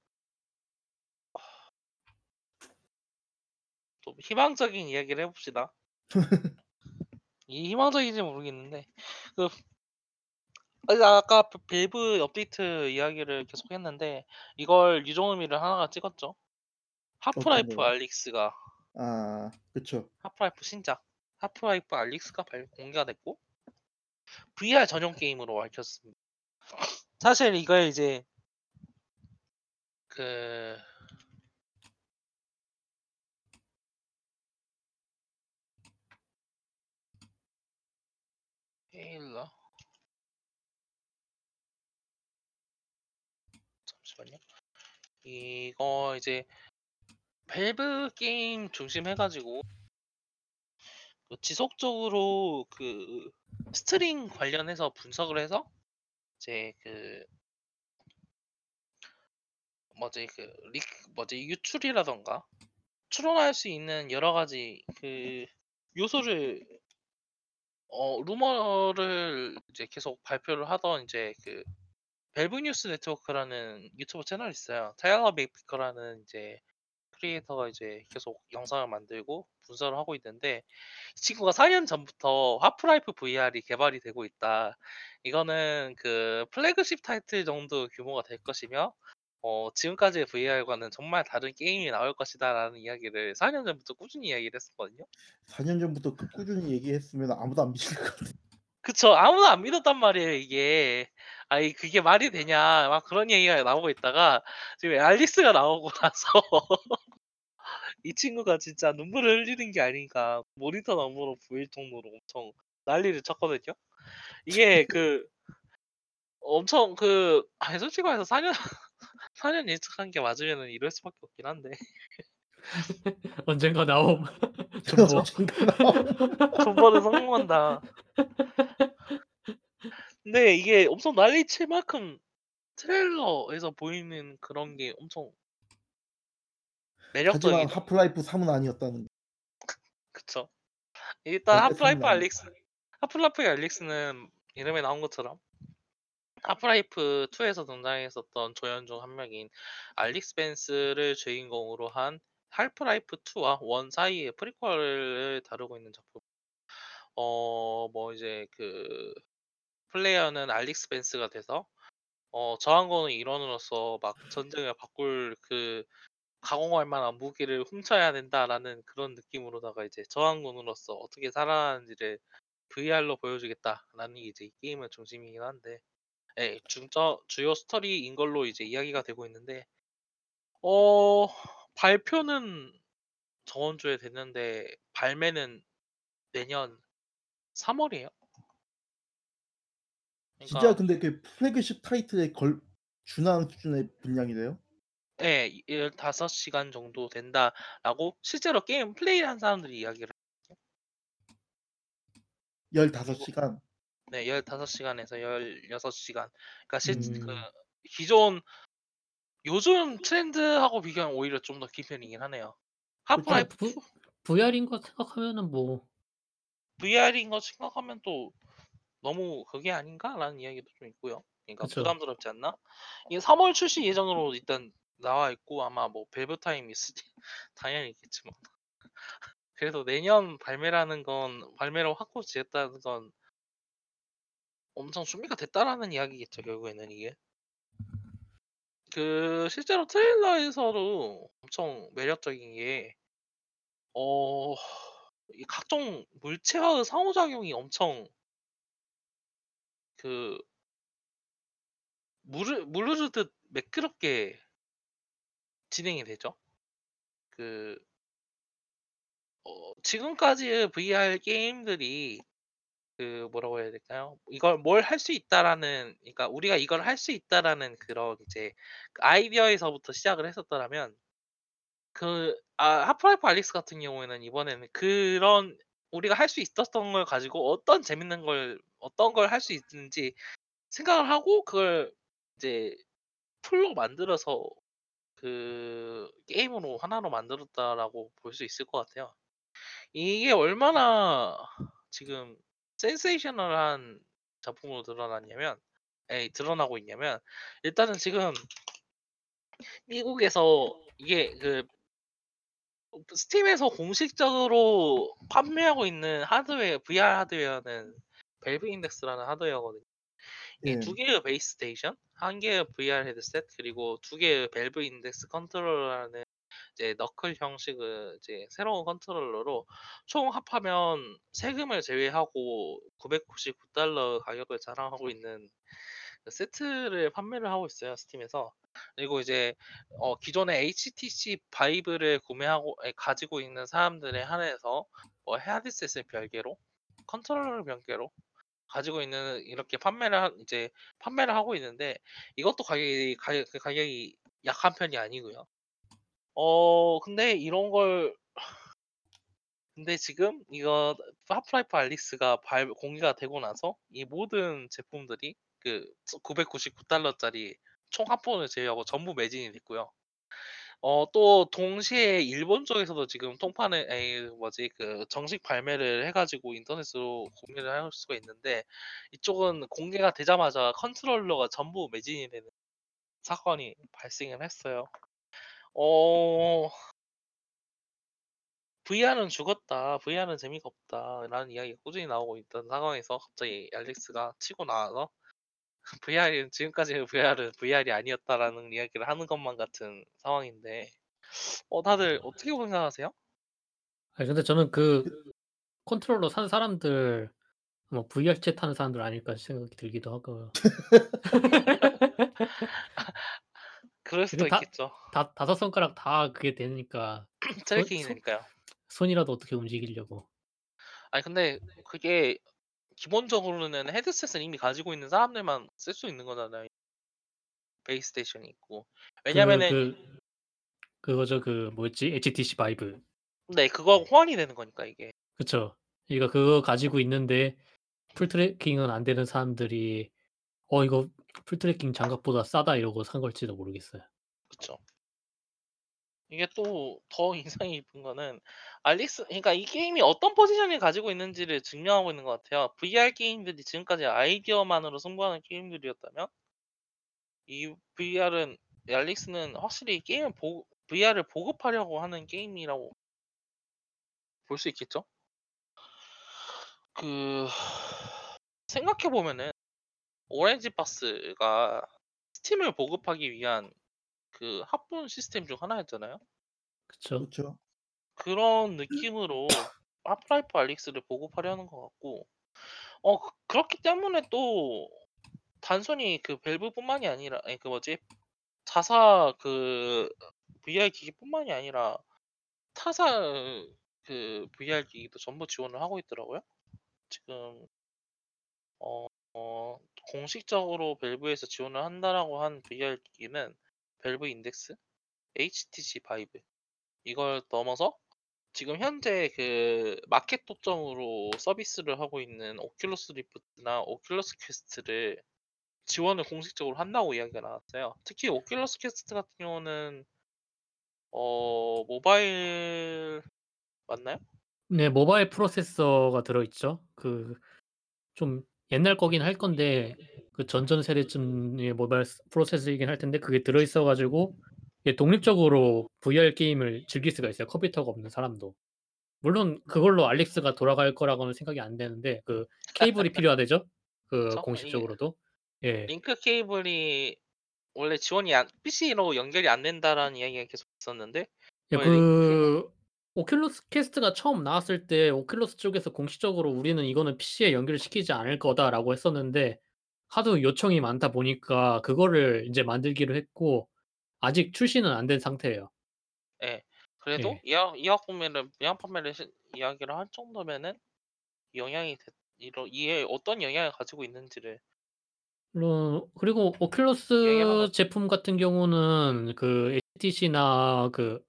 좀 희망적인 이야기를 해 봅시다. 이 희망적인지 모르겠는데 그 아 아까 그 밸브 업데이트 이야기를 계속 했는데 이걸 유종의미를 하나가 찍었죠. 하프라이프 거요? 알릭스가 아 그쵸. 하프라이프 신작 하프라이프 알릭스가 발 공개가 됐고 VR 전용 게임으로 밝혔습니다. 사실 이거 이제 그 헤일러 잠시만요. 이거 이제 밸브 게임 중심 해가지고 그 지속적으로 그 스팀 관련해서 분석을 해서 이제 그 뭐지? 그 리, 뭐지? 유출이라던가 추론할 수 있는 여러 가지 그 요소를 어 루머를 이제 계속 발표를 하던 이제 그 밸브 뉴스 네트워크라는 유튜브 채널이 있어요. 타일러 맥비커라는 이제 creator가 이제 계속 영상을 만들고 분석을 하고 있는데 이 친구가 4년 전부터 하프라이프 VR이 개발이 되고 있다. 이거는 그 플래그십 타이틀 정도 규모가 될 것이며 어, 지금까지의 VR과는 정말 다른 게임이 나올 것이다라는 이야기를 4년 전부터 꾸준히 이야기를 했었거든요. 4년 전부터 그 꾸준히 얘기했으면 아무도 안 믿을 것 같아. 그쵸. 아무도 안 믿었단 말이에요, 이게. 아이, 그게 말이 되냐. 막 그런 얘기가 나오고 있다가, 지금 알릭스가 나오고 나서, 이 친구가 진짜 눈물을 흘리는 게 아닌가. 모니터 너머로 보일 정도로 엄청 난리를 쳤거든요. 이게 그, 엄청 그, 아니, 솔직히 말해서 4 년, 4 년 예측한 게 맞으면은 이럴 수밖에 없긴 한데. 언젠가 나옴. 그쵸. 언젠가 나와. 존버는 성공한다. 근데 이게 엄청 난리 칠 만큼 트레일러에서 보이는 그런 게 엄청 하지만 매력적이죠. 하프라이프 3은 아니었다는 거. 그쵸. 일단 절대 하프라이프 알릭스, 하프라이프 알릭스는 이름에 나온 것처럼 하프라이프 2에서 등장했었던 조연 중 한 명인 알릭스 밴스를 주인공으로 한 하프라이프 2와 1 사이의 prequel을 다루고 있는 작품. 어, 뭐 이제 그 플레이어는 알릭스 밴스가 돼서 어, 저항군의 일원으로서 막 전쟁을 바꿀 그 가공할 만한 무기를 훔쳐야 된다라는 그런 느낌으로다가 이제 저항군으로서 어떻게 살아가는지를 VR로 보여주겠다라는 게 이제 이 게임의 중심이긴 한데, 예, 중저 주요 스토리인 걸로 이제 이야기가 되고 있는데, 어, 발표는 저번 주에 됐는데 발매는 내년 3월이에요. 진짜 근데 그 플래그십 타이틀에 걸 준하는 수준의 분량이래요? 예, 15시간 정도 된다라고 실제로 게임 플레이한 사람들이 이야기를 15시간. 네, 15시간에서 16시간. 그러니까 실그 음. 기존 요즘 트렌드하고 비교하면 오히려 좀 더 긴 편이긴 하네요. 하프라이프 V VR인 거 생각하면은 뭐 VR인 거 생각하면 또 '너무 그게 아닌가?'라는 이야기도 좀 있고요. 그러니까 그쵸. 부담스럽지 않나? 이게 3월 출시 예정으로 일단 나와 있고 아마 뭐 밸브 타임이 있을지 당연히 있겠지만. 그래도 내년 발매라는 건 발매로 확고 지었다는 건 엄청 준비가 됐다라는 이야기겠죠, 결국에는 이게. 그 실제로 트레일러에서도 엄청 매력적인 게 어 이 각종 물체와의 상호작용이 엄청 그 무르 무르르듯 매끄럽게 진행이 되죠. 그 어 지금까지의 VR 게임들이 그 뭐라고 해야 될까요? 이걸 뭘 할 수 있다라는 그러니까 우리가 이걸 할 수 있다라는 그런 이제 그 아이디어에서부터 시작을 했었더라면 그 아 하프라이프 알릭스 같은 경우에는 이번에는 그런 우리가 할 수 있었던 걸 가지고 어떤 재밌는 걸 어떤 걸 할 수 있는지 생각을 하고 그걸 이제 풀로 만들어서 그 게임으로 하나로 만들었다라고 볼 수 있을 것 같아요. 이게 얼마나 지금 센세이셔널한 작품으로 드러났냐면 에이 드러나고 있냐면 일단은 지금 미국에서 이게 그 스팀에서 공식적으로 판매하고 있는 하드웨어 VR 하드웨어는 밸브 인덱스라는 하드웨어거든요. 이게 예. 두 개의 base station, 한 개의 VR 헤드셋, 그리고 두 개의 밸브 인덱스 컨트롤러라는 이제 너클 형식의 이제 새로운 컨트롤러로 총 합하면 세금을 제외하고 999달러 가격을 자랑하고 있는 그 세트를 판매를 하고 있어요 스팀에서. 그리고 이제 어 기존의 HTC 바이브를 구매하고 에, 가지고 있는 사람들에 한해서 뭐 헤드셋을 별개로 컨트롤러를 별개로 가지고 있는 이렇게 판매를 하, 이제 판매를 하고 있는데 이것도 가격이 가격 그 가격이 약한 편이 아니고요. 어 근데 이런 걸 근데 지금 이거 하프라이프 알릭스가 발 공개가 되고 나서 이 모든 제품들이 그 999달러짜리 총 합본을 제외하고 전부 매진이 됐고요. 어 또 동시에 일본 쪽에서도 지금 통판을 에이 뭐지 그 정식 발매를 해 가지고 인터넷으로 구매를 할 수가 있는데 이쪽은 공개가 되자마자 컨트롤러가 전부 매진이 되는 사건이 발생을 했어요. 어 "VR은 죽었다. VR은 재미가 없다."라는 이야기가 꾸준히 나오고 있던 상황에서 갑자기 알릭스가 치고 나와서 "VR은 지금까지의 VR은 VR이 아니었다."라는 이야기를 하는 것만 같은 상황인데 어 다들 어떻게 생각하세요? 아니 근데 저는 그그 컨트롤러 산 사람들 뭐 VRChat 하는 사람들 아닐까 생각이 들기도 하고요. 그럴 수도 다 있겠죠. 다 다섯 손가락 다 그게 되니까 손손 tracking이니까요. 손이라도 어떻게 움직이려고. 아니 근데 그게 기본적으로는 헤드셋을 이미 가지고 있는 사람들만 쓸 수 있는 거잖아요. base station이 있고. 그 왜냐면은 그 그거죠. 그 뭐였지? HTC 바이브. 네 그거하고 호환이 되는 거니까 이게. 그쵸. 그러니까 그거 가지고 있는데 full tracking은 안 되는 사람들이 '어 이거 full tracking 장갑보다 싸다.' 이러고 산 걸지도 모르겠어요. 그쵸. 이게 또 더 인상이 깊은 거는 알릭스 그러니까 이 게임이 어떤 포지션을 가지고 있는지를 증명하고 있는 것 같아요. VR 게임들이 지금까지 아이디어만으로 승부하는 게임들이었다면 이 VR은 알릭스는 확실히 게임을 보 VR을 보급하려고 하는 게임이라고 볼 수 있겠죠? 그 생각해 보면은 오렌지 박스가 스팀을 보급하기 위한 그 합본 시스템 중 하나였잖아요. 그쵸. 그쵸. 그런 느낌으로 하프라이프 알릭스를 보급하려는 것 같고 어 그 그렇기 때문에 또 단순히 그 밸브뿐만이 아니라 아니 그 뭐지 자사 그 VR 기기뿐만이 아니라 타사 그 VR 기기도 전부 지원을 하고 있더라고요. 지금 어 어 공식적으로 밸브에서 지원을 한다라고 한 VR 기기는 밸브 인덱스, HTC 바이브 이걸 넘어서 지금 현재 그 마켓 독점으로 서비스를 하고 있는 오큘러스 리프트나 오큘러스 퀘스트를 지원을 공식적으로 한다고 이야기가 나왔어요. 특히 오큘러스 퀘스트 같은 경우는 어 모바일 맞나요? 네, 모바일 프로세서가 들어있죠. 그 좀 옛날 거긴 할 건데 그 전전 세대쯤의 모바일 스- 프로세서이긴 할 텐데 그게 들어 있어 가지고 이게 독립적으로 VR 게임을 즐길 수가 있어요. 컴퓨터가 없는 사람도. 물론 그걸로 알릭스가 돌아갈 거라고는 생각이 안 되는데 그 케이블이 필요하대죠. 그 그쵸? 이 공식적으로도. 예. 링크 케이블이 원래 지원이 안, PC로 연결이 안 된다라는 이야기가 계속 있었는데 예, 이번에 링크 그 오큘러스 퀘스트가 처음 나왔을 때 오큘러스 쪽에서 공식적으로 우리는 이거는 PC에 연결시키지 않을 거다라고 했었는데 하도 요청이 많다 보니까 그거를 이제 만들기로 했고 아직 출시는 안 된 상태예요. 예. 그래도 예. 이학 이학 판매를 이학 판매를 시- 이야기를 할 정도면은 영향이 됐, 이런 이에 어떤 영향을 가지고 있는지를 물론 그리고 오큘러스 거. 제품 같은 경우는 그 HTC나 그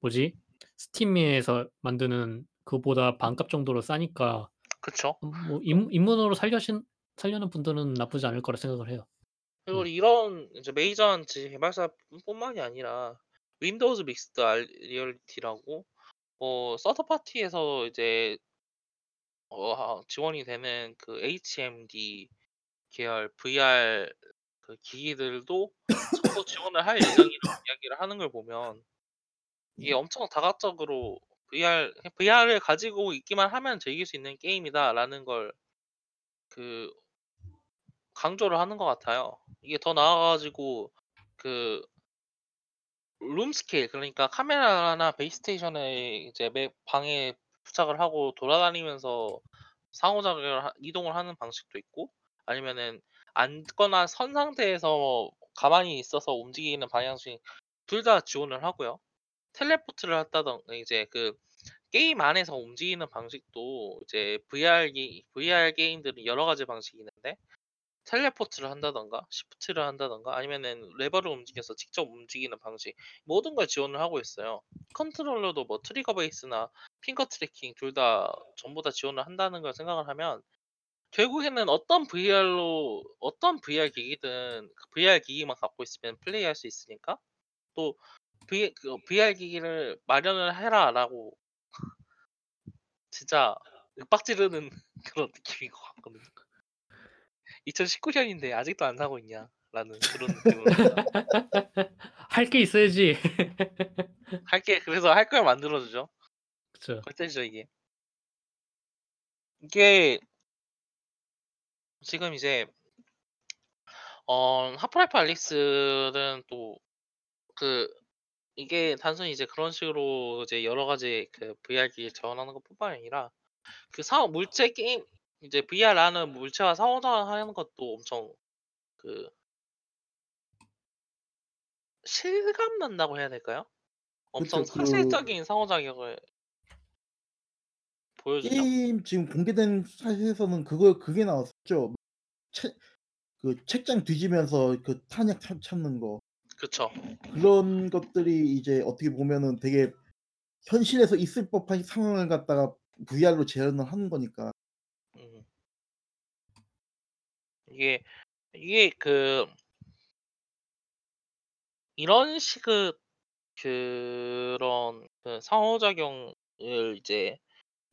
뭐지 스팀에서 만드는 그보다 반값 정도로 싸니까 그쵸? 뭐 입, 입문으로 살려신 살려는 분들은 나쁘지 않을 거라 생각을 해요. 그리고 음. 이런 이제 메이저한 지- 개발사뿐만이 아니라 Windows Mixed R- Reality라고 뭐 서드 파티에서 이제 어, 하- 지원이 되는 그 HMD 계열 VR 그 기기들도 참고 지원을 할 예정이라고 이야기를 하는 걸 보면 이게 엄청 다각적으로 VR VR을 가지고 있기만 하면 즐길 수 있는 게임이다라는 걸 그 강조를 하는 것 같아요. 이게 더 나아가지고 그 룸 스케일 그러니까 카메라나 베이스테이션에 이제 매 방에 부착을 하고 돌아다니면서 상호작용을 하- 이동을 하는 방식도 있고 아니면은 앉거나 선 상태에서 가만히 있어서 움직이는 방향식 둘 다 지원을 하고요. teleport를 한다던 이제 그 게임 안에서 움직이는 방식도 이제 VR 기, VR 게임들은 여러 가지 방식이 있는데 teleport를 한다던가 shift를 한다던가 아니면은 레버를 움직여서 직접 움직이는 방식 모든 걸 지원을 하고 있어요. 컨트롤러도 뭐 trigger base나 finger tracking 둘 다 전부 다 지원을 한다는 걸 생각을 하면 결국에는 어떤 VR로 어떤 VR 기기든 그 VR 기기만 갖고 있으면 플레이할 수 있으니까 또 V, 그 VR 기기를 마련을 해라라고 진짜 윽박 지르는 그런 느낌인 것 같거든요. 2019년인데 아직도 안 사고 있냐라는 그런 느낌으로 할 게 있어야지. 할게 그래서 할 걸 만들어주죠. 그쵸. 골때리죠 이게. 이게 지금 이제 어 하프라이프 알릭스는 또 그 이게 단순히 이제 그런 식으로 이제 여러 가지 그 VR 기기 지원하는 것뿐만 아니라 그 사업 물체 게임 이제 VR라는 물체와 상호작용하는 것도 엄청 그 실감 난다고 해야 될까요? 엄청 그쵸, 그- 상실적인 상호작용을 보여주죠. 게임 지금 공개된 사실에서는 그거 그게 나왔었죠. 책, 그 책장 뒤지면서 그 탄약 찾- 찾는 거 그쵸. 그런 것들이 이제 어떻게 보면은 되게 현실에서 있을 법한 상황을 갖다가 VR로 재현을 하는 거니까. 음. 이게 이게 그 이런 식의 그런 그 상호작용을 이제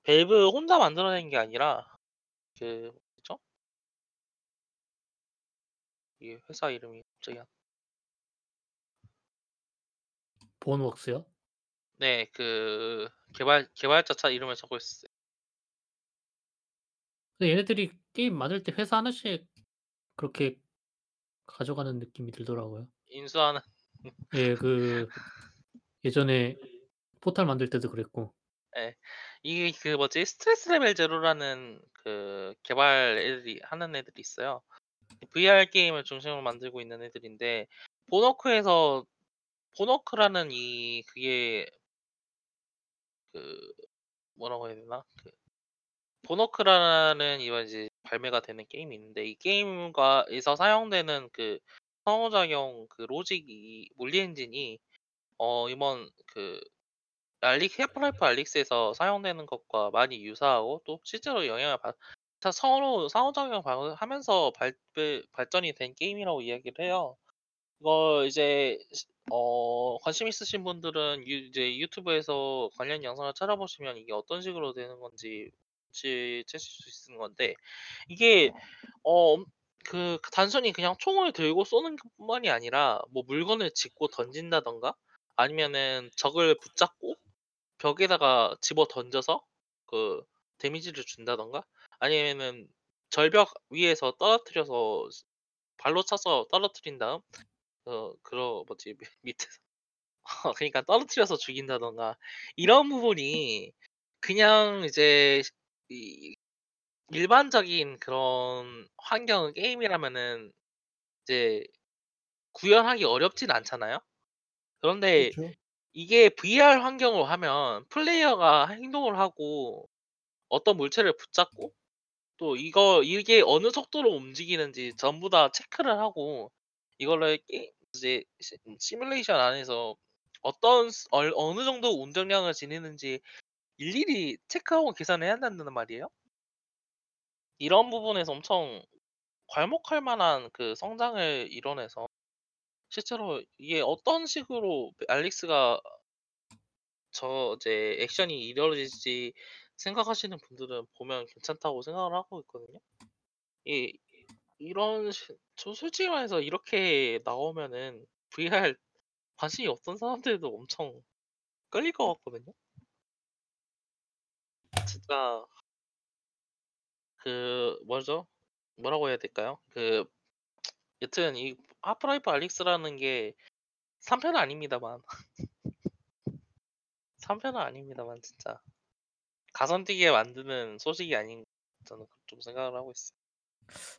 밸브 혼자 만들어낸 게 아니라 그 뭐죠? 이 회사 이름이 갑자기 안- 본웍스요? 네, 그 개발 개발자 차 이름을 적고 있어요. 근데 얘네들이 게임 만들 때 회사 하나씩 그렇게 가져가는 느낌이 들더라고요. 인수하는 예, 그 예전에 포탈 만들 때도 그랬고. 이게 그 뭐지 Stress Level Zero라는 그 개발 애들이 하는 애들이 있어요. VR 게임을 중심으로 만들고 있는 애들인데 본웍스에서 본웍스라는 이 그게 그 뭐라고 해야 되나 그 본웍스라는 이번 이제 발매가 되는 게임이 있는데 이 게임과에서 사용되는 그 상호작용 그 로직이 물리 엔진이 어 이번 그 알릭 하프라이프 알릭스에서 사용되는 것과 많이 유사하고 또 실제로 영향을 받다 서로 상호작용을 바 하면서 발배 발전이 된 게임이라고 이야기를 해요. 이거 이제 시 어 관심 있으신 분들은 유 이제 유튜브에서 관련 영상을 찾아보시면 이게 어떤 식으로 되는 건지 눈치 채실 수 있는 건데 이게 어그 단순히 그냥 총을 들고 쏘는 것뿐만이 아니라 뭐 물건을 짚고 던진다든가 아니면은 적을 붙잡고 벽에다가 집어 던져서 그 데미지를 준다든가 아니면은 절벽 위에서 떨어뜨려서 스 발로 차서 떨어뜨린 다음 어 그러 뭐지 밑 밑에서 어 그러니까 떨어뜨려서 죽인다든가 이런 부분이 그냥 이제 시이 일반적인 그런 환경 게임이라면은 이제 구현하기 어렵진 않잖아요. 그런데 그렇죠. 이게 VR 환경으로 하면 플레이어가 행동을 하고 어떤 물체를 붙잡고 또 이거 이게 어느 속도로 움직이는지 전부 다 체크를 하고 이거를 게 이제 시 시뮬레이션 안에서 어떤 스 얼 어느 정도 운전량을 지니는지 일일이 체크하고 계산을 해야 된다는 말이에요. 이런 부분에서 엄청 괄목할 만한 그 성장을 이뤄내서 실제로 이게 어떤 식으로 그 알릭스가 저 이제 액션이 이루어질지 생각하시는 분들은 보면 괜찮다고 생각을 하고 있거든요. 이 이런 시 저 솔직히 말해서 이렇게 나오면은 VR 관심이 없던 사람들도 엄청 끌릴 것 같거든요. 진짜 그 뭐죠? 뭐라고 해야 될까요? 그 여튼 이 하프라이프 알릭스라는 게 3 편은 아닙니다만 3 편은 아닙니다만 진짜 가선 뛰게 만드는 소식이 아닌 저는 좀 생각을 하고 있어요.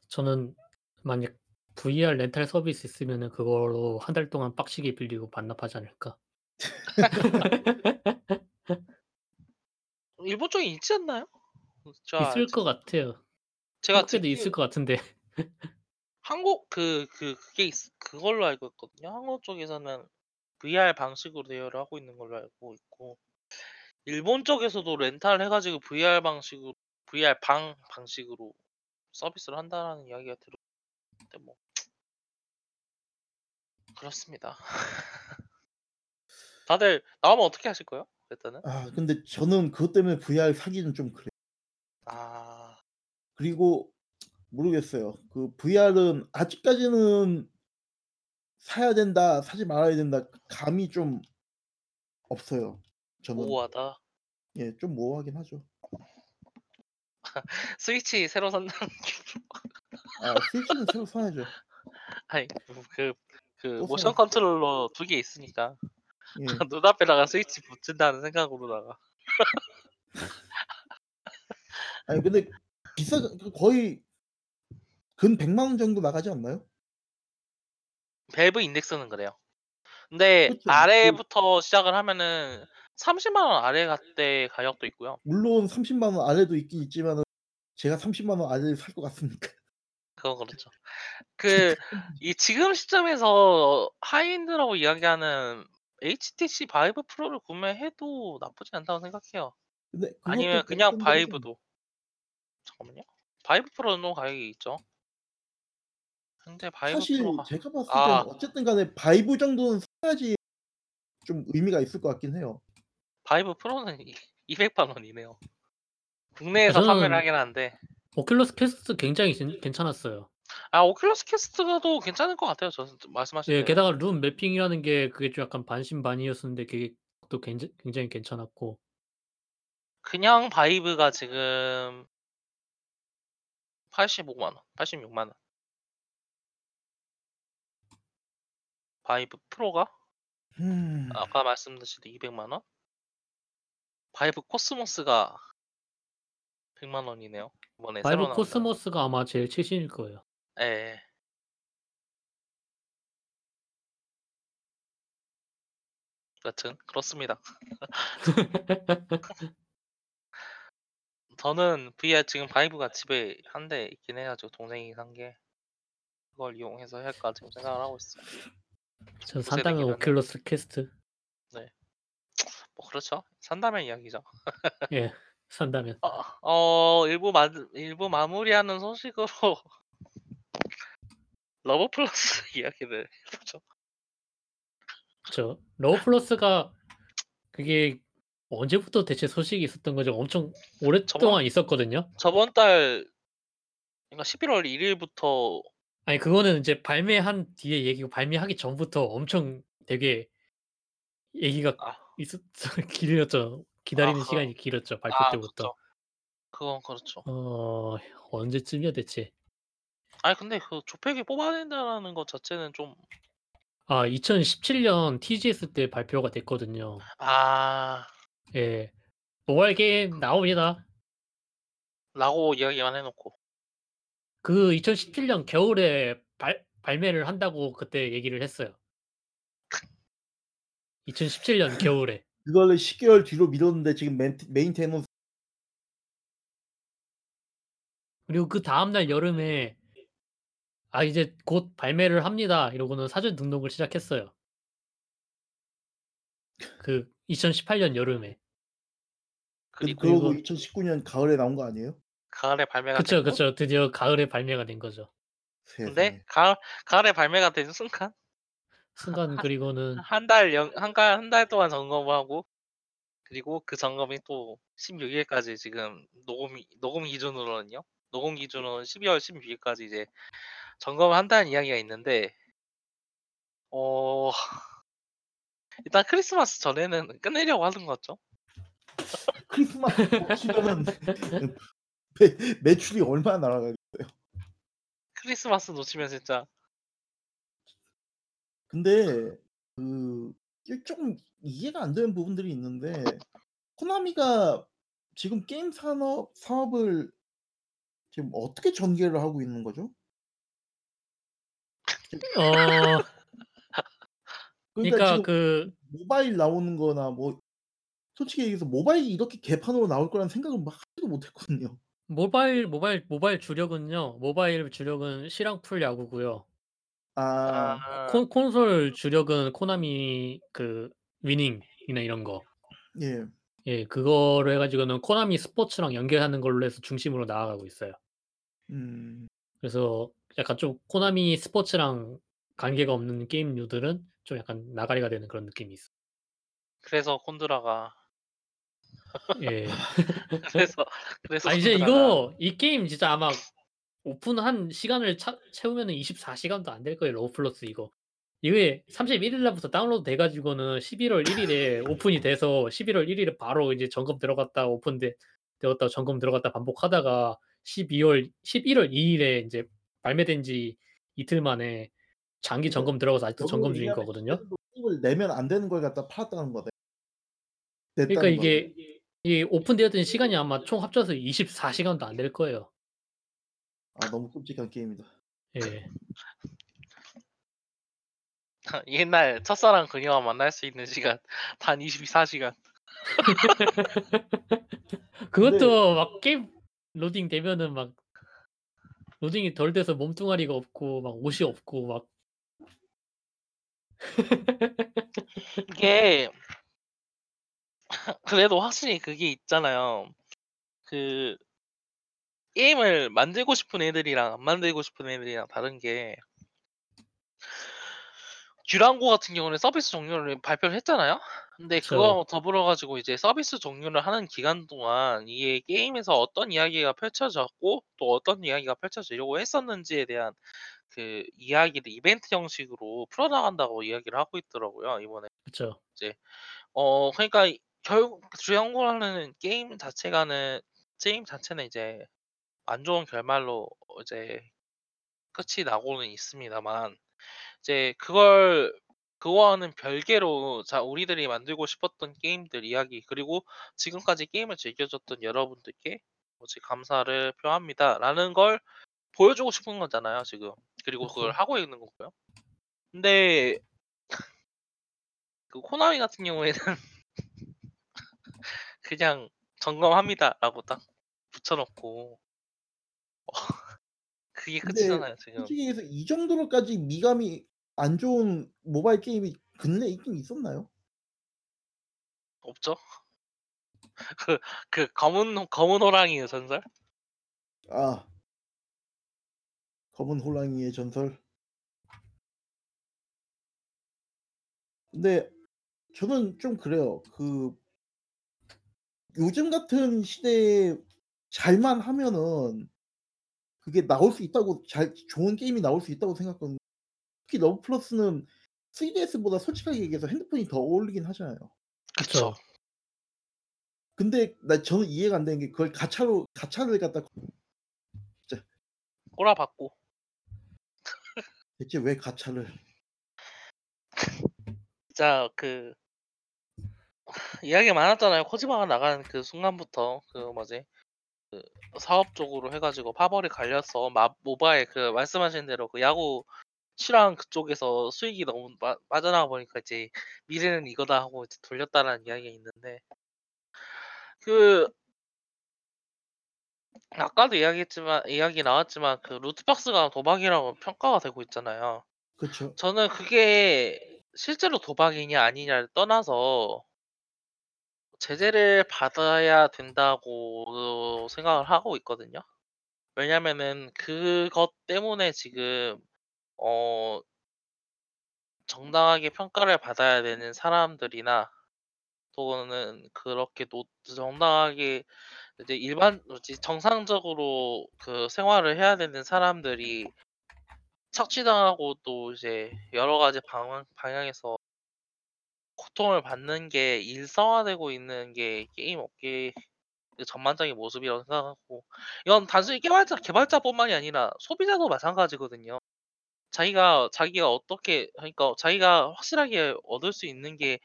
저는 만약 VR 렌탈 서비스 있으면은 그걸로 1달 동안 빡시게 빌리고 반납하지 않을까. 일본 쪽에 있지 않나요? 어 제가 있을 제것 같아요. 제가 한국에도 듣기 있을 것 같은데. 한국 그 그 그게 있 그걸로 알고 있거든요. 한국 쪽에서는 VR 방식으로 대여를 하고 있는 걸로 알고 있고 일본 쪽에서도 렌탈을 해 가지고 VR 방식으로 VR 방 방식으로 서비스를 한다라는 이야기가 들었는데 뭐 그렇습니다. 다들 나오면 어떻게 하실 거예요? 일단은? 아 근데 저는 그것 때문에 VR 사기는 좀 그래요. 아. 그리고 모르겠어요. 그 VR은 아직까지는 '사야 된다. 사지 말아야 된다.' 그 감이 좀 없어요 저는. 모호하다. 예 좀 모호하긴 하죠. 스위치 새로 산다는 아 스위치는 새로 사야죠. 아이 뭐 그 그 또 모션 사야죠. 컨트롤러 2개 있으니까 예. 눈앞에다가 스위치 붙인다는 생각으로다가 아니 근데 비싸죠. 그 거의 근 1 0 0만 원 정도 나가지 않나요? 밸브 인덱스는 그래요. 근데 그쵸. 그 아래부터 시작을 하면은 300,000원 아래 가..대 가격도 있고요. 물론 300,000원 아래도 있긴 있지만은 제가 300,000원 아래를 살 것 같습니까? 그건 그렇죠. 그 이 지금 시점에서 high-end라고 이야기하는 HTC 바이브 프로를 구매해도 나쁘지 않다고 생각해요. 근데 아니면 그냥 바이브도. 잠깐만요. 바이브 프로는 가격이 있죠. 근데 바이브 사실 프로가 제가 봤을 때는 아. 어쨌든 간에 바이브 정도는 사야지 좀 의미가 있을 것 같긴 해요. 바이브 프로는 이2,000,000 원이네요. 국내에서 판매를 저는 하긴 하는데 오큘러스 퀘스트 굉장히 진 괜찮았어요. 아 오큘러스 퀘스트도 괜찮을 것 같아요. 저는 말씀하신 예 대로. 게다가 room mapping이라는 게 그게 좀 약간 반신반의였었는데 그게 또 굉장 굉장히 괜찮았고. 그냥 바이브가 지금 850,000 원, 860,000 원. 바이브 프로가 음. 아까 말씀드린 2,000,000 원? 바이브 코스모스가 1,000,000 원이네요. 이번에 새로 바이브 나온다는. 코스모스가 아마 제일 최신일 거예요. 예. 여튼 그렇습니다. 저는 VR 지금 바이브가 집에 1대 있긴 해 가지고 동생이 산 게 그걸 이용해서 할까 지금 생각을 하고 있어요. 저도 산다면 하네. 오큘러스 퀘스트. 네. 뭐 그렇죠. 산다면 이야기죠. 예. 산다면. 어 어 일부 마 일부 마무리하는 소식으로 러브 플러스 이야기를 해 보죠. 그쵸. 러브 플러스가 그게 언제부터 대체 소식이 있었던 거죠? 엄청 오랫동안 저번 있었거든요. 저번 달 그러니까 11월 1 일부터 아니 그거는 인제 발매한 뒤에 얘기고 발매하기 전부터 엄청 되게 얘기가 아. 있었 길었죠. 기다리는 아, 시간이 길었죠. 발표 아 때부터. 그쵸. 그건 그렇죠. 어 언제쯤이야 대체? 아니 근데 그 조팩이 뽑아낸다라는 것 자체는 좀 아 2017년 TGS 때 발표가 됐거든요. 아. 예. 모바일 게임 나옵니다. 라고 이야기만 해 놓고. 그 2017년 겨울에 발 발매를 한다고 그때 얘기를 했어요. 2017년 겨울에. 그거를 10개월 뒤로 미뤘는데 지금 멘 메인테너스 그리고 그 다음 날 여름에 "아 이제 곧 발매를 합니다." 이러고는 사전 등록을 시작했어요. 그 2018년 여름에. 그 그리고 그리고 2019년 가을에 나온 거 아니에요? 가을에 발매가 그쵸, 됐고 그쵸. 드디어 가을에 발매가 된 거죠. 근데 세상에. 가을 가을에 발매가 된 순간 순간 그리고는 한달영한가한달 동안 점검을 하고 그리고 그 점검이 또 16 일까지 지금 녹음이 녹음 기준으로는요. 녹음 기준으로는 12월 16 일까지 이제 점검을 한다는 이야기가 있는데 어 일단 크리스마스 전에는 끝내려고 하는 거죠. 크리스마스 놓치면은 매 매출이 얼마나 날아가겠어요. 크리스마스 놓치면 진짜 근데 그 이게 좀 이해가 안 되는 부분들이 있는데 코나미가 지금 게임 산업 사업을 지금 어떻게 전개를 하고 있는 거죠? 어 그러니까 그러니까 지금 그 모바일 나오는 거나 뭐 솔직히 얘기해서 모바일이 이렇게 개판으로 나올 거라는 생각은 막 하지도 못했거든요. 모바일 모바일 모바일 주력은요. 모바일 주력은 실황풀 야구고요. 아. 아. 콘 콘솔 주력은 코나미 그 위닝이나 이런 거. 예. 예. 그거를 해 가지고는 코나미 스포츠랑 연결하는 걸로 해서 중심으로 나아가고 있어요. 음. 그래서 약간 좀 코나미 스포츠랑 관계가 없는 게임류들은 좀 약간 나가리가 되는 그런 느낌이 있어. 그래서 콘트라가 예. 그래서 그래서 아 이제 콘트라가 이거 이 게임 진짜 아마 오픈한 시간을 차 채우면은 24시간도 안 될 거예요. 러브 플러스 이거. 이게 31일 날부터 다운로드 돼 가지고는 11월 1 일에 오픈이 돼서 11월 1 일에 바로 이제 점검 들어갔다 오픈돼 되었다 점검 들어갔다 반복하다가 12월 11월 2 일에 인제 발매된 지 이틀 만에 장기 점검 들어가서 아직도 점검 중인 거거든요. 게임을 내면 안 되는 걸 갖다 팔았다는 거네. 그러니까 이게. 이 오픈되었던 시간이 아마 총 합쳐서 24시간도 안 될 거예요. 아 너무 끔찍한 게임이다. 예. 옛날 첫사랑 그녀와 만날 수 있는 시간 단 24시간. 근데 그것도 막 게임 로딩 되면은 막 로딩이 덜 돼서 몸뚱아리가 없고 막 옷이 없고 막 이게 그래도 확실히 그게 있잖아요. 그 게임을 만들고 싶은 애들이랑 안 만들고 싶은 애들이랑 다른 게 듀랑고 같은 경우는 서비스 종료를 발표를 했잖아요. 근데. 그거하고 더불어 가지고 이제 서비스 종료를 하는 기간 동안 이게 게임에서 어떤 이야기가 펼쳐졌고 또 어떤 이야기가 펼쳐지려고 했었는지에 대한 그 이야기를 이벤트 형식으로 풀어나간다고 이야기를 하고 있더라고요, 이번에. 그쵸. 이제 어 그러니까 이 결국 듀랑고라는 게임 자체가는 게임 자체는 이제 안 좋은 결말로 이제 끝이 나고는 있습니다만 이제 그걸 그거와는 별개로 자 우리들이 만들고 싶었던 게임들 이야기 그리고 지금까지 게임을 즐겨줬던 여러분들께 오직 감사를 표합니다라는 걸 보여주고 싶은 거잖아요, 지금. 그리고 그걸 그쵸. 하고 있는 거고요. 근데 그 코나미 같은 경우에는 그냥 "점검합니다."라고 딱 붙여 놓고 어 그게 근데 끝이잖아요, 지금. 솔직히 얘기해서 이 정도로까지 미감이 안 좋은 모바일 게임이 근래에 있긴 있었나요? 없죠. 그 그 검은 검은 호랑이의 전설? 아. 검은 호랑이의 전설. 근데 저는 좀 그래요. 그 요즘 같은 시대에 잘만 하면은 그게 나올 수 있다고 잘 좋은 게임이 나올 수 있다고 생각하거든요. 특히 러브 플러스는 3DS보다 솔직하게 얘기해서 핸드폰이 더 어울리긴 하잖아요. 그쵸. 그쵸. 근데 나 저는 이해가 안 되는 게 그걸 가차로 가차를 갖다 진짜 꼬라박고. 대체 왜 가차를 진짜 그 이야기 많았잖아요. 코지마가 나간 그 순간부터 그 뭐지? 그 사업 쪽으로 해 가지고 파벌이 갈려서 마 모바일 그 말씀하신 대로 그 야구 실황 그쪽에서 수익이 너무 빠 빠져나가 보니까 이제 '미래는 이거다.' 하고 이제 돌렸다라는 이야기가 있는데 그 아까도 이야기했지만 이야기 나왔지만 그 루트박스가 도박이라고 평가가 되고 있잖아요. 그쵸. 저는 그게 실제로 도박이냐 아니냐를 떠나서 제재를 받아야 된다고 생각을 하고 있거든요. 왜냐면은 그것 때문에 지금 어 정당하게 평가를 받아야 되는 사람들이나 또는 그렇게 노 정당하게 이제 일반 정상적으로 그 생활을 해야 되는 사람들이 착취당하고 또 이제 여러 가지 방향 방향에서 고통을 받는 게 일상화되고 있는 게 게임 업계의 그 전반적인 모습이라고 생각하고 이건 단순히 개발자 개발자뿐만이 아니라 소비자도 마찬가지거든요. 자기가 자기가 어떻게 그러니까 자기가 확실하게 얻을 수 있는 게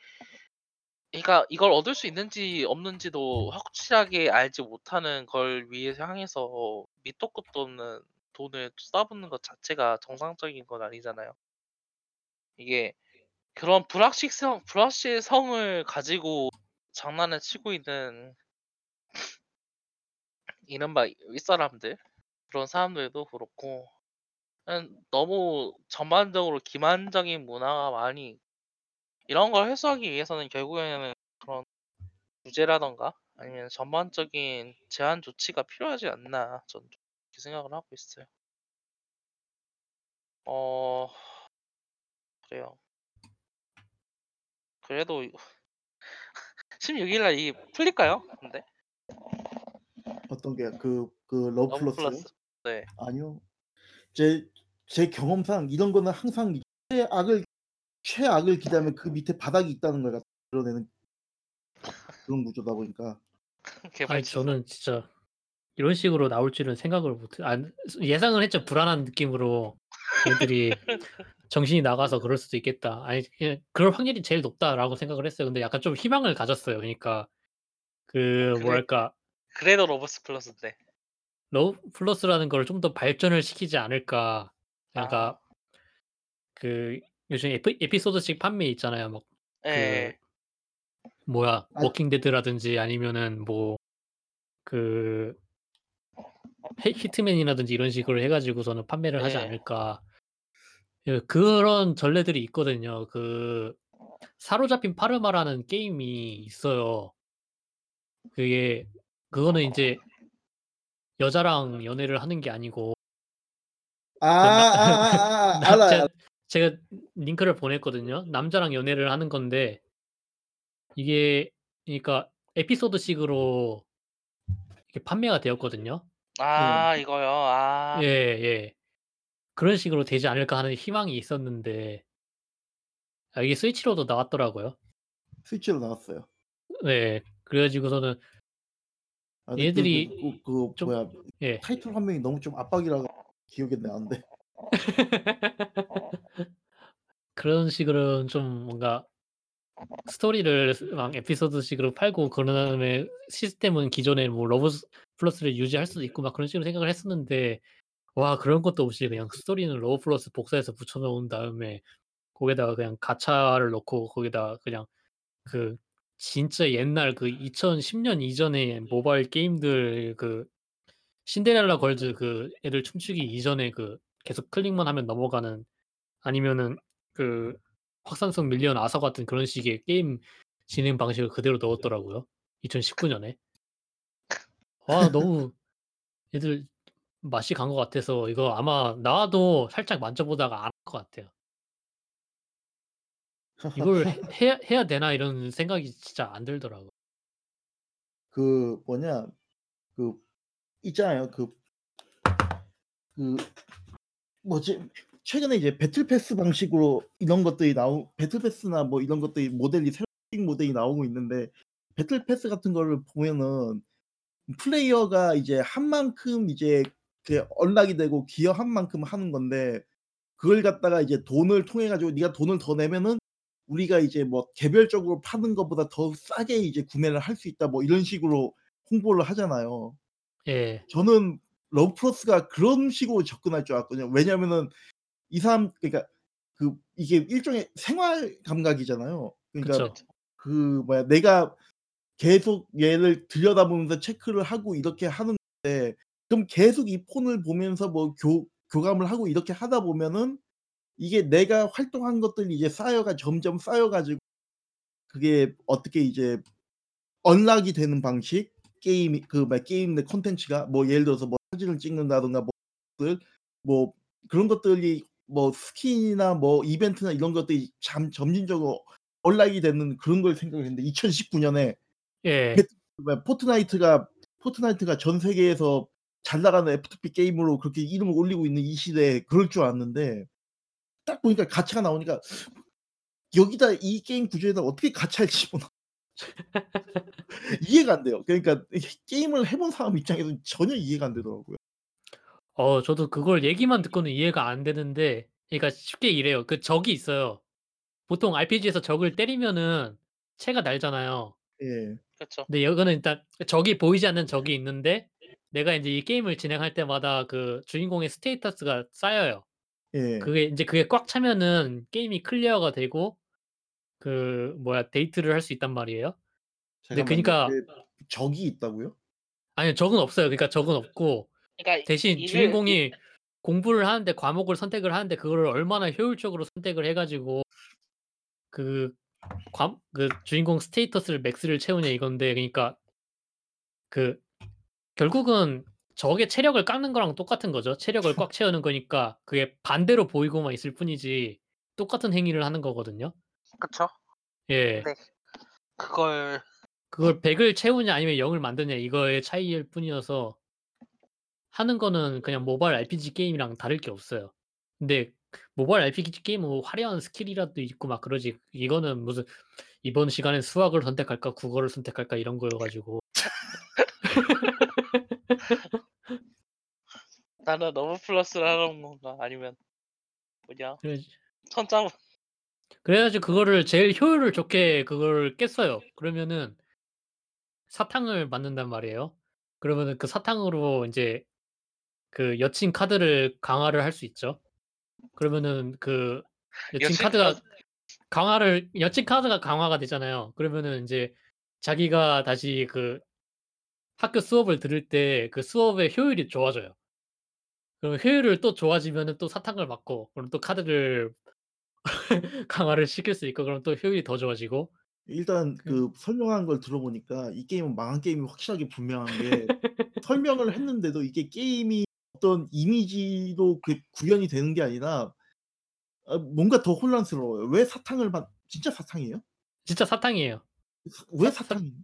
그러니까 이걸 얻을 수 있는지 없는지도 확실하게 알지 못하는 걸 위해서 향해서 밑도 끝도 없는 돈을 쏟아붓는 것 자체가 정상적인 건 아니잖아요. 이게 그런 불확실성 불확실성을 가지고 장난을 치고 있는 이른바 윗사람들 그런 사람들도 그렇고 그냥 너무 전반적으로 기만적인 문화가 많이 이런 걸 해소하기 위해서는 결국에는 그런 규제라던가 아니면 전반적인 제한 조치가 필요하지 않나 저는 좀 그렇게 생각을 하고 있어요. 어 그래요. 그래도 16 일 날 이게 풀릴까요? 근데? 어떤 게요? 그그 플러스요? 플러스. 네. 아니요. 제 제 경험상 이런 거는 항상 최악을 최악을 기대하면 그 밑에 바닥이 있다는 걸 갖다 드러내는 그런 구조다 보니까 아니. 저는 진짜 이런 식으로 나올 줄은 생각을 못 안 예상을 했죠. 불안한 느낌으로 얘들이 정신이 나가서 그럴 수도 있겠다. 아니 그냥 그럴 확률이 제일 높다라고 생각을 했어요. 근데 약간 좀 희망을 가졌어요. 그러니까 그 그래 뭐랄까 그래도 러브스 플러스인데. 러브 플러스라는 걸 좀 더 발전을 시키지 않을까. 그러니까 아. 그 요즘 에피 에피소드씩 판매 있잖아요. 막 그 예. 뭐야 아 워킹 데드라든지 아니면은 뭐 그 히 히트맨이라든지 이런 식으로 해 가지고서는 판매를 하지 예. 않을까. 예 그런 전례들이 있거든요. 그 사로잡힌 파르마라는 게임이 있어요. 그게 그거는 인제 여자랑 연애를 하는 게 아니고 아 그 나 아아아아 남 알아요. 제가 제가 링크를 보냈거든요. 남자랑 연애를 하는 건데 이게 그러니까 에피소드식으로 이렇게 판매가 되었거든요. 네. 아 이거요. 아. 예 예. 그런 식으로 되지 않을까 하는 희망이 있었는데 아 이게 스위치로도 나왔더라고요. 스위치로 나왔어요. 네. 그래 가지고서는 아 근데 그 얘들이 그 그 그 좀 뭐야 예. 타이틀 화면이 너무 좀 압박이라 기억이 나는데. 그런 식으로는 좀 뭔가 스토리를 막 에피소드식으로 팔고 그런 다음에 시스템은 기존에 뭐 러브스 플러스를 유지할 수도 있고 막 그런 식으로 생각을 했었는데 와 그런 것도 없이 그냥 스토리는 러브 플러스 복사해서 붙여 놓은 다음에 거기다가 그냥 가차를 넣고 거기다가 그냥 그 진짜 옛날 그 2010년 이전의 모바일 게임들 그 신데렐라 걸즈 그 애들 춤추기 이전에 그 계속 클릭만 하면 넘어가는 아니면은 그 확산성 밀리언 아서 같은 그런 식의 게임 진행 방식을 그대로 넣었더라고요. 2019년에. 와 너무 애들 맛이 간 것 같아서 이거 아마 나와도 살짝 만져보다가 안 할 것 같아요. 이걸 해, 해야, 해야 되나 이런 생각이 진짜 안 들더라고. 그 뭐냐 그 있잖아요 그 그 뭐지 최근에 이제 배틀 패스 방식으로 이런 것들이 나오 배틀 패스나 뭐 이런 것들이 모델이 새로운 모델이 나오고 있는데 배틀 패스 같은 거를 보면은 플레이어가 이제 한 만큼 이제 그 언락이 되고 기여한 만큼 하는 건데 그걸 갖다가 이제 돈을 통해 가지고 네가 돈을 더 내면은 우리가 이제 뭐 개별적으로 파는 것보다 더 싸게 이제 구매를 할 수 있다 뭐 이런 식으로 홍보를 하잖아요. 예. 저는 러브프로스가 그런 식으로 접근할 줄 알았거든요. 왜냐면은 이 사람 그러니까 그 이게 일종의 생활 감각이잖아요. 그러니까 그쵸. 그 뭐야 내가 계속 얘를 들여다보면서 체크를 하고 이렇게 하는데 그럼 계속 이 폰을 보면서 뭐 교 교감을 하고 이렇게 하다 보면은 이게 내가 활동한 것들이 이제 쌓여가 점점 쌓여 가지고 그게 어떻게 이제 언락이 되는 방식 게임이 그뭐 게임 내 콘텐츠가 뭐 예를 들어서 뭐 사진을 찍는다든가 뭐들뭐 그런 것들이 뭐 스킨이나 뭐 이벤트나 이런 것들이 잠 점진적으로 언락이 되는 그런 걸 생각을 했는데 2019년에 예. 포트나이트가 포트나이트가 전 세계에서 잘 나가는 F2P 게임으로 그렇게 이름을 올리고 있는 이 시대에 그럴 줄 알았는데 딱 보니까 가차가 나오니까 여기다 이 게임 구조에다 어떻게 가차를 집어넣어 이해가 안 돼요. 그러니까 게임을 해본 사람 입장에서는 전혀 이해가 안 되더라고요. 어 저도 그걸 얘기만 듣고는 이해가 안 되는데 그러니까 쉽게 이래요. 그 적이 있어요. 보통 RPG에서 적을 때리면은 체가 달잖아요. 예. 그쵸. 근데 이거는 일단 적이 보이지 않는 적이 있는데 내가 인제 이 게임을 진행할 때마다 그 주인공의 status가 쌓여요. 예. 그게 인제 그게 꽉 차면은 게임이 clear가 되고 그 뭐야 데이트를 할 수 있단 말이에요. 근데 잠깐만요. 그니까 그 적이 있다고요? 아니요. 적은 없어요. 그러니까 적은 없고 그러니까 대신 이를 주인공이 공부를 하는데 과목을 선택을 하는데 그거를 얼마나 효율적으로 선택을 해 가지고 그 과 그 주인공 스테이터스를 맥스를 채우냐 이건데 그러니까 그 결국은 적의 체력을 깎는 거랑 똑같은 거죠. 체력을 꽉 채우는 거니까 그게 반대로 보이고만 있을 뿐이지 똑같은 행위를 하는 거거든요. 그쵸. 예. 근데 그걸 그걸 100을 채우냐 아니면 0을 만드냐 이거의 차이일 뿐이어서 하는 거는 그냥 모바일 RPG 게임이랑 다를 게 없어요. 근데 모바일 RPG 게임은 뭐 화려한 skill이라도 있고 막 그러지 이거는 무슨 '이번 시간엔 수학을 선택할까 국어를 선택할까.' 이런 거여 가지고 나는 러브플러스를 하는 건가 아니면 뭐냐 천장 그래 가지고 그거를 제일 효율을 좋게 그걸 깼어요. 그러면은 사탕을 만든단 말이에요. 그러면은 그 사탕으로 인제 그 여친 카드를 강화를 할 수 있죠. 그러면은 그 여친 여친 카드가 카드 강화를 여친 카드가 강화가 되잖아요. 그러면은 인제 자기가 다시 그 학교 수업을 들을 때 그 수업의 효율이 좋아져요. 그러면 효율을 또 좋아지면은 또 사탕을 받고 그럼 또 카드를 강화를 시킬 수 있고 그럼 또 효율이 더 좋아지고 일단 그그 설명한 걸 들어보니까 이 게임은 망한 게임이 확실하게 분명한 게 설명을 했는데도 이게 게임이 어떤 이미지로 그 구현이 되는 게 아니라 아 뭔가 더 혼란스러워요. 왜 사탕을 받 진짜 사탕이에요? 진짜 사탕이에요. 사왜사사 사탕이에요?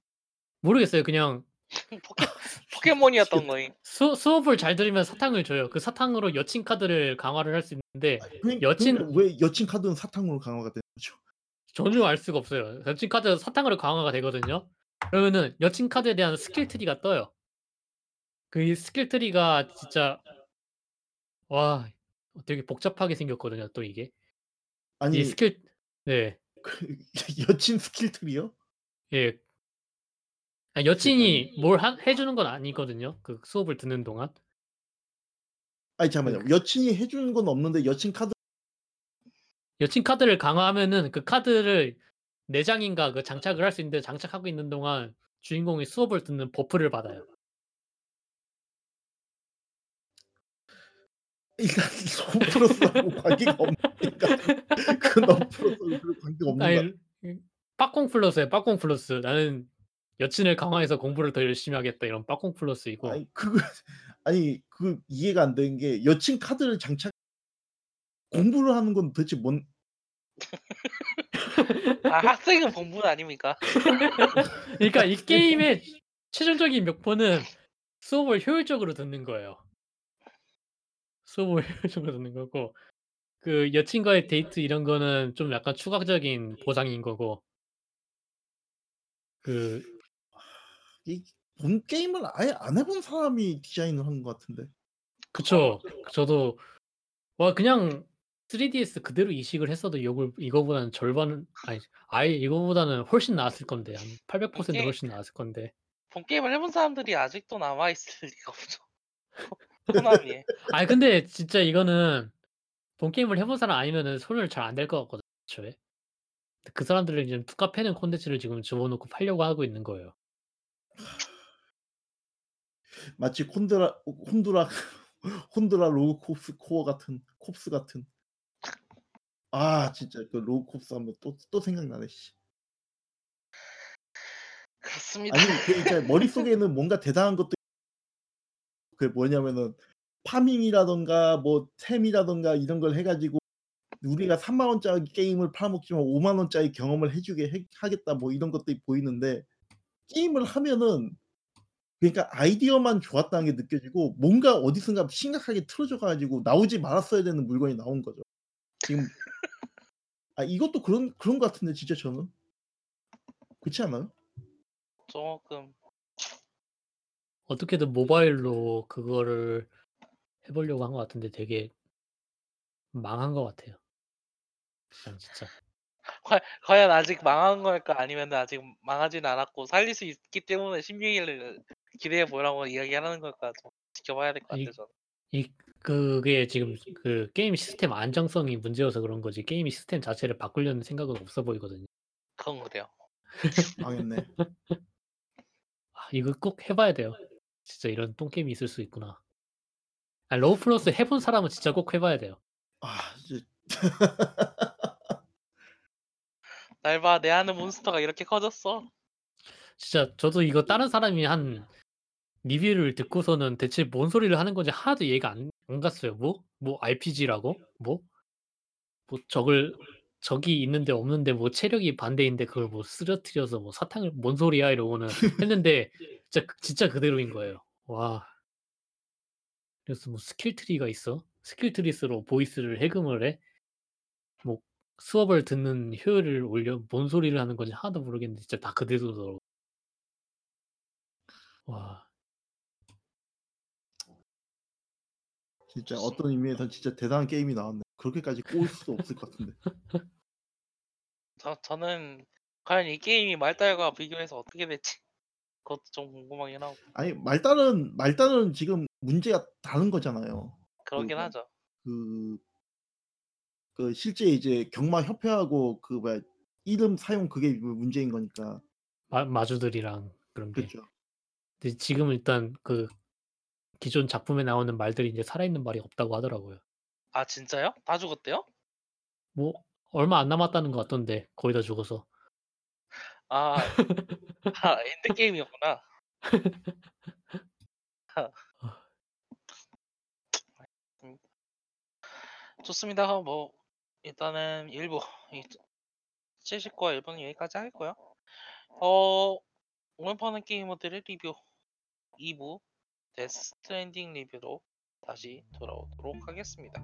모르겠어요. 그냥 포켓 포켓몬이었던 거임. 수 수업을 잘 들으면 사탕을 줘요. 그 사탕으로 여친 카드를 강화를 할 수 있는데 아니 그러니 여친 왜 여친 카드는 사탕으로 강화가 되는 거죠? 전혀 알 수가 없어요. 여친 카드 사탕으로 강화가 되거든요. 그러면은 여친 카드에 대한 skill tree가 떠요. 그이 skill tree가 진짜 와 되게 복잡하게 생겼거든요 또 이게. 이 아니 스킬 네. 그 여친 skill tree요? 예. 아 세상에. 여친이 뭘 하 해 주는 건 아니거든요 그 수업을 듣는 동안. 아니 그 잠깐만요. 여친이 해 주는 건 없는데 여친 카드 여친 카드를 강화하면은 그 카드를 4 장인가 그 장착을 할 수 있는데 장착하고 있는 동안 주인공이 수업을 듣는 버프를 받아요. 일단 러브프로스하고 관계가 없으니까 그건 러브프로스하고 별 관계가 없는 거 아니 음 빠꽁 플러스에 빠꽁 플러스. 나는 여친을 강화해서 공부를 더 열심히 하겠다 이런 빠꽁 플러스이고. 아니 그거 아니 그 이해가 안 되는 게 여친 카드를 장착 공부를 하는 건 도대체 뭔 아 학생은 본분 아닙니까? 그러니까 이 게임의 최종적인 목표는 수업을 효율적으로 듣는 거예요. 수업을 효율적으로 듣는 거고 그 여친과의 데이트 이런 거는 좀 약간 추가적인 보상인 거고. 그 이본 게임을 아예 안 해본 사람이 디자인을 한 것 같은데. 그쵸. 저도 와 그냥 3DS 그대로 이식을 했어도 이걸 이거보다는 절반은 아니 아예 이거보다는 훨씬 나았을 건데 한 800% 이게 훨씬 나았을 건데. 본 게임을 해본 사람들이 아직도 남아 있을 리가 없죠. 코나미에. 아니 근데 진짜 이거는 본 게임을 해본 사람 아니면은 손을 잘 안 댈 것 같거든 애초에. 그 사람들은 지금 뚜까 패는 콘텐츠를 지금 집어넣고 팔려고 하고 있는 거예요. 마치 콘트라 혼두라 콘트라 로그 콥스 코어 같은 콥스 같은. 아 진짜 그 로그 콥스 하면 또또 생각나네 씨. 그렇습니다. 아니 그 이제 머릿 속에는 뭔가 대단한 것도 그 뭐냐면은 farming이라든가 뭐 템이라든가 이런 걸 해 가지고 우리가 3만 원짜리 게임을 팔아먹지만 5만 원짜리 경험을 해 주게 해 하겠다 뭐 이런 것들이 보이는데 게임을 하면은 그러니까 아이디어만 좋았다는 게 느껴지고 뭔가 어디선가 심각하게 틀어져 가지고 나오지 말았어야 되는 물건이 나온 거죠. 지금 아 이것도 그런 그런 것 같은데 진짜 저는. 그렇지 않아요? 조금 어떻게든 모바일로 그거를 해 보려고 한 것 같은데 되게 망한 것 같아요. 그냥 진짜. 과 과연 아직 망한 걸까 아니면은 아직 망하진 않았고 살릴 수 있기 때문에 16일을 기대해 보라고 이야기하는 걸까 좀 지켜봐야 될것이 같아요 저는. 이 그게 지금 그 게임 시스템 안정성이 문제여서 그런 거지 게임 시스템 자체를 바꾸려는 생각은 없어 보이거든요. 그건 그래요. 망했네. 아 이거 꼭 해 봐야 돼요. 진짜 이런 똥게임이 있을 수 있구나. 아 러브플러스 해본 사람은 진짜 꼭 해 봐야 돼요. 아 이제 날 봐. 내 아는 몬스터가 이렇게 커졌어. 진짜 저도 이거 다른 사람이 한 리뷰를 듣고서는 대체 뭔 소리를 하는 건지 하나도 이해가 안 안 갔어요. 뭐? 뭐 RPG라고? 뭐? 뭐 적을 적이 있는데 없는데 뭐 체력이 반대인데 그걸 뭐 쓰러뜨려서 뭐 사탕을 "뭔 소리야." 이러고는 했는데 진짜 그 진짜 그대로인 거예요. 와. 그래서 뭐 skill tree가 있어? skill tree로 voice를 해금을 해? 뭐 수업을 듣는 효율을 올려 뭔 소리를 하는 건지 하나도 모르겠는데 진짜 다 그대로더라고. 와. 진짜 어떤 의미에선 진짜 대단한 게임이 나왔네. 그렇게까지 꼬을 수도 없을 것 같은데. 저 저는 과연 이 게임이 말달과 비교해서 어떻게 될지 그것도 좀 궁금하긴 하고 아니 말단은 말단은 지금 문제가 다른 거잖아요. 그러긴 그러니까 하죠. 그, 그 실제 이제 경마 협회하고 그 뭐야 이름 사용 그게 문제인 거니까. 마 마주들이랑 그런 게. 그렇죠. 근데 지금 일단 그 기존 작품에 나오는 말들이 이제 살아있는 말이 없다고 하더라고요. 아 진짜요? 다 죽었대요? 뭐 얼마 안 남았다는 것 같던데 거의 다 죽어서. 아. 아 end game이었구나. 음. 좋습니다. 뭐 일단은 1부 이 79화 1부는 여기까지 하겠고요. 어 오늘 파는 게이머들의 리뷰 2부 데스 스트랜딩 리뷰로 다시 돌아오도록 하겠습니다.